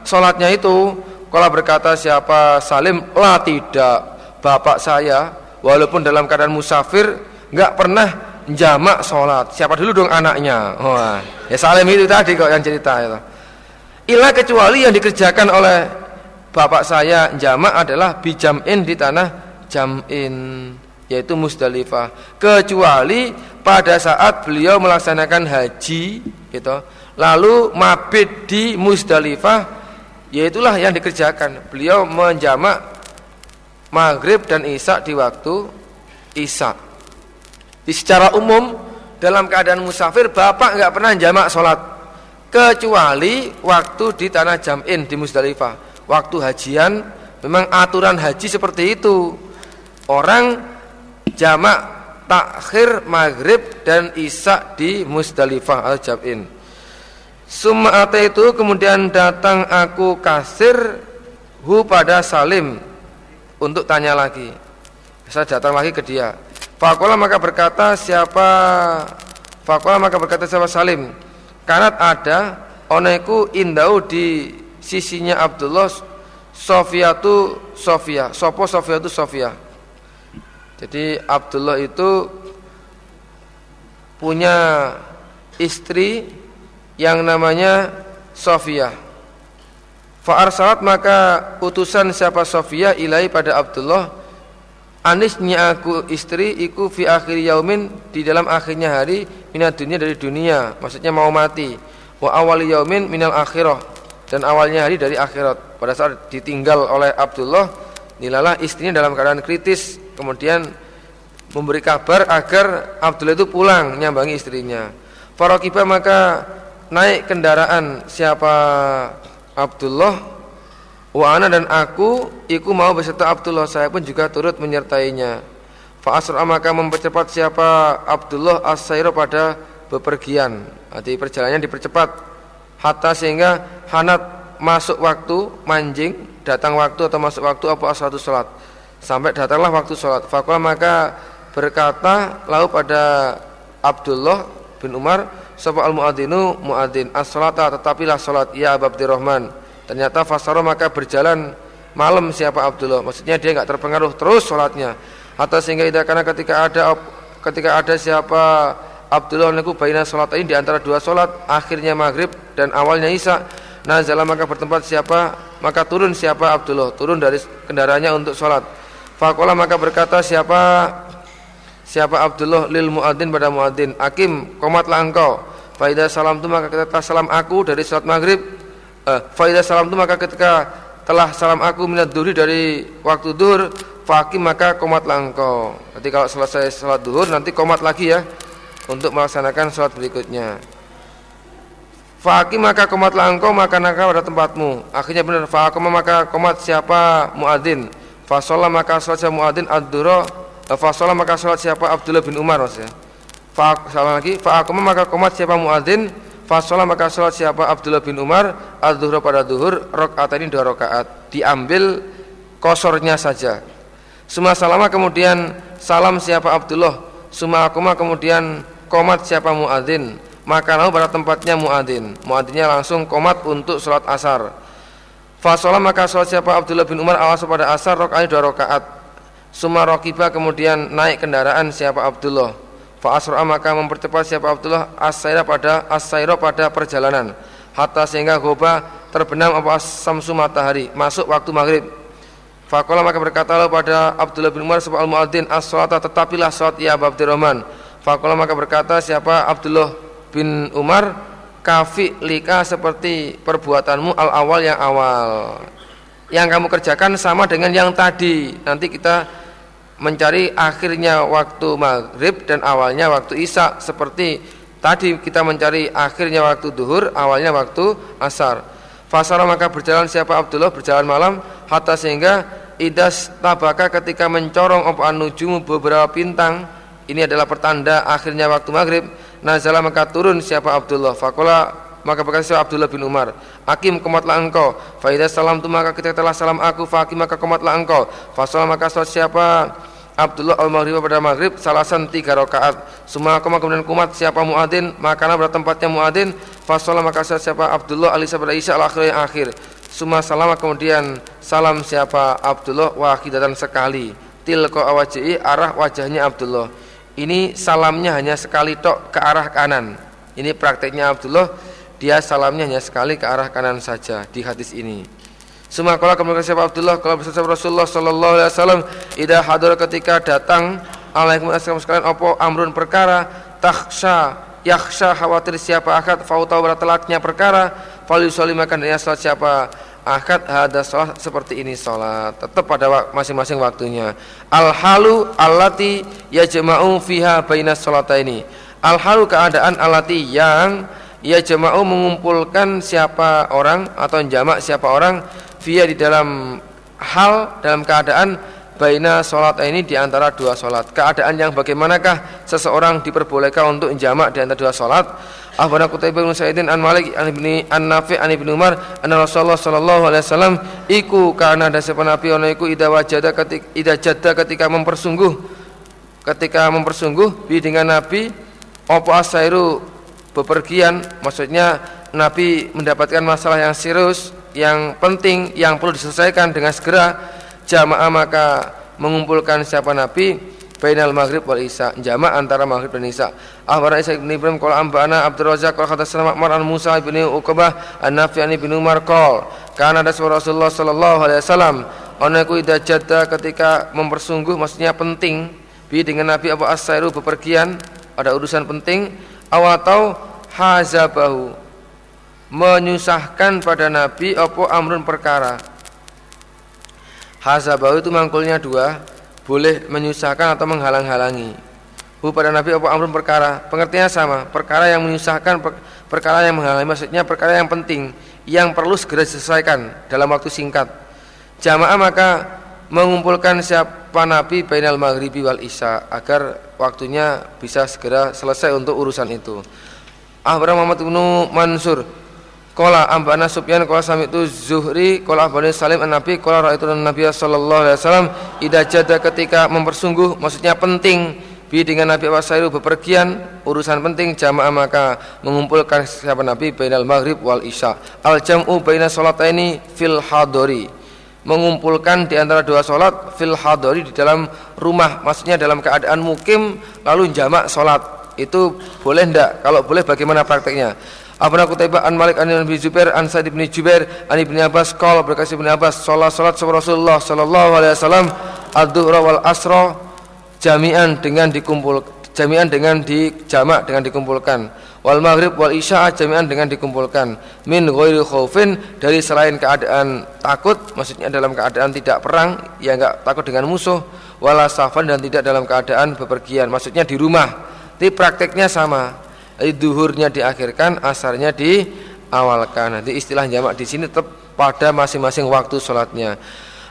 sholatnya itu kalau berkata siapa Salim lah tidak bapak saya walaupun dalam keadaan musafir nggak pernah jamak sholat. Siapa dulu dong anaknya? Wah ya Salim itu tadi kok yang cerita itu. Ilah kecuali yang dikerjakan oleh bapak saya jamak adalah bijam'in di tanah jam'in yaitu Musdalifah. Kecuali pada saat beliau melaksanakan haji gitu lalu mabit di Musdalifah Yaitulah yang dikerjakan. Beliau menjamak maghrib dan isya di waktu isya. Di secara umum dalam keadaan musafir bapak nggak pernah jamak sholat kecuali waktu di tanah jam'in di Musdalifah. Waktu hajian memang aturan haji seperti itu. Orang jamak takhir maghrib dan isya di Musdalifah al jam'in. Summa itu kemudian datang aku kasir hu pada Salim untuk tanya lagi. Saya datang lagi ke dia. Fakola maka berkata siapa Fakola maka berkata siapa Salim Kanat ada oneku indau di sisinya Abdullah Sofia itu Sofia Sopo Sofia itu Sofia Jadi Abdullah itu Punya Istri Yang namanya Sofia. Fa'arsalat maka utusan siapa Sofia ilai pada Abdullah Anisnya aku istri iku fi akhir yaumin di dalam akhirnya hari minat dunia dari dunia. Maksudnya mau mati. Wa awal yaumin minal akhirah dan awalnya hari dari akhirat. Pada saat ditinggal oleh Abdullah nilalah istrinya dalam keadaan kritis kemudian memberi kabar agar Abdullah itu pulang nyambangi istrinya. Farokiba maka naik kendaraan siapa? Abdullah. Wa ana dan aku iku mau beserta Abdullah. Saya pun juga turut menyertainya. Fa asra maka mempercepat siapa? Abdullah as pada bepergian. Arti perjalanannya dipercepat. Hatta sehingga hanat masuk waktu manjing datang waktu atau masuk waktu apa asatu salat. Sampai datanglah waktu salat. Faqala maka berkata lalu pada Abdullah bin Umar Sapa al muadzinu muadzin as-salata tetapilah salat ya Abdurrahman. Ternyata fasaro maka berjalan malam siapa Abdullah. Maksudnya dia enggak terpengaruh terus salatnya. Atau sehingga tidak karena ketika ada ketika ada siapa Abdullah niku baina ini di antara dua salat akhirnya maghrib dan awalnya isya. Nazala maka bertempat siapa maka turun siapa Abdullah turun dari kendaraannya untuk salat. Fakola maka berkata siapa Siapa Abdullah lil muadzin pada muadzin, Akim komatlah engkau. Faidah salam tu maka ketika salam aku dari salat maghrib. Eh, Faidah salam tu maka ketika telah salam aku minat duri dari waktu dur. Fakim maka komatlah engkau. Nanti kalau selesai salat duhur nanti komat lagi ya untuk melaksanakan salat berikutnya. Fakim maka komatlah engkau maka nakal pada tempatmu. Akhirnya benar. Fakim maka komat siapa muadzin. Fasolah maka siapa muadzin ad-duro Fasolah maka sholat siapa Abdullah bin Umar maksudnya. Fa salah lagi fa maka komat siapa muadzin Fasolah maka sholat siapa Abdullah bin Umar al pada duhur rokaat ini dua rakaat diambil kosornya saja. Suma salama kemudian salam siapa Abdullah. Suma akuma kemudian komat siapa muadzin. Maka lalu pada tempatnya muadzin. Muadzinnya langsung komat untuk sholat asar. Fasolah maka sholat siapa Abdullah bin Umar awas pada asar rokaat dua rakaat Suma rokiba kemudian naik kendaraan siapa Abdullah. Fa asra maka mempercepat siapa Abdullah asaira pada asaira pada perjalanan. Hatta sehingga goba terbenam apa samsu matahari masuk waktu maghrib. Fakola maka berkatalah pada Abdullah bin Umar sebab al-muadzin as-salata tetapilah salat ya Abu Abdurrahman. Fakola maka berkata siapa Abdullah bin Umar kafi lika seperti perbuatanmu al awal yang awal. Yang kamu kerjakan sama dengan yang tadi. Nanti kita mencari akhirnya waktu maghrib dan awalnya waktu isya. Seperti tadi kita mencari akhirnya waktu duhur awalnya waktu asar. Fasara maka berjalan siapa Abdullah? Berjalan malam. Hatta sehingga idas tabaka ketika mencorong apa nujumu beberapa bintang. Ini adalah pertanda akhirnya waktu maghrib. Nazala maka turun siapa Abdullah? Fakola maka berkata Abdullah bin Umar? Hakim komatlah engkau. Faidah salam tu maka ketika telah salam aku Fakim maka komatlah engkau. Fasolah maka sholat siapa Abdullah al maghrib pada maghrib salasan tiga rakaat. Semua koma kemudian kumat siapa muadzin makanan pada tempatnya muadzin. Fasolah maka siapa Abdullah alisa pada isya al akhir yang akhir. Semua salam kemudian salam siapa Abdullah wahidatan sekali. Tilko awaji arah wajahnya Abdullah. Ini salamnya hanya sekali tok ke arah kanan. Ini prakteknya Abdullah dia salamnya hanya sekali ke arah kanan saja di hadis ini. Semua kalau kemudian siapa Abdullah? Kalau bersama Rasulullah Sallallahu Alaihi Wasallam idah hadir ketika datang alaikum assalam. Sekalian opo amrun perkara? Taksha yaksha khawatir siapa akad? Fautau beratelaknya perkara. Falyusalli makan ya salat siapa akad? Ada salat seperti ini salat. Tetap pada masing-masing waktunya. Al halu allati yajma'u fiha bainas salataini. Al halu keadaan alati yang ia jama'u mengumpulkan siapa orang atau jamak siapa orang via di dalam hal dalam keadaan baina sholat ini di antara dua sholat. Keadaan yang bagaimanakah seseorang diperbolehkan untuk jamak di antara dua sholat? Ahbana Qutaibah bin Sa'idin an Malik an ibni an Nafi an ibni Umar anna Rasulullah sallallahu alaihi wasallam iku karena ada siapa nabi ono iku ida wajada ketika ida jada ketika mempersungguh ketika mempersungguh bi dengan nabi apa asairu bepergian maksudnya Nabi mendapatkan masalah yang serius yang penting yang perlu diselesaikan dengan segera. Jamaah maka mengumpulkan siapa Nabi? Bainal maghrib wal isya. Jama' antara maghrib dan isya. Akhbarana Isa bin Ibrahim qala ambana Abdul Razzaq qala hadatsana Ma'mar an Musa bin Uqbah an Nafi' Ibnu Umar qala kana Rasulullah sallallahu alaihi wasallam. Ana ku idza jadda ketika mempersungguh maksudnya penting bi dengan Nabi Abu Asairu bepergian ada urusan penting awatau hazabahu menyusahkan pada Nabi apa amrun perkara. Hazabahu itu mangkulnya dua, boleh menyusahkan atau menghalang-halangi. Bu pada Nabi apa amrun perkara, pengertiannya sama, perkara yang menyusahkan, perkara yang menghalangi, maksudnya perkara yang penting, yang perlu segera diselesaikan dalam waktu singkat. Jamaah maka mengumpulkan siapa Nabi bainal maghribi wal isya agar waktunya bisa segera selesai untuk urusan itu. Ahbar Muhammad bin Mansur Kola ambana Sufyan kola sami itu Zuhri kola abani Salim an Nabi kola raaitu Nabi sallallahu alaihi wasallam ida jada ketika mempersungguh maksudnya penting bi dengan Nabi Wasairu bepergian urusan penting jamaah maka mengumpulkan siapa Nabi bainal maghrib wal isya. Al jam'u baina ini fil hadori. Mengumpulkan di antara dua solat fil hadori di dalam rumah maksudnya dalam keadaan mukim lalu jamak solat itu boleh ndak? Kalau boleh bagaimana prakteknya Abna Qutaibah an Malik an Ibnu Jubair an Sa'id bin Jubair an Ibnu Abbas qala berkasih Ibnu Abbas salat salat Rasulullah sallallahu alaihi wasallam ad-dhuhra wal asra jami'an dengan dikumpul jami'an dengan dijamak dengan dikumpulkan. Wal maghrib wal isya jami'an dengan dikumpulkan. Min ghairi khaufin dari selain keadaan takut maksudnya dalam keadaan tidak perang ya enggak takut dengan musuh wala safan dan tidak dalam keadaan bepergian maksudnya di rumah. Tapi prakteknya sama duhurnya diakhirkan, asarnya diawalkan. Nanti istilah jamak di sini tetap pada masing-masing waktu sholatnya.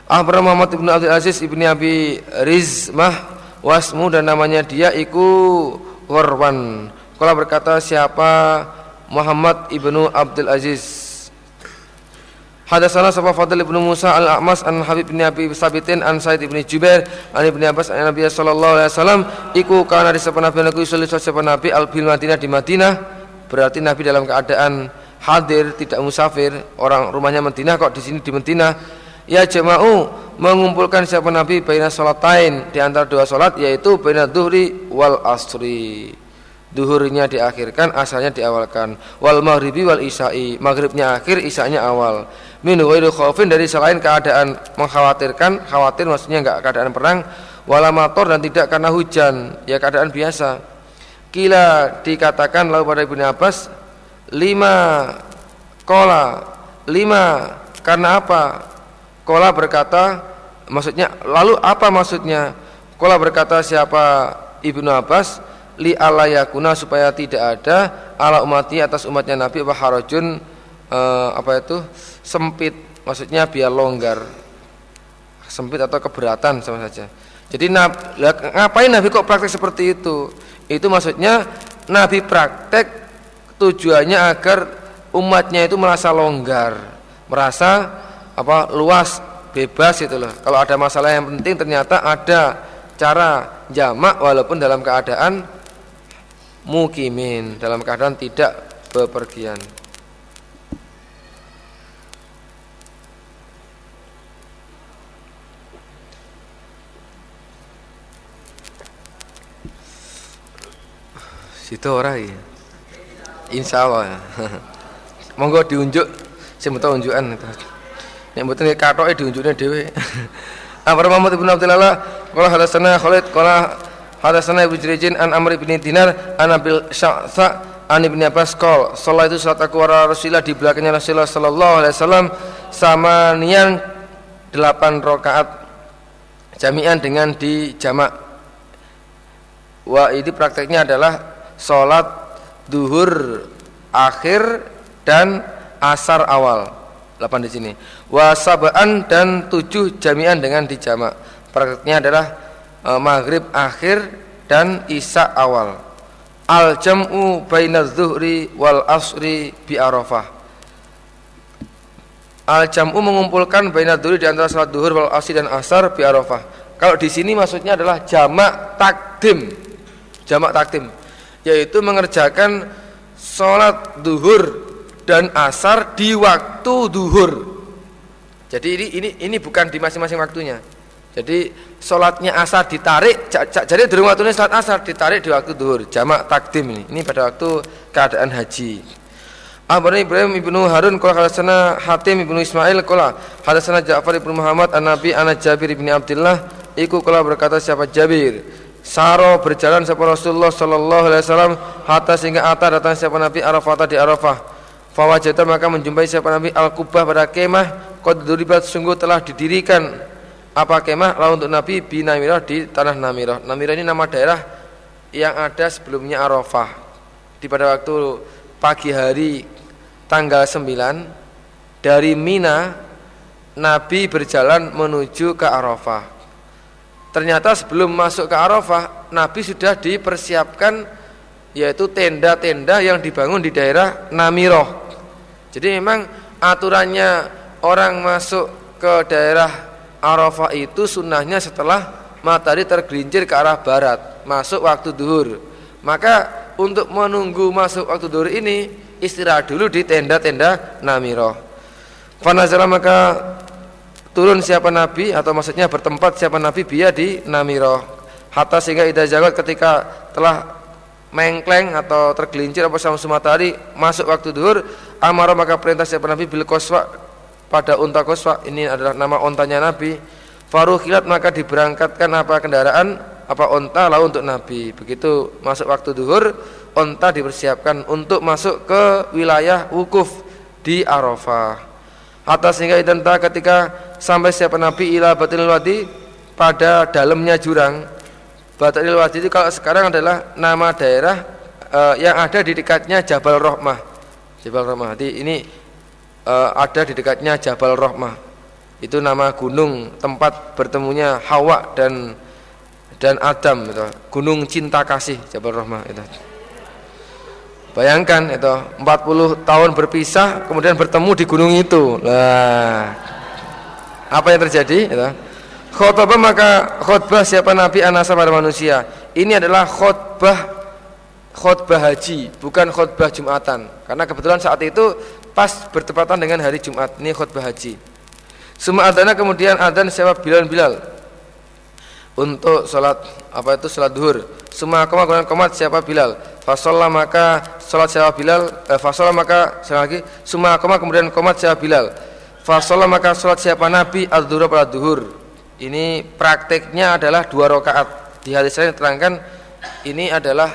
Ahbar Muhammad ibnu Abdul Aziz ibni Abi Rizmah wasmu dan namanya dia iku Warwan. Kalau berkata siapa Muhammad ibnu Abdul Aziz Hadatsana sapa Fadl ibnu Musa al-A'mas an Habib bin Abi Sabitin an Said ibn Jubair an Ibnu Abbas an Nabi sallallahu alaihi wasallam. Iku kana sapa Nabi sallallahu alaihi Nabi al bil Madinah di Madinah. Berarti Nabi dalam keadaan hadir tidak musafir. Orang rumahnya Madinah kok di sini di Madinah? Ya jama'u mengumpulkan siapa Nabi baina salatain di antara dua salat yaitu baina dhuhri wal asri. Duhurnya diakhirkan asalnya diawalkan. Wal maghribi wal isya'i maghribnya akhir isya'nya awal min ghairu khaufin dari selain keadaan mengkhawatirkan khawatir maksudnya enggak keadaan perang wala mator dan tidak karena hujan ya keadaan biasa. Kila dikatakan lalu pada Ibnu Abbas lima kola lima karena apa? Kola berkata maksudnya lalu apa maksudnya? Kola berkata siapa? Ibnu Abbas li alayakuna supaya tidak ada ala umati atas umatnya Nabi apa harajun uh, apa itu? Sempit. Maksudnya biar longgar. Sempit atau keberatan sama saja. Jadi ngapain Nabi kok praktek seperti itu? Itu maksudnya Nabi praktek tujuannya agar umatnya itu merasa longgar. Merasa apa luas bebas itu loh. Kalau ada masalah yang penting ternyata ada cara jamak walaupun dalam keadaan mukimin dalam keadaan tidak bepergian Situ ora ya. Insya Allah. Monggo diunjuk sing betul unjukan. Nek mboten katoke diunjukne dhewe. Amr Muhammad bin Abdullah qala hadatsana Khalid qala hadatsana Ibnu Jurayjin an Amr bin Dinar an Abil Sya'sa an Ibnu Abbas qol salat itu salat aku wa Rasulullah di belakangnya Rasulullah sallallahu alaihi wasallam sama nian 8 rakaat jami'an dengan di jamak. Wah, ini prakteknya adalah sholat duhur akhir dan asar awal. 8 di sini. Wasabaan dan tujuh jami'an dengan dijamak. Praktiknya adalah e, maghrib akhir dan isya awal. Al jam'u baina zuhri wal asri bi arafah. Al jam'u mengumpulkan baina zuhri di antara salat duhur wal asri dan asar bi arafah. Kalau di sini maksudnya adalah jamak takdim. Jamak takdim yaitu mengerjakan sholat duhur dan asar di waktu duhur Jadi ini ini ini bukan di masing-masing waktunya. Jadi sholatnya asar ditarik, jadi di rumah waktunya sholat asar ditarik di waktu duhur, jamak takdim ini. Ini pada waktu keadaan haji. Abu Ibrahim ibnu Harun kalau hadasana Hatim ibnu Ismail kalau hadasana Ja'far ibnu Muhammad an Nabi an Jabir ibnu Abdullah iku kalau berkata siapa Jabir Saro berjalan siapa Rasulullah sallallahu alaihi wasallam hatta sehingga ata datang siapa Nabi Arafah di Arafah. Fawajata maka menjumpai siapa Nabi Al-Kubah pada kemah qad duribat sungguh telah didirikan apa kemah lalu untuk Nabi di Namirah di tanah Namirah. Namirah ini nama daerah yang ada sebelumnya Arafah. Di pada waktu pagi hari tanggal 9 dari Mina Nabi berjalan menuju ke Arafah. Ternyata sebelum masuk ke Arafah, Nabi sudah dipersiapkan yaitu tenda-tenda yang dibangun di daerah Namiroh. Jadi memang aturannya orang masuk ke daerah Arafah itu sunnahnya setelah matahari tergelincir ke arah barat masuk waktu duhur maka untuk menunggu masuk waktu duhur ini istirahat dulu di tenda-tenda Namiroh Fanazala maka turun siapa Nabi atau maksudnya bertempat siapa Nabi biya di Namiroh hatta sehingga ida jagat ketika telah mengkleng atau tergelincir apa sama matahari masuk waktu duhur amara maka perintah siapa Nabi bil koswa pada unta koswa ini adalah nama ontanya Nabi. Faruhilat maka diberangkatkan apa kendaraan apa onta lalu untuk Nabi. Begitu masuk waktu duhur onta dipersiapkan untuk masuk ke wilayah wukuf di Arafah atas sehingga identa ketika sampai siapa Nabi ila batil wadi pada dalamnya jurang batil wadi itu kalau sekarang adalah nama daerah uh, yang ada di dekatnya Jabal Rohmah Jabal Rohmah jadi ini uh, ada di dekatnya Jabal Rohmah. Itu nama gunung tempat bertemunya Hawa dan dan Adam itu. Gunung cinta kasih Jabal Rohmah itu. Bayangkan itu 40 tahun berpisah kemudian bertemu di gunung itu. Lah. Apa yang terjadi? Itu. Khotbah maka khutbah siapa Nabi anasa pada manusia. Ini adalah khutbah khutbah haji, bukan khutbah Jumatan. Karena kebetulan saat itu pas bertepatan dengan hari Jumat ini khutbah haji semua adana kemudian adan sewa Bilal Bilal untuk sholat apa itu sholat duhur. Semua koma kemudian komat siapa Bilal? Fasolah maka sholat siapa Bilal? Eh, fasolah maka sekali lagi? Semua koma kemudian komat siapa Bilal? Fasolah maka sholat siapa Nabi? Al duhur pada duhur. Ini prakteknya adalah dua rakaat. Di hadis lain terangkan ini adalah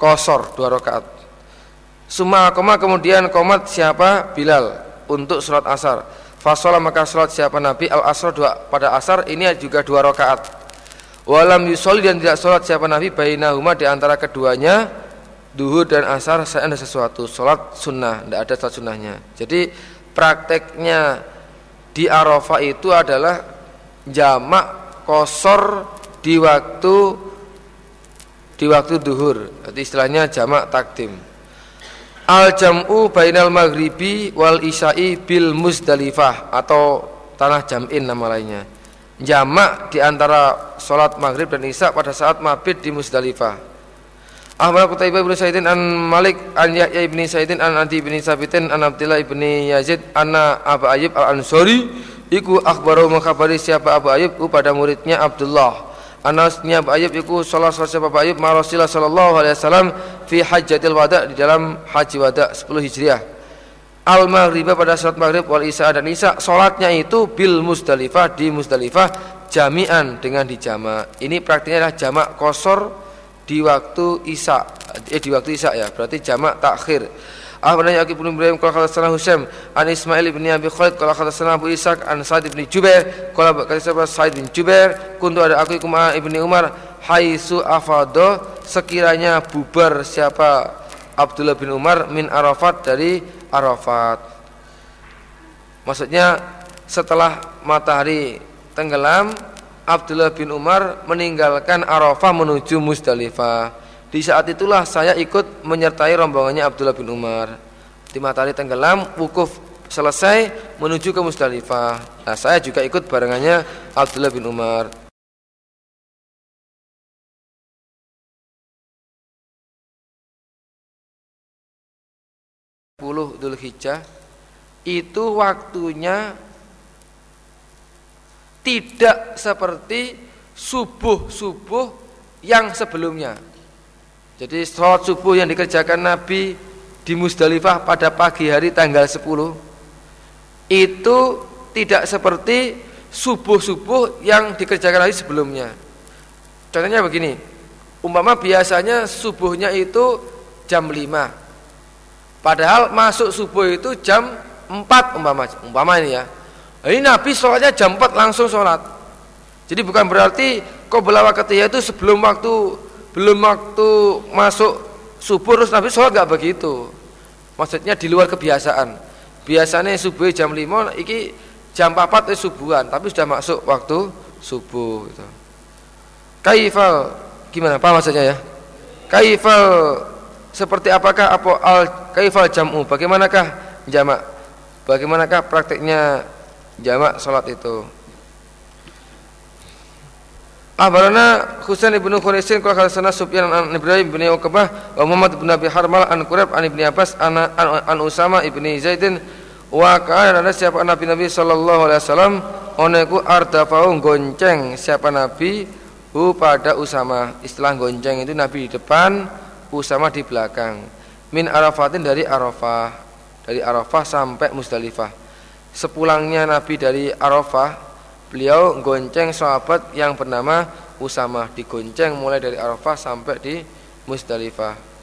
kosor dua rakaat. Suma koma kemudian komat siapa Bilal? Untuk sholat asar. Fasolah maka sholat siapa Nabi? Al asar dua pada asar ini juga dua rakaat. Walam yusoli dan tidak sholat siapa Nabi bainahuma di antara keduanya duhur dan asar saya ada sesuatu sholat sunnah tidak ada sholat sunnahnya. Jadi prakteknya di Arafah itu adalah jamak kosor di waktu di waktu duhur. Jadi istilahnya jamak takdim. Al jam'u bainal maghribi wal isya'i bil musdalifah atau tanah jam'in nama lainnya. Jamak di antara salat maghrib dan isya pada saat mabit di Musdalifah. Ahmad Qutaibah bin Sa'idin an Malik an Yahya bin Sa'idin an Adi bin Sabitin an Abdullah bin Yazid anna Abu Ayyub al-Ansari iku akhbaru mengkhabari siapa Abu Ayyub pada muridnya Abdullah Anasnya Abu Ayyub iku salah satu Abu Ayyub Rasulullah sallallahu alaihi wasallam fi hajjatil wada di dalam haji wada 10 Hijriah. Al maghrib pada salat maghrib wal isya dan isya salatnya itu bil Musdalifah di Musdalifah jami'an dengan dijama. Ini praktiknya adalah jamak kosor di waktu isya eh di waktu isya ya, berarti jamak takhir. Ahmad Yaqub bin Ibrahim qala hadatsana Husaim an Ismail bin Abi Khalid qala hadatsana Abu Ishaq an Sa'id bin Jubair qala kata Sa'id bin Jubair kuntu ada aku kuma ibni Umar haitsu afado sekiranya bubar siapa Abdullah bin Umar min Arafat dari Arafat maksudnya setelah matahari tenggelam Abdullah bin Umar meninggalkan Arafah menuju Musdalifah di saat itulah saya ikut menyertai rombongannya Abdullah bin Umar. Di matahari tenggelam, wukuf selesai menuju ke Musdalifah. Nah, saya juga ikut barengannya Abdullah bin Umar. Puluh Dhul Hijjah itu waktunya tidak seperti subuh-subuh yang sebelumnya. Jadi sholat subuh yang dikerjakan Nabi di Musdalifah pada pagi hari tanggal 10 itu tidak seperti subuh-subuh yang dikerjakan Nabi sebelumnya. Contohnya begini, umpama biasanya subuhnya itu jam 5. Padahal masuk subuh itu jam 4 umpama umpama ini ya. Ini Nabi sholatnya jam 4 langsung sholat. Jadi bukan berarti kau belawa ketia itu sebelum waktu belum waktu masuk subuh terus Nabi sholat gak begitu. Maksudnya di luar kebiasaan. Biasanya subuh jam 5 iki jam 4 itu subuhan, tapi sudah masuk waktu subuh gitu. Kaifal gimana? Apa maksudnya ya? Kaifal seperti apakah apa al kaifal jam'u? Bagaimanakah jamak? Bagaimanakah praktiknya jamak salat itu. Abarana Husain ibnu Khurisin qala sana Sufyan an Ibrahim bin Uqbah wa Muhammad bin Abi Harmal an Qurab an Ibnu Abbas an, an, an Usama ibni Zaidin wa kana siapa Nabi Nabi sallallahu alaihi wasallam oneku ardafau gonceng siapa Nabi hu pada Usama istilah gonceng itu Nabi di depan Usama di belakang. Min Arafatin dari Arafah dari Arafah sampai Musdalifah sepulangnya Nabi dari Arafah beliau gonceng sahabat yang bernama Usama. Digonceng mulai dari Arafah sampai di Musdalifah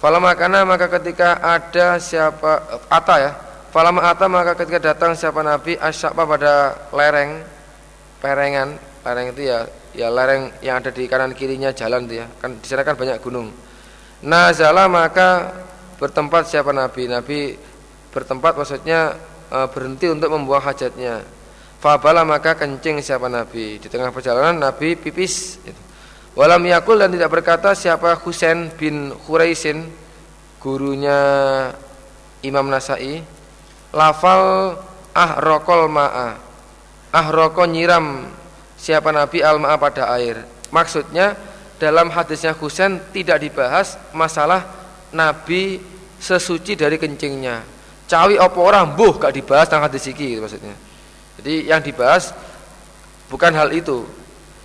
Falama makana maka ketika ada siapa ata ya. Falama ata maka ketika datang siapa Nabi asyapa pada lereng perengan. Lereng itu ya ya lereng yang ada di kanan kirinya jalan itu ya. Kan di sana kan banyak gunung Nazala maka bertempat siapa Nabi Nabi bertempat maksudnya e, berhenti untuk membuang hajatnya. Fabala maka kencing siapa Nabi di tengah perjalanan Nabi pipis. Gitu. Walam yakul dan tidak berkata siapa Husain bin Khuraisin gurunya Imam Nasai lafal ah rokol ma'a ah rokol nyiram siapa Nabi al ma'a pada air maksudnya dalam hadisnya Husain tidak dibahas masalah Nabi sesuci dari kencingnya cawi apa orang buh gak dibahas tentang hadis iki gitu maksudnya. Jadi yang dibahas bukan hal itu.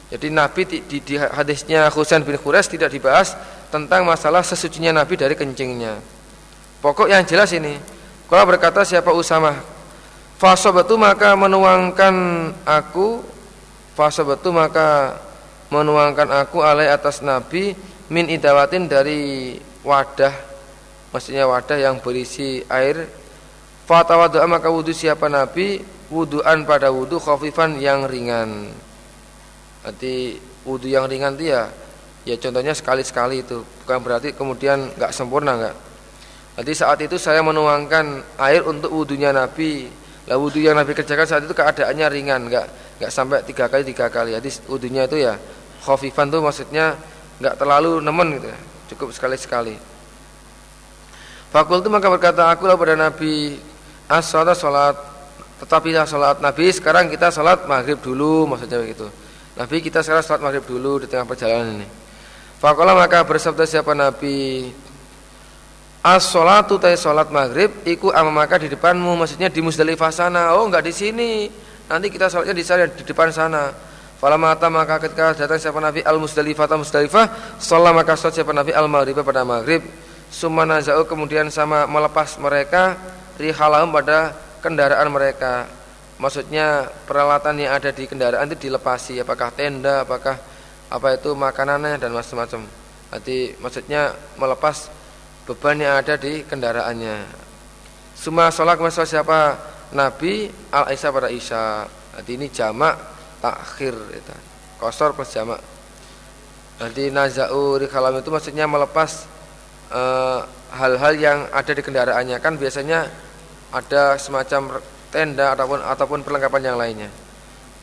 Jadi Nabi di, di, di hadisnya Husain bin Khures tidak dibahas tentang masalah sesucinya Nabi dari kencingnya. Pokok yang jelas ini. Kalau berkata siapa Usama, fasobatu maka menuangkan aku, fasobatu maka menuangkan aku alai atas Nabi min idawatin dari wadah, maksudnya wadah yang berisi air. Fatawadha maka wudhu siapa Nabi? Wudhuan pada wudhu khafifan yang ringan. Berarti wudhu yang ringan itu ya Ya contohnya sekali-sekali itu. Bukan berarti kemudian nggak sempurna nggak. Berarti saat itu saya menuangkan air untuk wudhunya Nabi. Lah wudhu yang Nabi kerjakan saat itu keadaannya ringan nggak nggak sampai tiga kali tiga kali. Jadi wudhunya itu ya khafifan tuh maksudnya nggak terlalu nemen gitu ya. Cukup sekali-sekali. Fakultu maka berkata aku lah pada Nabi as sholat tetapi sholat Nabi. Sekarang kita sholat maghrib dulu maksudnya begitu. Nabi kita sekarang sholat maghrib dulu di tengah perjalanan ini. Fakola maka bersabda siapa Nabi as sholatu tay sholat maghrib iku maka di depanmu maksudnya di Musdalifah sana. Oh enggak di sini nanti kita sholatnya di sana di depan sana. Fala mata maka ketika datang siapa Nabi al Musdalifah atau Musdalifah sholat maka sholat siapa Nabi al maghrib pada maghrib. Sumana kemudian sama melepas mereka rihalahum pada kendaraan mereka. Maksudnya peralatan yang ada di kendaraan itu dilepasi apakah tenda apakah apa itu makanannya dan macam-macam. Nanti maksudnya melepas beban yang ada di kendaraannya. Semua sholat masa siapa Nabi al Aisyah pada Isya Nanti ini jamak takhir itu. kosor plus jamak Nanti nazau rikalam itu maksudnya melepas eh, hal-hal yang ada di kendaraannya kan biasanya ada semacam tenda ataupun ataupun perlengkapan yang lainnya.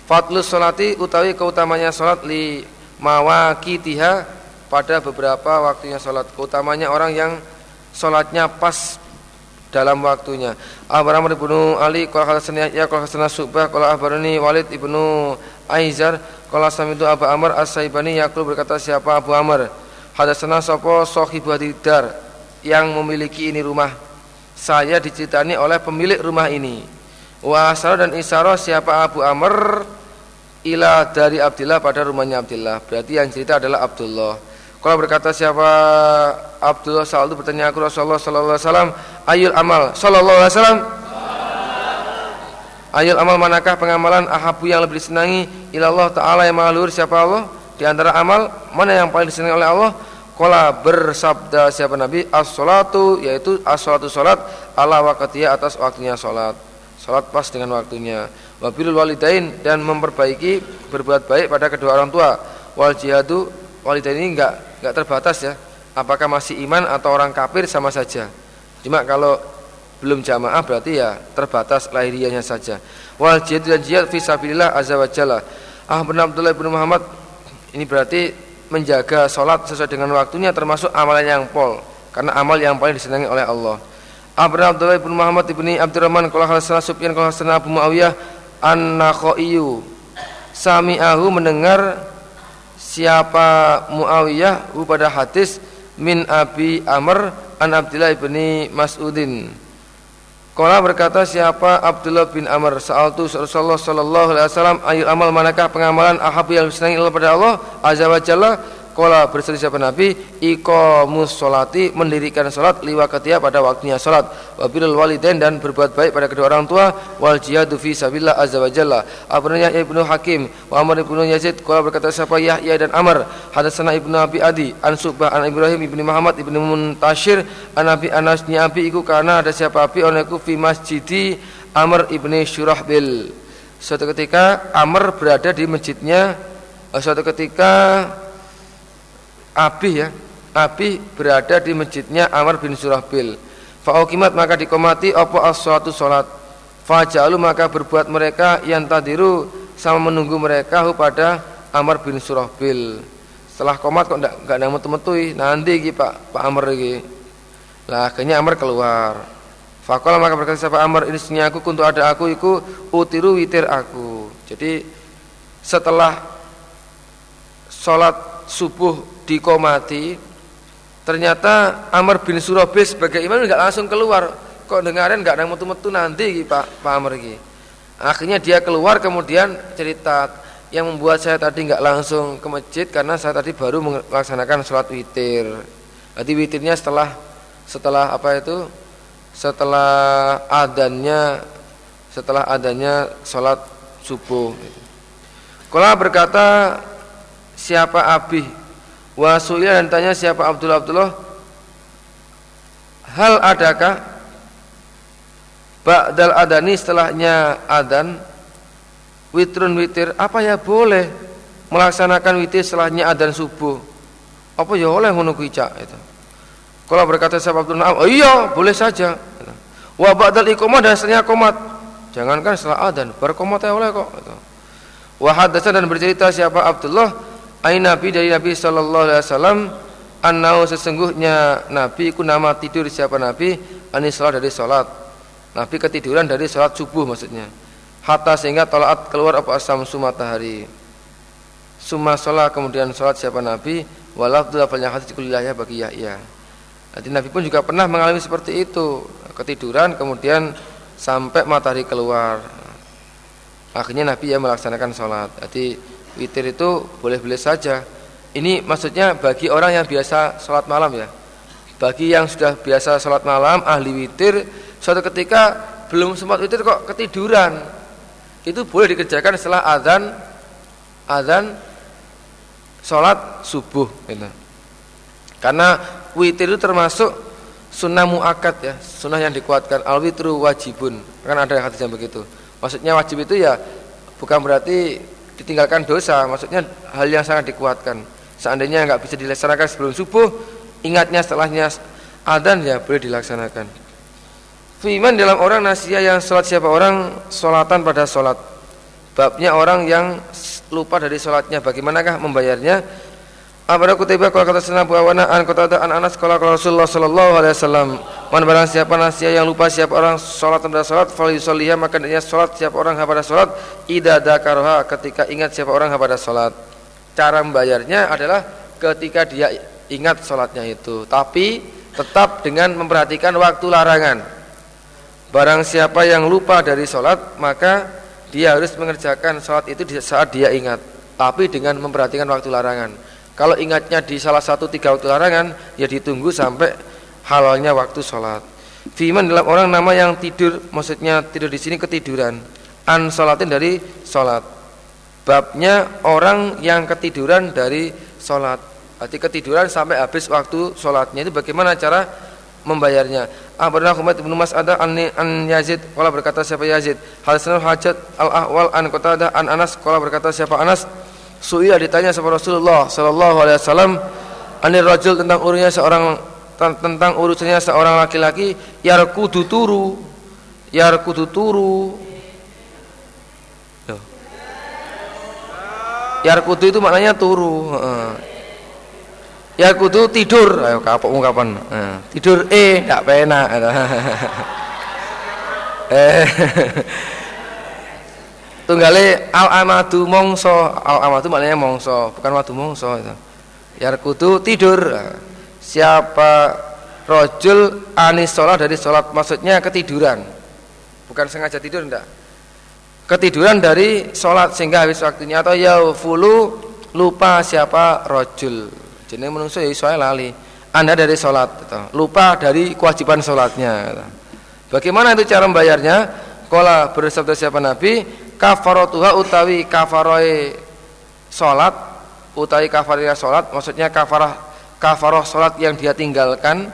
Fadlus solati utawi keutamanya solat li mawakitiha pada beberapa waktunya solat. Keutamanya orang yang solatnya pas dalam waktunya. Abraham ibnu Ali kalau hasan ya kalau hasan subah kalau abarani Walid ibnu Aizar kalau itu Abu Amr As-Saibani yakul berkata siapa Abu Amr hadasana sopo sohibu dar yang memiliki ini rumah saya diceritani oleh pemilik rumah ini. Wa dan Isaro siapa Abu Amr ila dari Abdullah pada rumahnya Abdullah. Berarti yang cerita adalah Abdullah. Kalau berkata siapa Abdullah itu bertanya aku Rasulullah sallallahu alaihi wasallam, ayul amal sallallahu alaihi wasallam. Ayul amal manakah pengamalan ahabu yang lebih disenangi ilallah taala yang maha siapa Allah? Di antara amal mana yang paling disenangi oleh Allah? Kala bersabda siapa Nabi as-salatu yaitu as-salatu salat ala waqtiha atas waktunya salat. Salat pas dengan waktunya. Wabilul walidain dan memperbaiki berbuat baik pada kedua orang tua. Wal jihadu walidain ini enggak enggak terbatas ya. Apakah masih iman atau orang kafir sama saja. Cuma kalau belum jamaah berarti ya terbatas lahiriahnya saja. Wal jihad dan jihad fi sabilillah azza wa jalla. Ah benar Abdullah bin Muhammad ini berarti menjaga sholat sesuai dengan waktunya termasuk amalan yang pol karena amal yang paling disenangi oleh Allah. Abu Abdullah bin Muhammad bin Abdurrahman kalau hasan Sufyan kalau hasan Abu Muawiyah an-Nakhaiyu sami'ahu mendengar siapa Muawiyah pada hadis min Abi Amr an Abdullah bin Mas'udin. Kala berkata siapa Abdullah bin Amr? Sa'altu Rasulullah sallallahu alaihi wasallam ayul amal manakah pengamalan ahabu yang disenangi pada Allah azza wa jalla Kola berselisih siapa Nabi Ikomus solati mendirikan solat liwa ketia pada waktunya solat Wabilul walidain dan berbuat baik pada kedua orang tua Wal jihadu fi sabillah azza wa jalla. Abnanya ibnu Hakim Wa Amr ibnu Yazid Kola berkata siapa? Yahya dan Amr. Hadasana ibnu Abi Adi An Subah an Ibrahim ibnu Muhammad ibnu Muntashir An Abi Anasnya Abi iku karena ada siapa Abi? Oneku fi masjidi Amr ibnu Syurahbil. Suatu ketika Amr berada di masjidnya Suatu ketika Abi ya. Abi berada di masjidnya Amr bin Surahbil Fa'ukimat maka dikomati Apa as-suatu sholat Fajalu maka berbuat mereka Yang tadiru sama menunggu mereka pada Amr bin Surahbil Setelah komat kok enggak, enggak nemu metu Nanti iki Pak, Pak Amr iki Lah akhirnya Amr keluar. Fakola maka berkata siapa Amr? Ini sini aku untuk ada aku iku utiru witir aku. Jadi setelah sholat subuh dikomati ternyata Amr bin Surabih sebagai imam nggak langsung keluar. Kok dengarin nggak ada metu-metu nanti Pak Pak Amr gitu. akhirnya dia keluar kemudian cerita yang membuat saya tadi nggak langsung ke masjid karena saya tadi baru melaksanakan sholat witir. Jadi witirnya setelah setelah apa itu? Setelah adannya setelah adanya sholat subuh. Kalau berkata siapa Abi Wasulia dan tanya siapa Abdullah Abdullah Hal adakah Ba'dal adani setelahnya adan? Witrun witir Apa ya boleh Melaksanakan witir setelahnya adan subuh? Apa ya oleh menunggu icak itu. Kalau berkata siapa Abdullah Oh iya boleh saja. Wa ba'dal ikomah dan setelahnya komat Jangankan setelah adan Berkomat ya oleh kok. Wahadasa dan bercerita siapa Abdullah Ai Nabi dari Nabi sallallahu alaihi wasallam annau sesungguhnya Nabi ku nama tidur siapa Nabi ani salat dari salat. Nabi ketiduran dari salat subuh maksudnya. Hatta sehingga tolaat keluar apa asam matahari. Suma sholat kemudian sholat siapa Nabi walafdu lafalnya hadis kuliahnya bagi Yahya. Jadi Nabi pun juga pernah mengalami seperti itu ketiduran kemudian sampai matahari keluar. Akhirnya Nabi ya melaksanakan sholat. Jadi witir itu boleh-boleh saja. Ini maksudnya bagi orang yang biasa sholat malam ya. Bagi yang sudah biasa sholat malam, ahli witir, suatu ketika belum sempat witir kok ketiduran, itu boleh dikerjakan setelah azan, azan sholat subuh. Gitu. Karena witir itu termasuk sunnah muakat ya, sunnah yang dikuatkan. Al witru wajibun, kan ada yang hadis yang begitu. Maksudnya wajib itu ya bukan berarti ditinggalkan dosa maksudnya hal yang sangat dikuatkan. Seandainya nggak bisa dilaksanakan sebelum subuh ingatnya setelahnya adan ya boleh dilaksanakan. Fiman dalam orang nasia yang sholat siapa? Orang sholatan pada sholat. Babnya orang yang lupa dari sholatnya. Bagaimanakah membayarnya Abada kutiba kalau kata senang Abu Awana an kata an Anas kalau Rasulullah sallallahu alaihi wasallam man barang siapa nasia yang lupa siapa orang salat pada salat fal yusalliha maka dia salat siapa orang pada salat idza dzakaraha ketika ingat siapa orang pada salat cara membayarnya adalah ketika dia ingat salatnya itu tapi tetap dengan memperhatikan waktu larangan barang siapa yang lupa dari salat maka dia harus mengerjakan sholat itu di saat dia ingat, tapi dengan memperhatikan waktu larangan. Kalau ingatnya di salah satu tiga waktu larangan, ya ditunggu sampai halalnya waktu sholat. Fiman dalam orang nama yang tidur, maksudnya tidur di sini ketiduran. An sholatin dari sholat. Babnya orang yang ketiduran dari sholat. Berarti ketiduran sampai habis waktu sholatnya itu bagaimana cara membayarnya. Akhbarana Humaid bin Mas'ad an, an Yazid qala berkata siapa Yazid Hasan Hajat al-Ahwal an Qatadah an Anas qala berkata siapa Anas Su'ila ditanya sama Rasulullah sallallahu alaihi wasallam anir rajul tentang urusannya seorang tentang urusannya seorang laki-laki yarkudu turu yarkudu turu yarkudu itu maknanya turu ya kudu tidur. Ayo kapok ungkapan tidur eh tidak penak eh tunggale al amadu mongso al amadu maknanya mongso bukan wadu mongso itu. Ya kudu tidur. Siapa rojul anis sholat dari sholat maksudnya ketiduran. Bukan sengaja tidur enggak ketiduran dari sholat sehingga habis waktunya atau yaufulu lupa siapa rojul jenenge menungso ya iso lali. Anda dari sholat gitu. lupa dari kewajiban sholatnya gitu. bagaimana itu cara membayarnya? Kola bersabda siapa nabi kafarotuha utawi kafaroy sholat utawi kafariyah sholat maksudnya kafarah kafaroh sholat yang dia tinggalkan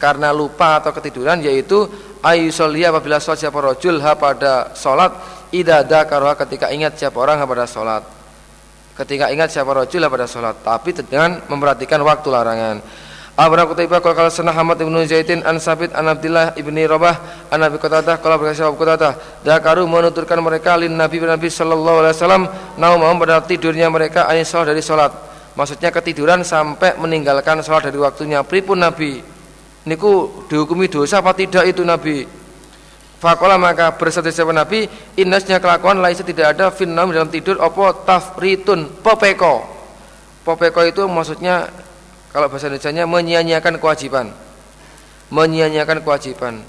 karena lupa atau ketiduran yaitu ayusolia apabila sholat siapa rojul ha pada sholat idada karoha ketika ingat siapa orang ha pada sholat ketika ingat siapa rojul pada sholat tapi dengan memperhatikan waktu larangan Qutaibah kalau kalau senah Hamad ibnu Zaidin an Sabit an Abdillah ibni Rabah an Nabi Qatadah kalau berkata Qatadah dakaru menuturkan mereka lin Nabi Nabi sallallahu alaihi wasallam naum pada tidurnya mereka anis dari sholat maksudnya ketiduran sampai meninggalkan sholat dari waktunya. Pripun Nabi? Niku dihukumi dosa apa tidak itu Nabi? Fakola maka bersatu siapa Nabi? Inasnya kelakuan lainnya tidak ada Finnam dalam tidur Opo tafritun Popeko. Popeko itu maksudnya Kalau bahasa Indonesia menyia-nyiakan kewajiban. Menyia-nyiakan kewajiban.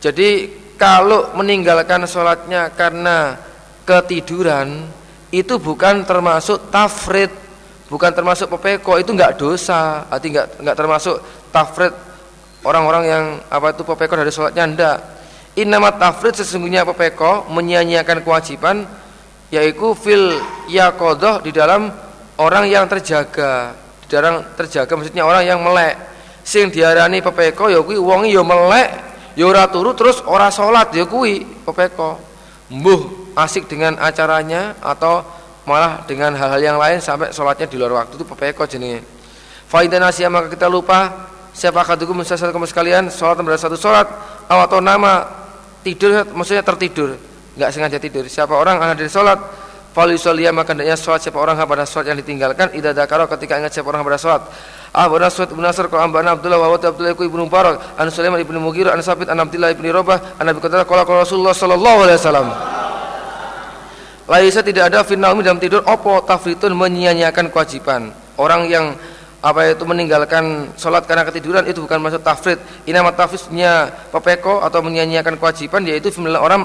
Jadi kalau meninggalkan sholatnya karena ketiduran Itu bukan termasuk tafrit Bukan termasuk popeko Itu enggak dosa. Arti enggak, enggak termasuk tafrit Orang-orang yang apa itu popeko dari sholatnya enggak Innama tafrid sesungguhnya pepeko menyia-nyiakan kewajiban yaitu fil yakodoh di dalam orang yang terjaga dalam terjaga maksudnya orang yang melek. Sing diarani pepeko ya kuwi wong ya melek ya ora turu terus ora salat ya kuwi pepeko. Mbuh asik dengan acaranya atau malah dengan hal-hal yang lain sampai sholatnya di luar waktu itu pepeko jenenge. Faidan maka kita lupa siapa kadukum musasal kamu sekalian sholat pada satu sholat atau nama tidur maksudnya tertidur. Nggak sengaja tidur. Siapa orang anak dari sholat Falisolia maka hendaknya sholat siapa orang pada sholat yang ditinggalkan Ida dakaro ketika ingat siapa orang pada sholat. Abu Nasr ibn Nasr Kau ambana Abdullah wa wata Abdullah ibn Mubarak An Sulaiman ibn Mughir An Sabit An Abdullah ibn Robah An Nabi Qadar Kala Rasulullah sallallahu alaihi wasallam. Laisa tidak ada finnaumi dalam tidur opo tafritun menyia-nyiakan kewajiban. Orang yang apa itu meninggalkan sholat karena ketiduran itu bukan maksud tafrid inama tafridnya pepeko atau menyanyiakan kewajiban yaitu orang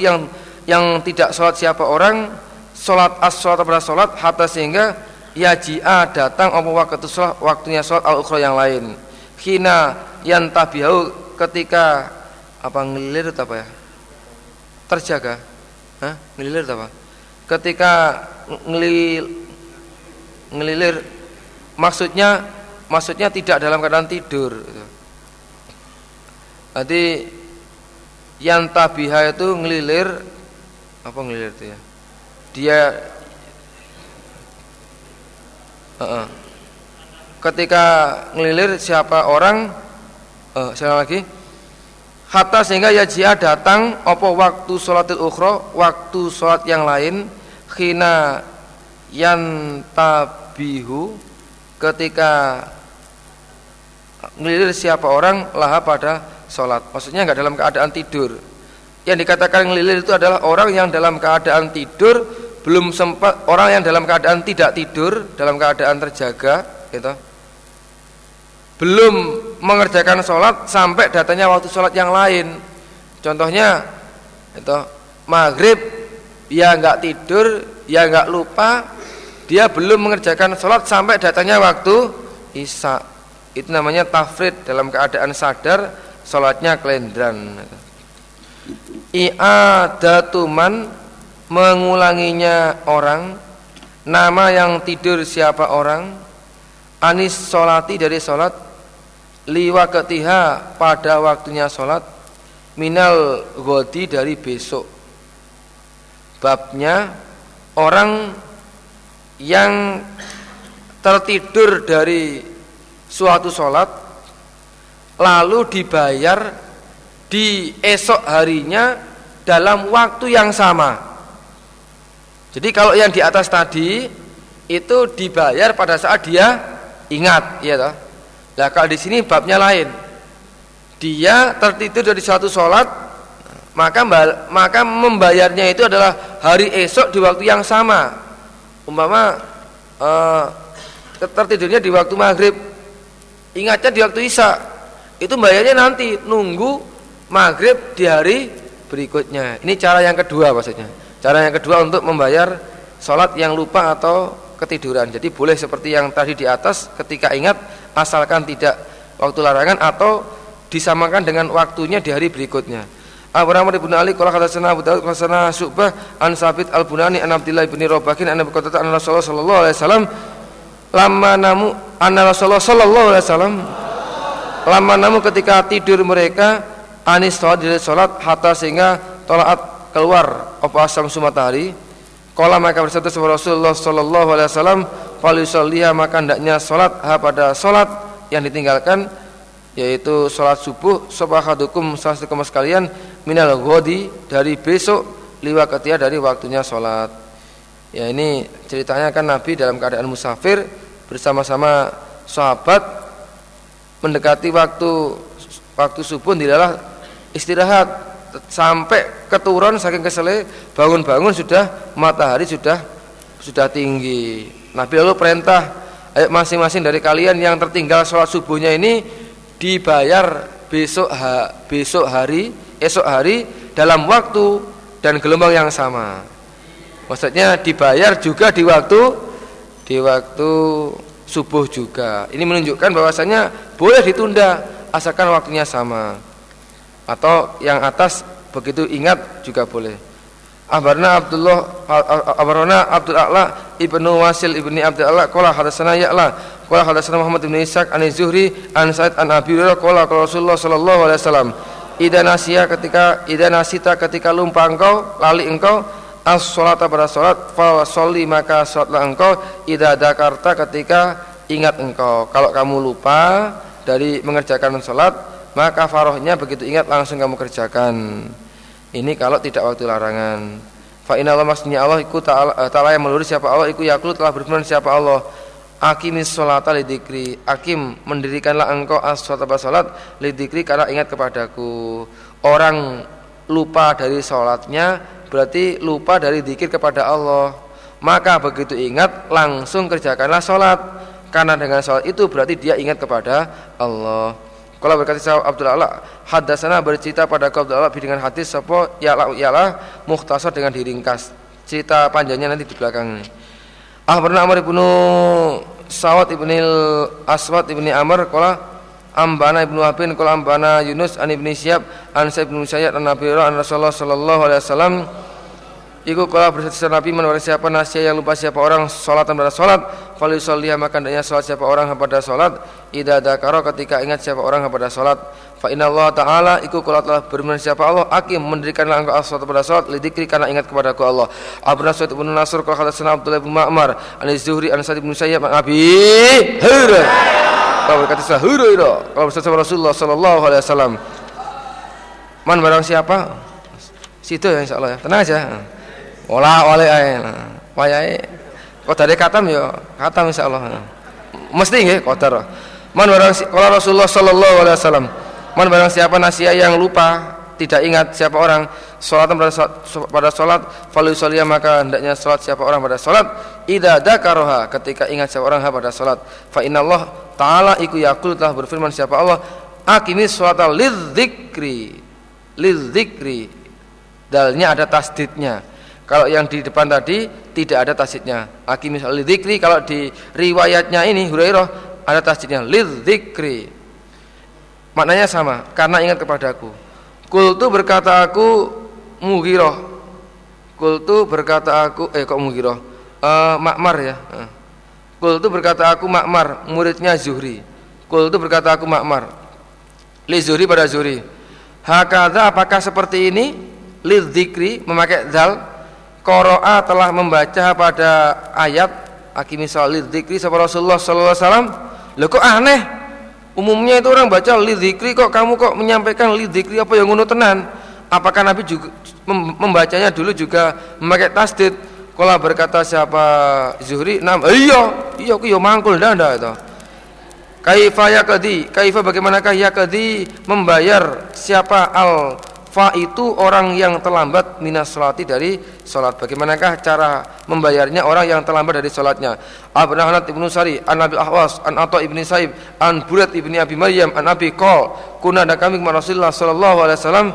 yang yang tidak sholat siapa orang sholat as sholat pada sholat hatta sehingga yaji'a datang apa waktu sholat waktunya sholat al ukhra yang lain. Hina yang tabiau ketika apa ngelilir apa ya? Terjaga. Hah? ngelilir apa? Ketika ngelil ngelilir maksudnya maksudnya tidak dalam keadaan tidur Nanti yang tabiha itu ngelilir apa ngelilir itu ya dia uh ketika ngelilir siapa orang uh, saya lagi hatta sehingga ya jia datang opo waktu sholatil ukhro waktu sholat yang lain khina yang tabihu ketika ngelilir siapa orang laha pada sholat. Maksudnya nggak dalam keadaan tidur. Yang dikatakan ngelilir itu adalah orang yang dalam keadaan tidur belum sempat orang yang dalam keadaan tidak tidur dalam keadaan terjaga gitu belum mengerjakan sholat sampai datanya waktu sholat yang lain contohnya itu maghrib ya nggak tidur, ya nggak lupa, dia belum mengerjakan sholat sampai datangnya waktu isya. Itu namanya tafrid dalam keadaan sadar, sholatnya kelendran. I'adatuman mengulanginya orang, nama yang tidur siapa orang, anis sholati dari sholat, liwa ketiha pada waktunya sholat, minal godi dari besok. Babnya orang yang tertidur dari suatu sholat lalu dibayar di esok harinya dalam waktu yang sama jadi kalau yang di atas tadi itu dibayar pada saat dia ingat ya toh. Nah kalau di sini babnya lain. Dia tertidur dari suatu sholat maka maka membayarnya itu adalah hari esok di waktu yang sama. Umpama uh, tertidurnya di waktu maghrib ingatnya di waktu isya. Itu bayarnya nanti nunggu maghrib di hari berikutnya. Ini cara yang kedua maksudnya cara yang kedua untuk membayar sholat yang lupa atau ketiduran jadi boleh seperti yang tadi di atas ketika ingat asalkan tidak waktu larangan atau disamakan dengan waktunya di hari berikutnya. Abu Rahman bin Ali qala hadatsana Abu Dawud hadatsana Syu'bah an Sabit al-Bunani an Abdullah bin Rabahin an Abu Qatadah an Rasulullah sallallahu alaihi wasallam lama namu an Rasulullah sallallahu alaihi wasallam lama namu ketika tidur mereka anis dari salat hatta sehingga tolaat keluar apa asam matahari Kala maka bersabda Rasulullah sallallahu alaihi wasallam fal maka hendaknya salat ha pada salat yang ditinggalkan yaitu sholat subuh sobahadukum salah satu sekalian minal ghodi dari besok liwa ketia dari waktunya sholat. Ya ini ceritanya kan Nabi dalam keadaan musafir bersama-sama sahabat mendekati waktu waktu subuh tidaklah istirahat sampai keturun saking kesele bangun-bangun sudah matahari sudah sudah tinggi. Nabi lalu perintah ayo masing-masing dari kalian yang tertinggal sholat subuhnya ini dibayar besok ha, besok hari esok hari dalam waktu dan gelombang yang sama. Maksudnya dibayar juga di waktu di waktu subuh juga. Ini menunjukkan bahwasanya boleh ditunda asalkan waktunya sama atau yang atas begitu ingat juga boleh. Abarna Abdullah Abarna Abdul A'la Ibnu Wasil Ibni Abdul A'la Qala hadatsana Ya'la Qala hadatsana Muhammad bin Ishaq an Zuhri an Sa'id an Abi Hurairah qala Rasulullah sallallahu alaihi wasallam Ida nasia ketika ida nasita ketika lupa engkau lali engkau as salata pada salat fa sholli maka salatlah engkau ida dakarta ketika ingat engkau. Kalau kamu lupa dari mengerjakan salat maka farohnya begitu ingat langsung kamu kerjakan. Ini kalau tidak waktu larangan. Fa Allah maksudnya Allah iku ta'ala, eh, ta'ala yang meluruh siapa Allah iku yakulu telah berfirman siapa Allah. Akimis sholata lidikri Akim mendirikanlah engkau as-sholata salat lidikri karena ingat kepadaku. Orang lupa dari sholatnya Berarti lupa dari dikir kepada Allah. Maka begitu ingat langsung kerjakanlah sholat. Karena dengan sholat itu berarti dia ingat kepada Allah kalau berkata sahab Abdul Allah hadasana bercerita pada Abdul Allah dengan hadis sapa ialah ialah mukhtasar dengan diringkas. Cerita panjangnya nanti di belakang. Ah pernah Amr ibnu Sawat ibnu Aswad ibnu Amr kala Ambana ibnu Habin kala Ambana Yunus an ibnu Syihab an Sa'id ibnu Sayyid an Nabi an Rasulullah sallallahu alaihi wasallam Iku kala bersaksi Nabi menurut siapa nasihat yang lupa siapa orang sholat pada sholat Fali sholliha maka hendaknya sholat siapa orang pada sholat Ida dakaro ketika ingat siapa orang pada sholat Fa inna Allah ta'ala iku kala telah berfirman siapa Allah Akim mendirikanlah engkau sholat pada sholat Lidikri karena ingat kepada ku Allah. Abu Nasud ibn Nasr kala sana Abdullah ibn Ma'mar Ani Zuhri an Sa'id ibn Sayyid Nabi Hura Kalau berkata sah Hura Kalau bersama Rasulullah sallallahu alaihi wasallam. Man barang siapa? Situ ya insyaallah ya. Tenang aja Olah oleh ae. Wayahe kok dari katam ya katam insyaallah. Mesti nggih qadar. Man barang kalau Rasulullah sallallahu alaihi wasallam man barang siapa nasia yang lupa tidak ingat siapa orang salat pada salat falyusalli maka hendaknya salat siapa orang pada salat idza dzakaraha ketika ingat siapa orang pada salat fa innallaha taala iku yaqul telah berfirman siapa Allah aqimis sholata lidzikri lidzikri dalnya ada tasdidnya Kalau yang di depan tadi tidak ada tasjidnya. Aki misal lidzikri kalau di riwayatnya ini Hurairah ada tasjidnya lidzikri. Maknanya sama, karena ingat kepadaku. Kultu berkata aku Mughirah. Kultu berkata aku eh kok Mughirah? Uh, Makmar ya. Uh. Kultu berkata aku Makmar, muridnya Zuhri. Kultu berkata aku Makmar. Li Zuhri pada Zuhri. Hakada apakah seperti ini? Lidzikri memakai dal Qara'a telah membaca pada ayat Akimisal lidzikri sama Rasulullah sallallahu alaihi wasallam. Loh kok aneh? Umumnya itu orang baca lidzikri kok kamu kok menyampaikan lidzikri apa yang ngono tenan? Apakah Nabi juga membacanya dulu juga memakai tasdid? Kalau berkata siapa Zuhri, nam, iya, iya, iya mangkul danda itu. Kaifa yakadi, kaifa bagaimanakah yakadi membayar siapa al fa itu orang yang terlambat minas salati dari salat. Bagaimanakah cara membayarnya orang yang terlambat dari salatnya? Abu ibnu Sari, an Nabi Ahwas, an Atha ibni Saib, an Burat ibni Abi Maryam, an Abi Qol, kuna ada kami kepada Rasulullah sallallahu alaihi wasallam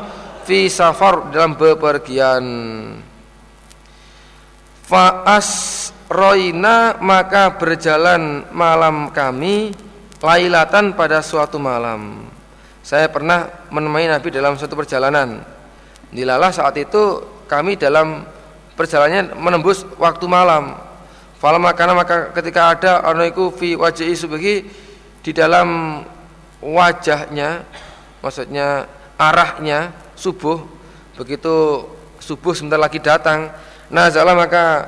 fi safar dalam bepergian. Faas roina maka berjalan malam kami lailatan pada suatu malam saya pernah menemani Nabi dalam suatu perjalanan. Dilalah saat itu kami dalam perjalanannya menembus waktu malam. Falam makana maka ketika ada orang itu fi wajhi subhi di dalam wajahnya maksudnya arahnya subuh begitu subuh sebentar lagi datang nazala maka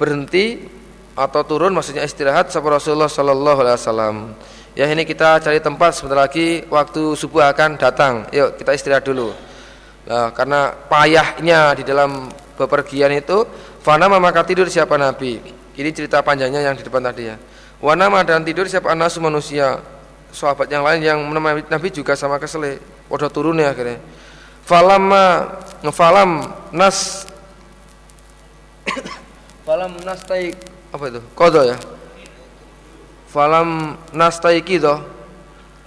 berhenti atau turun maksudnya istirahat sahabat Rasulullah sallallahu alaihi wasallam Ya ini kita cari tempat sebentar lagi waktu subuh akan datang. Yuk kita istirahat dulu. Nah, karena payahnya di dalam bepergian itu Fana maka tidur siapa Nabi? Ini cerita panjangnya yang di depan tadi ya. Wanama dan tidur siapa anak manusia. Sahabat yang lain yang menemani Nabi juga sama kesele Udah turun ya akhirnya. Falama Falam nas. Falam nas taik. Apa itu? Kodo ya falam nastaikido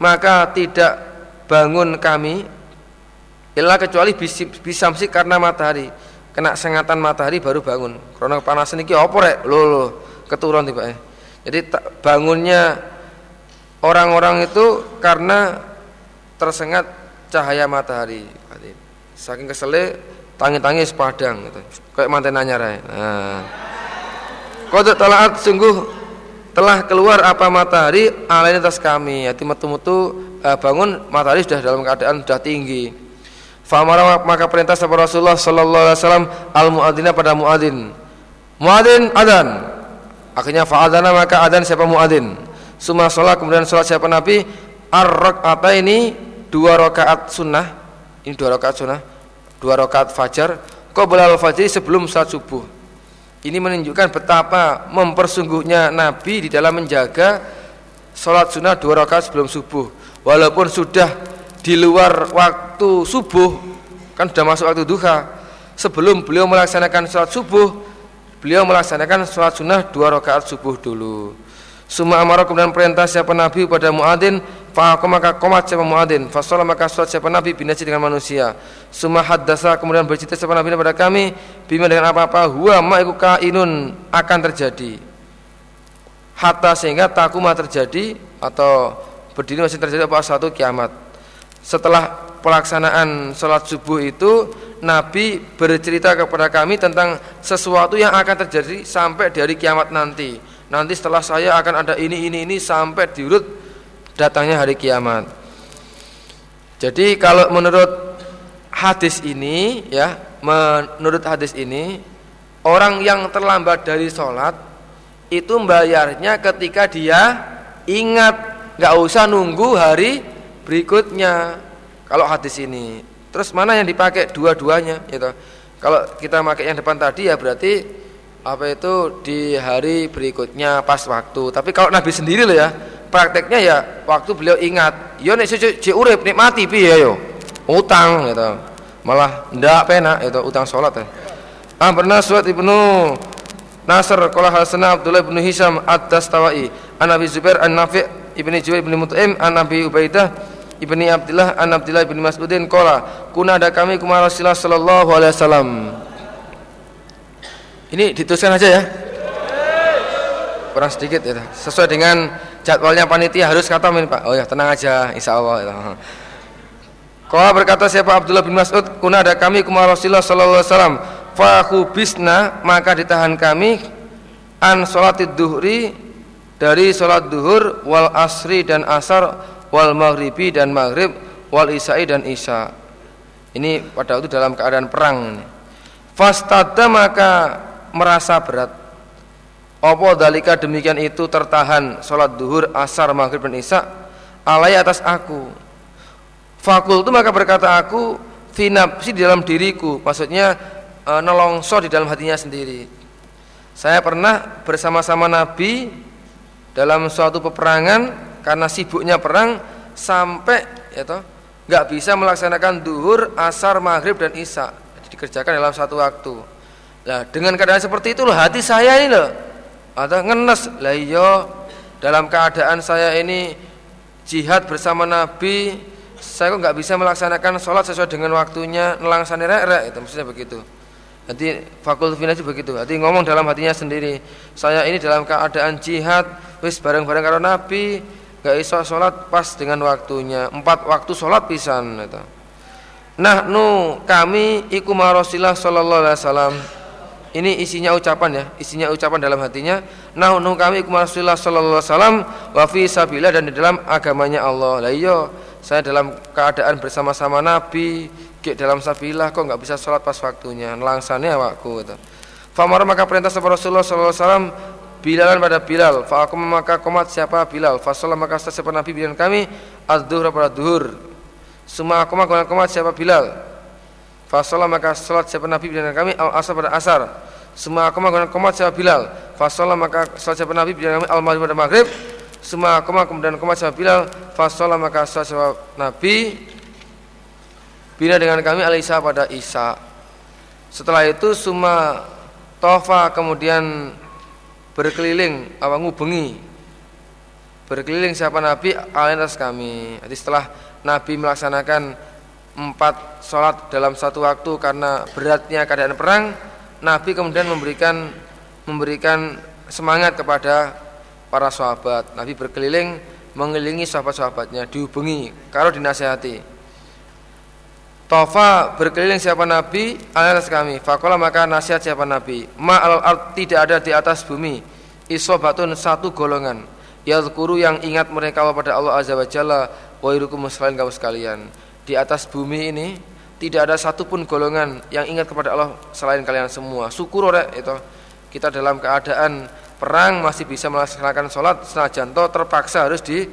maka tidak bangun kami illa kecuali bisamsi karena matahari. Kena sengatan matahari baru bangun. Karena panas ini apa rek? Lo lo keturun tiba jadi bangunnya orang-orang itu karena tersengat cahaya matahari. Saking kesele tangi-tangi sepadang gitu. kayak manten anyar nah. Kode telaat sungguh telah keluar apa matahari alain atas kami yaitu metu-metu uh, bangun matahari sudah dalam keadaan sudah tinggi Famara maka perintah sahabat Rasulullah sallallahu alaihi wasallam al muadzina pada muadzin. Muadzin adan. Akhirnya fa'adana maka adan siapa muadzin. Suma sholat kemudian sholat siapa Nabi ar ini dua rakaat sunnah. Ini dua rakaat sunnah. Dua rakaat fajar. Qabla al-fajr sebelum salat subuh. Ini menunjukkan betapa mempersungguhnya Nabi di dalam menjaga sholat sunnah dua rakaat sebelum subuh. Walaupun sudah di luar waktu subuh, kan sudah masuk waktu duha. Sebelum beliau melaksanakan sholat subuh, beliau melaksanakan sholat sunnah dua rakaat subuh dulu. Suma amara kemudian perintah siapa Nabi pada muadzin Fa'akum maka komat siapa muadzin Fasolah maka sholat siapa Nabi binasi dengan manusia. Suma haddasa kemudian bercerita siapa Nabi kepada kami Bima dengan apa-apa Huwa ma'iku kainun akan terjadi. Hatta sehingga takuma terjadi Atau berdiri masih terjadi apa satu kiamat. Setelah pelaksanaan sholat subuh itu Nabi bercerita kepada kami tentang sesuatu yang akan terjadi sampai dari kiamat nanti Nanti setelah saya akan ada ini ini ini sampai diurut datangnya hari kiamat. Jadi kalau menurut hadis ini ya, menurut hadis ini orang yang terlambat dari sholat itu bayarnya ketika dia ingat. Nggak usah nunggu hari berikutnya. Kalau hadis ini. Terus mana yang dipakai? Dua-duanya gitu. Kalau kita pakai yang depan tadi ya berarti apa itu di hari berikutnya pas waktu. Tapi kalau Nabi sendiri loh ya, prakteknya ya waktu beliau ingat, yo nek cuci urip nikmati piye yo. Utang gitu. Malah ndak penak itu utang salat ya. Ah pernah suat Ibnu Nasr qala hasana Abdullah bin Hisam at-Tastawai an Abi Zubair an Nafi' ibni Jubair ibni Mut'im an Nabi Ubaidah ibni Abdullah an Abdullah bin Mas'udin qala kuna ada kami kumara sallallahu alaihi wasallam Ini dituliskan aja ya. Kurang sedikit ya. Sesuai dengan jadwalnya panitia harus kata min Pak. Oh ya, tenang aja insya Allah. Ya. Kau berkata siapa Abdullah bin Mas'ud, kuna ada kami kumar Rasulullah sallallahu alaihi wasallam. Fakubisna maka ditahan kami an sholatid duhri dari sholat duhur wal asri dan asar wal maghribi dan maghrib wal isai dan isya. Ini pada waktu dalam keadaan perang. Fastada maka merasa berat. Apa dalika demikian itu tertahan sholat duhur, asar, maghrib dan isya alai atas aku. Fakul itu maka berkata aku finapsi di dalam diriku, maksudnya e, nelongso di dalam hatinya sendiri. Saya pernah bersama-sama Nabi dalam suatu peperangan karena sibuknya perang sampai ya toh nggak bisa melaksanakan duhur, asar, maghrib dan isya dikerjakan dalam satu waktu. Nah dengan keadaan seperti itu loh hati saya ini loh ada ngenes lah iya dalam keadaan saya ini jihad bersama Nabi saya kok nggak bisa melaksanakan sholat sesuai dengan waktunya nelangsani rek itu maksudnya begitu. Nanti fakultas finasi begitu. Nanti ngomong dalam hatinya sendiri. Saya ini dalam keadaan jihad, wis bareng-bareng karo Nabi, gak iso sholat pas dengan waktunya. Empat waktu sholat pisan itu. Nah, nu kami iku sallallahu alaihi wasallam. Ini isinya ucapan ya, isinya ucapan dalam hatinya. Nah, nu kami iku Rasulullah sallallahu alaihi wasallam wa fi sabillah dan di dalam agamanya Allah. Lah iya, saya dalam keadaan bersama-sama Nabi, dalam sabilah kok nggak bisa sholat pas waktunya langsane awakku gitu. Famar maka perintah sahabat Rasulullah sallallahu alaihi wasallam Bilalan pada Bilal, fa aku maka komat siapa Bilal, fa maka siapa Nabi Bilal kami az-zuhra pada duhur. Semua aku maka komat siapa Bilal. Fa maka salat siapa Nabi Bilal kami al-asar pada asar. Semua aku maka komat siapa Bilal. Fa maka salat siapa Nabi Bilal kami al-maghrib pada maghrib. Semua maka kemudian komat siapa Bilal. Fa maka salat siapa Nabi Bina dengan kami Alisa pada Isa. Setelah itu semua Tofa kemudian berkeliling apa ngubengi berkeliling siapa Nabi atas kami. Jadi setelah Nabi melaksanakan empat sholat dalam satu waktu karena beratnya keadaan perang, Nabi kemudian memberikan memberikan semangat kepada para sahabat. Nabi berkeliling mengelilingi sahabat-sahabatnya, dihubungi, kalau dinasehati. Tofa berkeliling siapa Nabi atas kami. Fakola maka nasihat siapa Nabi. Ma al ard tidak ada di atas bumi. Isobatun satu golongan. Yadkuru yang ingat mereka pada Allah Azza wa Jalla. Wa irukum selain kamu sekalian. Di atas bumi ini tidak ada satupun golongan yang ingat kepada Allah selain kalian semua. Syukur ora itu. Kita dalam keadaan perang masih bisa melaksanakan sholat senajan terpaksa harus di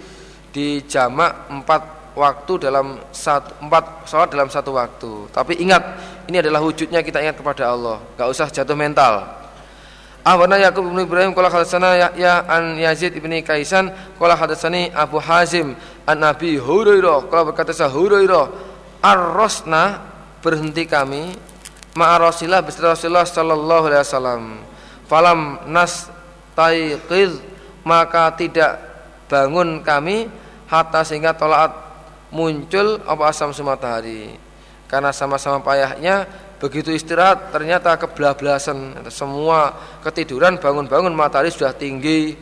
di jamak empat waktu dalam satu, empat sholat dalam satu waktu. Tapi ingat, ini adalah wujudnya kita ingat kepada Allah. Gak usah jatuh mental. Ahwana Yakub bin Ibrahim Kala hadatsana Yahya an Yazid ibni Kaisan Kala hadatsani Abu Hazim an Nabi Hurairah Kala berkata sah Hurairah Ar-Rosna berhenti kami ma'a Rasulullah beserta Rasulullah sallallahu alaihi wasallam. Falam nas taiqiz maka tidak bangun kami hatta sehingga tolaat muncul apa asam matahari karena sama-sama payahnya begitu istirahat ternyata kebelablasan semua ketiduran bangun-bangun matahari sudah tinggi.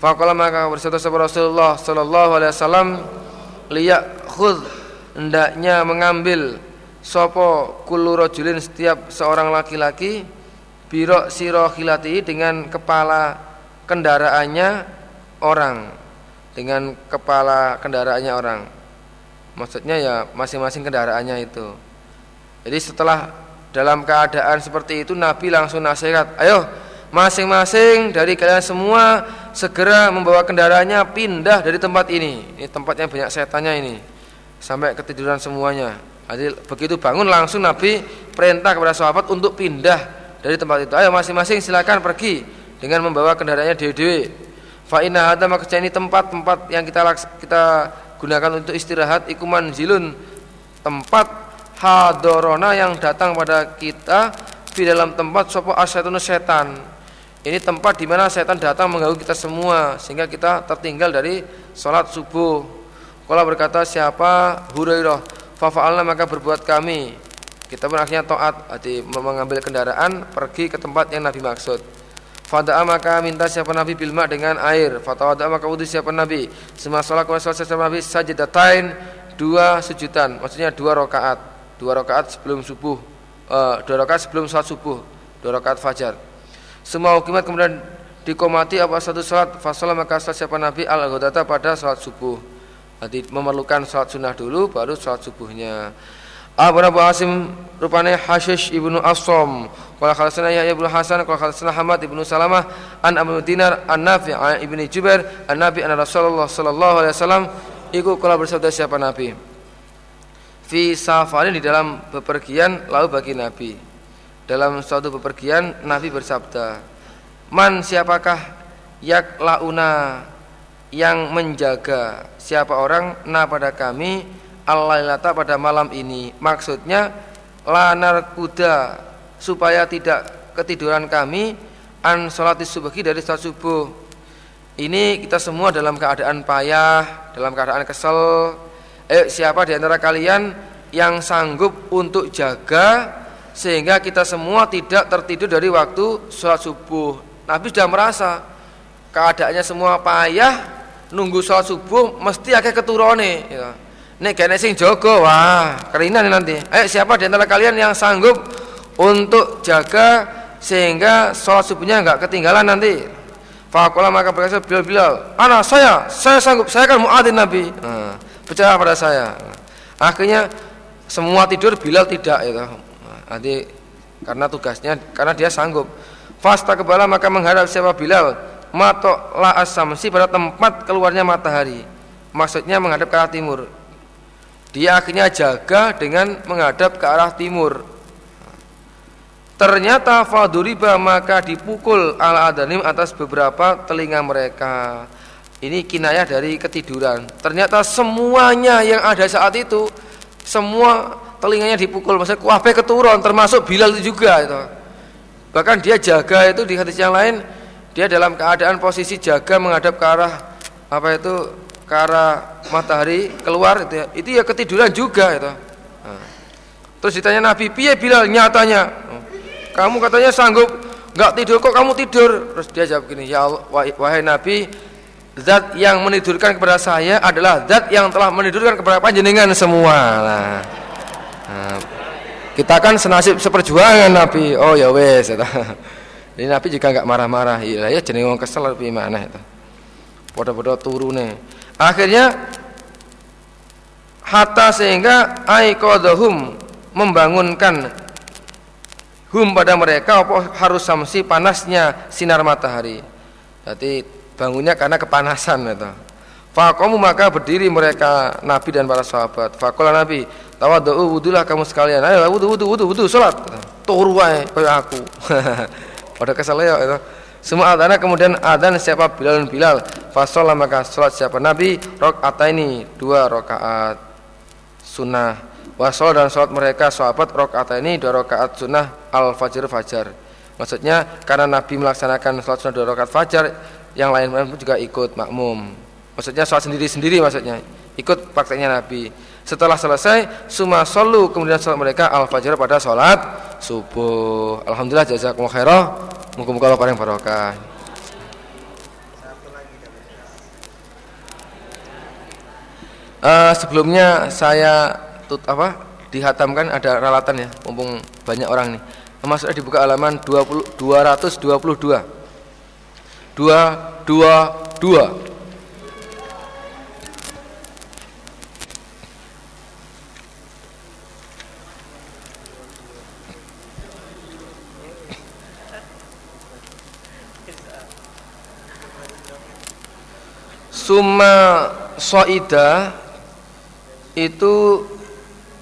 Fakallah maka bersatu sahabat Rasulullah Sallallahu Alaihi Wasallam liyak khud hendaknya mengambil sopo kulu rojulin setiap seorang laki-laki birok sirohilati dengan kepala kendaraannya orang. Dengan kepala kendaraannya orang. Maksudnya ya masing-masing kendaraannya itu. Jadi setelah dalam keadaan seperti itu Nabi langsung nasihat, ayo masing-masing dari kalian semua segera membawa kendaraannya pindah dari tempat ini. Ini tempatnya banyak setannya ini. Sampai ketiduran semuanya. Jadi begitu bangun langsung Nabi perintah kepada sahabat untuk pindah dari tempat itu. Ayo masing-masing silakan pergi dengan membawa kendaraannya dewi-dewi. Fa inna hadza ini tempat-tempat yang kita kita gunakan untuk istirahat iku manzilun tempat hadorona yang datang pada kita di dalam tempat sopo asyatun setan ini tempat di mana setan datang mengganggu kita semua sehingga kita tertinggal dari sholat subuh Kala berkata siapa Hurairah fafa'alna maka berbuat kami Kita pun akhirnya arti mengambil kendaraan pergi ke tempat yang Nabi maksud. Fada'a maka minta siapa Nabi bilma dengan air. Fatawada'a maka wudhu siapa Nabi. Semua sholat sholat siapa Nabi sajidatain dua sujudan. Maksudnya dua rakaat. Dua rakaat sebelum subuh. Uh, dua rakaat sebelum sholat subuh. Dua rakaat fajar. Semua hukumat kemudian dikomati apa satu sholat. Fasolah maka sholat siapa Nabi al-ghodata pada sholat subuh. Jadi memerlukan sholat sunnah dulu baru sholat subuhnya. Abu Abu Asim rupanya Hashish ibnu Asom. Kalau khalasana Yahya ibnu Hasan, kalau khalasana Hamad ibnu Salamah, an Abu Dinar, an Nafi, an ibnu Jubair, an Nabi, an Rasulullah Sallallahu Alaihi Wasallam. Iku kalau bersabda siapa Nabi? Fi safarin di dalam bepergian lalu bagi Nabi. Dalam suatu bepergian Nabi bersabda, Man siapakah yak launa yang menjaga siapa orang na pada kami al-lailata pada malam ini. Maksudnya lanar kuda supaya tidak ketiduran kami an salati subuhi dari salat subuh. Ini kita semua dalam keadaan payah, dalam keadaan kesel. Eh siapa di antara kalian yang sanggup untuk jaga sehingga kita semua tidak tertidur dari waktu sholat subuh. Nabi sudah merasa keadaannya semua payah, nunggu sholat subuh mesti akeh keturone. Ya. Nek kene sing jaga, wah, kerinan nanti. Eh siapa di antara kalian yang sanggup untuk jaga sehingga sholat subuhnya enggak ketinggalan nanti? Fakola maka berkata Bilal Bilal, anak saya, saya sanggup, saya kan muadzin Nabi. Nah, percaya pada saya. Akhirnya semua tidur Bilal tidak itu. Nanti karena tugasnya, karena dia sanggup. Fasta kebala maka menghadap siapa Bilal, matok la asamsi pada tempat keluarnya matahari. Maksudnya menghadap ke arah timur dia akhirnya jaga dengan menghadap ke arah timur. Ternyata faduriba maka dipukul ala adanim atas beberapa telinga mereka. Ini kinayah dari ketiduran. Ternyata semuanya yang ada saat itu semua telinganya dipukul, maksudnya kuabe keturun termasuk Bilal itu juga itu. Bahkan dia jaga itu di hadis yang lain dia dalam keadaan posisi jaga menghadap ke arah apa itu ke arah matahari keluar itu ya, itu ya ketiduran juga itu. Nah. Terus ditanya Nabi, "Piye Bilal nyatanya?" Kamu katanya sanggup nggak tidur kok kamu tidur? Terus dia jawab gini, "Ya Allah, wahai Nabi, zat yang menidurkan kepada saya adalah zat yang telah menidurkan kepada panjenengan semua." Nah, kita kan senasib seperjuangan Nabi. Oh ya wes Ini Nabi juga nggak marah-marah. Iya ya jenenge wong kesel lebih mana itu. Podo-podo turune. Akhirnya hatta sehingga aiqadhum membangunkan hum pada mereka apa harus samsi panasnya sinar matahari. Jadi bangunnya karena kepanasan itu. Fakomu maka berdiri mereka Nabi dan para sahabat. Fakola Nabi, tawadhu wudulah kamu sekalian. Ayo wudu wudu wudu wudu salat. Turu wae kaya aku. Pada kesal ya itu. Semua adana kemudian adan siapa Bilal Bilal. Fasolah maka sholat siapa Nabi rokaat ini dua rokaat sunnah. Wasol dan sholat mereka sahabat rokaat ini dua rokaat sunnah al fajr fajar. Maksudnya karena Nabi melaksanakan sholat sunnah dua rokaat fajar, yang lain pun juga ikut makmum. Maksudnya sholat sendiri-sendiri maksudnya ikut prakteknya Nabi. Setelah selesai, suma solu kemudian sholat mereka al fajr pada sholat subuh. Alhamdulillah jazakumullah khairah. Muka-muka paling barokah. Uh, sebelumnya saya tut apa dihatamkan ada ralatan ya, mumpung banyak orang nih. Masuknya dibuka halaman 20 222. 222. Summa soida itu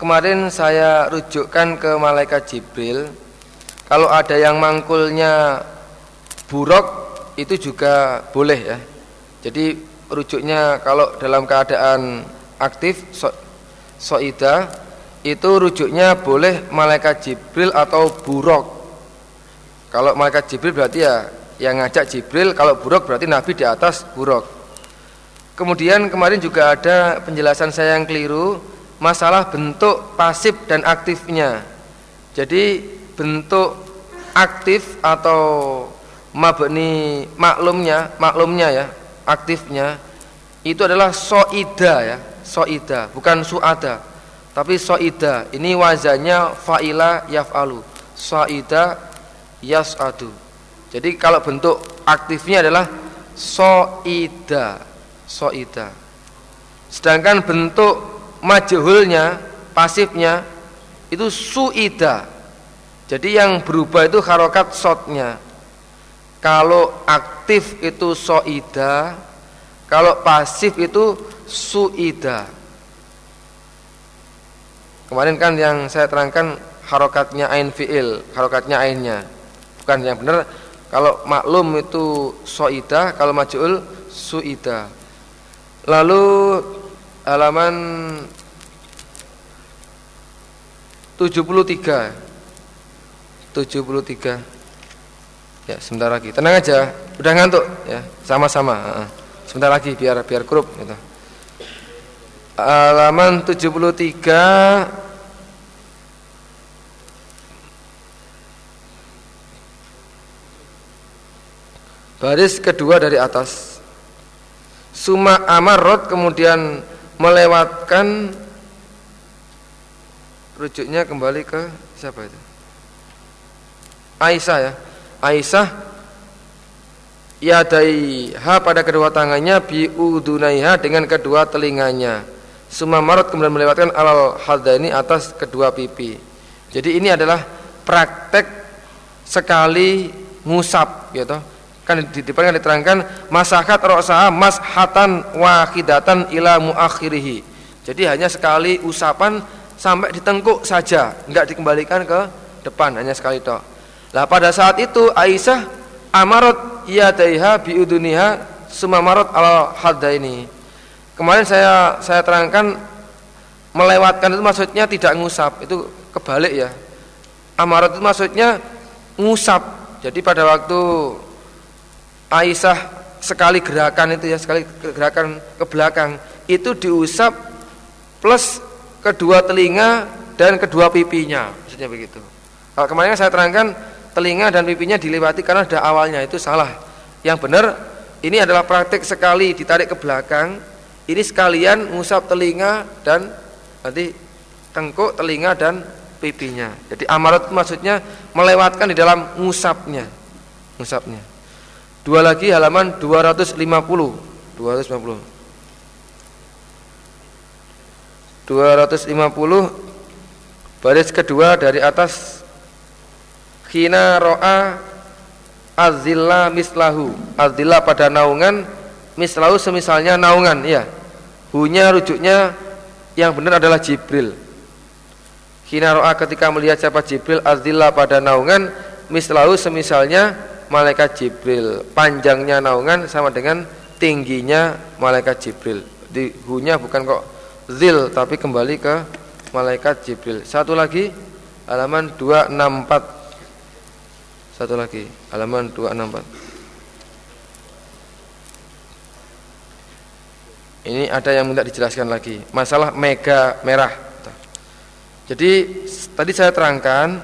kemarin saya rujukkan ke malaikat Jibril. Kalau ada yang mangkulnya buruk itu juga boleh ya. Jadi rujuknya kalau dalam keadaan aktif so, soida itu rujuknya boleh malaikat Jibril atau buruk. Kalau malaikat Jibril berarti ya yang ngajak Jibril, kalau buruk berarti Nabi di atas buruk. Kemudian kemarin juga ada penjelasan saya yang keliru masalah bentuk pasif dan aktifnya. Jadi bentuk aktif atau mabni maklumnya, maklumnya ya, aktifnya itu adalah soida ya, soida, bukan suada, tapi soida. Ini wazannya faila yaf'alu, soida yas'adu. Jadi kalau bentuk aktifnya adalah soida, soida. Sedangkan bentuk majhulnya, pasifnya itu suida. Jadi yang berubah itu harokat sotnya. Kalau aktif itu soida, kalau pasif itu suida. Kemarin kan yang saya terangkan harokatnya ain fiil, harokatnya ainnya. Bukan yang benar. Kalau maklum itu soida, kalau majul suida. Lalu halaman 73 73 ya sebentar lagi. Tenang aja. Udah ngantuk. Ya sama-sama. Sebentar lagi biar biar grup gitu. Halaman 73 Baris kedua dari atas. Suma amarot kemudian melewatkan Rujuknya kembali ke siapa itu? Aisyah ya. Aisyah yadaiha pada kedua tangannya biudunaiha dengan kedua telinganya. Suma marot kemudian melewatkan alal ini atas kedua pipi. Jadi ini adalah praktek sekali ngusap gitu. Kan di depan kan diterangkan masakat rosaha mashatan wahidatan ila muakhirihi. Jadi hanya sekali usapan sampai ditengkuk saja, enggak dikembalikan ke depan, hanya sekali toh. Lah pada saat itu Aisyah amarot yadaiha biuduniha sumamarot al ini. Kemarin saya saya terangkan melewatkan itu maksudnya tidak ngusap, itu kebalik ya. Amarot itu maksudnya ngusap. Jadi pada waktu Aisyah sekali gerakan itu ya, sekali gerakan ke belakang itu diusap plus kedua telinga dan kedua pipinya, maksudnya begitu. Kalau kemarin saya terangkan telinga dan pipinya dilewati karena ada awalnya itu salah. Yang benar ini adalah praktik sekali ditarik ke belakang. Ini sekalian ngusap telinga dan nanti tengkuk, telinga dan pipinya. Jadi amarat maksudnya melewatkan di dalam ngusapnya. Ngusapnya. Dua lagi halaman 250. 250. 250 baris kedua dari atas Hina ro'a azilla mislahu. Azilla pada naungan mislahu semisalnya naungan ya hunya rujuknya yang benar adalah Jibril. Hina ro'a ketika melihat siapa Jibril azilla pada naungan mislahu semisalnya malaikat Jibril. Panjangnya naungan sama dengan tingginya malaikat Jibril. Di hunya bukan kok zil tapi kembali ke malaikat Jibril. Satu lagi halaman 264 satu lagi, halaman 264. Ini ada yang minta dijelaskan lagi, masalah mega merah. Jadi tadi saya terangkan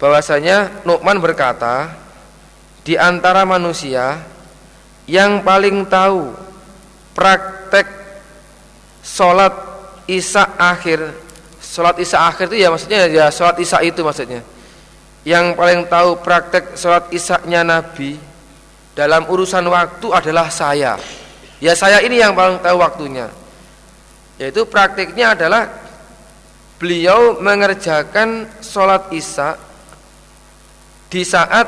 bahwasanya Nu'man berkata di antara manusia yang paling tahu praktek sholat isya akhir sholat isya akhir itu ya maksudnya ya sholat isya itu maksudnya yang paling tahu praktek sholat isaknya Nabi dalam urusan waktu adalah saya. Ya saya ini yang paling tahu waktunya. Yaitu praktiknya adalah beliau mengerjakan sholat isak di saat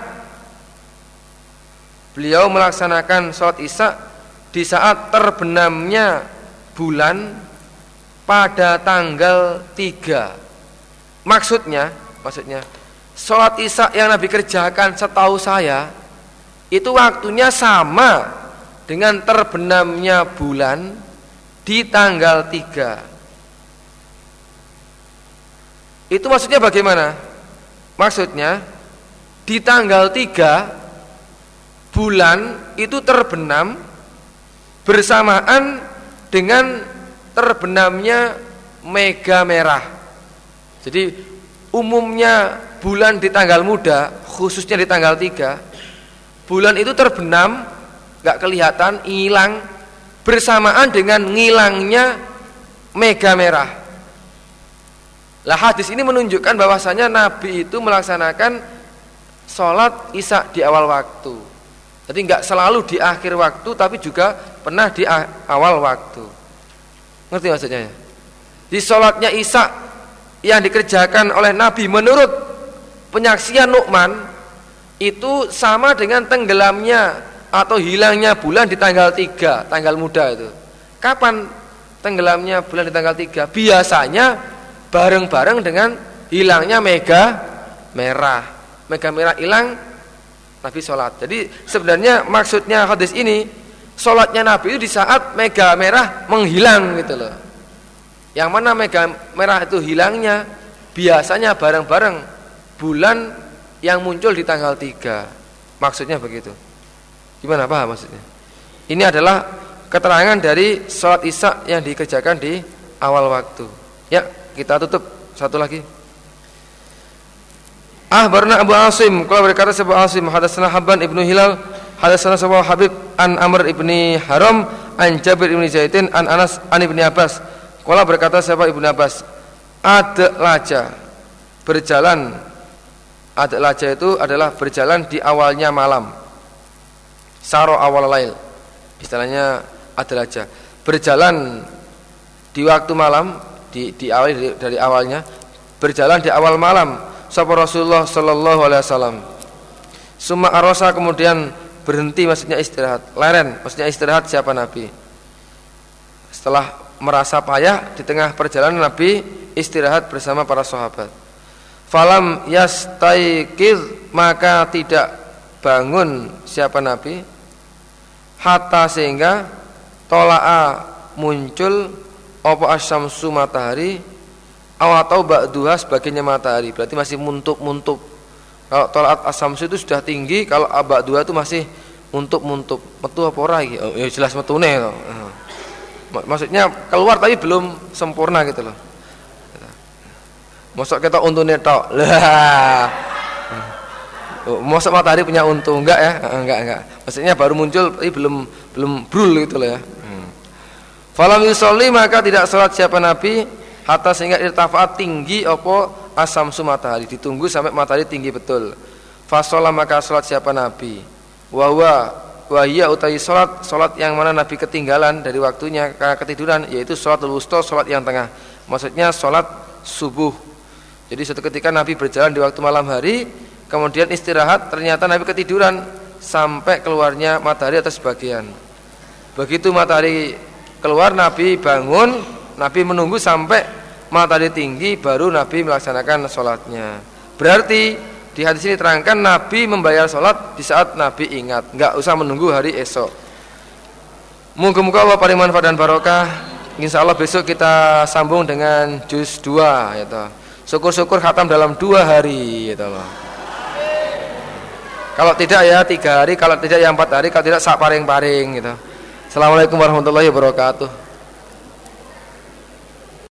beliau melaksanakan sholat isak di saat terbenamnya bulan pada tanggal 3 maksudnya maksudnya Sholat isya yang Nabi kerjakan setahu saya Itu waktunya sama dengan terbenamnya bulan di tanggal 3 Itu maksudnya bagaimana? Maksudnya di tanggal 3 bulan itu terbenam bersamaan dengan terbenamnya mega merah. Jadi umumnya bulan di tanggal muda, khususnya di tanggal 3, bulan itu terbenam, nggak kelihatan, hilang bersamaan dengan ngilangnya mega merah. Lah hadis ini menunjukkan bahwasanya Nabi itu melaksanakan sholat isya di awal waktu. Jadi nggak selalu di akhir waktu, tapi juga pernah di awal waktu. Ngerti maksudnya ya? Di sholatnya isya yang dikerjakan oleh Nabi menurut penyaksian Nu'man itu sama dengan tenggelamnya atau hilangnya bulan di tanggal 3, tanggal muda itu. Kapan tenggelamnya bulan di tanggal 3? Biasanya bareng-bareng dengan hilangnya mega merah. Mega merah hilang Nabi sholat. Jadi sebenarnya maksudnya hadis ini sholatnya Nabi itu di saat mega merah menghilang gitu loh. Yang mana mega merah itu hilangnya biasanya bareng-bareng bulan yang muncul di tanggal 3. Maksudnya begitu. Gimana paham maksudnya? Ini adalah keterangan dari sholat isya yang dikerjakan di awal waktu. Ya, kita tutup satu lagi. Ah barna Abu Asim kalau berkata sebuah Asim hadatsana Habban ibnu Hilal hadatsana sebuah Habib an Amr ibni Haram an Jabir ibni Zaidin an Anas an ibni Abbas kalau berkata siapa ibnu Abbas ada laja berjalan laja itu adalah berjalan di awalnya malam. Saro awal lail. Istilahnya adalah aja berjalan di waktu malam di awal dari, dari awalnya berjalan di awal malam. Sapa Rasulullah sallallahu alaihi wasallam. Summa arosa kemudian berhenti maksudnya istirahat. Leren maksudnya istirahat siapa Nabi? Setelah merasa payah di tengah perjalanan Nabi istirahat bersama para sahabat falam yastaikid maka tidak bangun siapa Nabi. Hatta sehingga tolaa muncul apa asyamsu matahari atau ba'duha sebagainya matahari. Berarti masih muntuk-muntuk kalau tolaat asyamsu itu sudah tinggi kalau ba'duha itu masih muntuk-muntuk metu apa ora oh, ya jelas metune maksudnya keluar tapi belum sempurna gitu loh Masuk kita untune tok. Lah. Masa matahari punya untung enggak ya? Enggak, enggak. Maksudnya baru muncul tapi belum belum brul gitu loh ya. Hmm. Falam yusolli maka tidak sholat siapa Nabi hatta sehingga irtafaat tinggi opo asam su matahari ditunggu sampai matahari tinggi betul. Fasolah maka sholat siapa Nabi. Wahwa wahia utai sholat sholat yang mana Nabi ketinggalan dari waktunya karena ketiduran yaitu sholat wusta sholat yang tengah. Maksudnya sholat subuh. Jadi suatu ketika Nabi berjalan di waktu malam hari kemudian istirahat ternyata Nabi ketiduran sampai keluarnya matahari atas bagian. Begitu matahari keluar Nabi bangun Nabi menunggu sampai matahari tinggi baru Nabi melaksanakan sholatnya. Berarti di hadis ini terangkan Nabi membayar sholat di saat Nabi ingat nggak usah menunggu hari esok. Moga-moga Allah paling manfaat dan barokah. Insya Allah besok kita sambung dengan juz 2 ya Syukur-syukur khatam dalam dua hari ya Allah. Kalau tidak ya tiga hari, kalau tidak ya empat hari, kalau tidak sak paring-paring gitu. Assalamualaikum warahmatullahi wabarakatuh.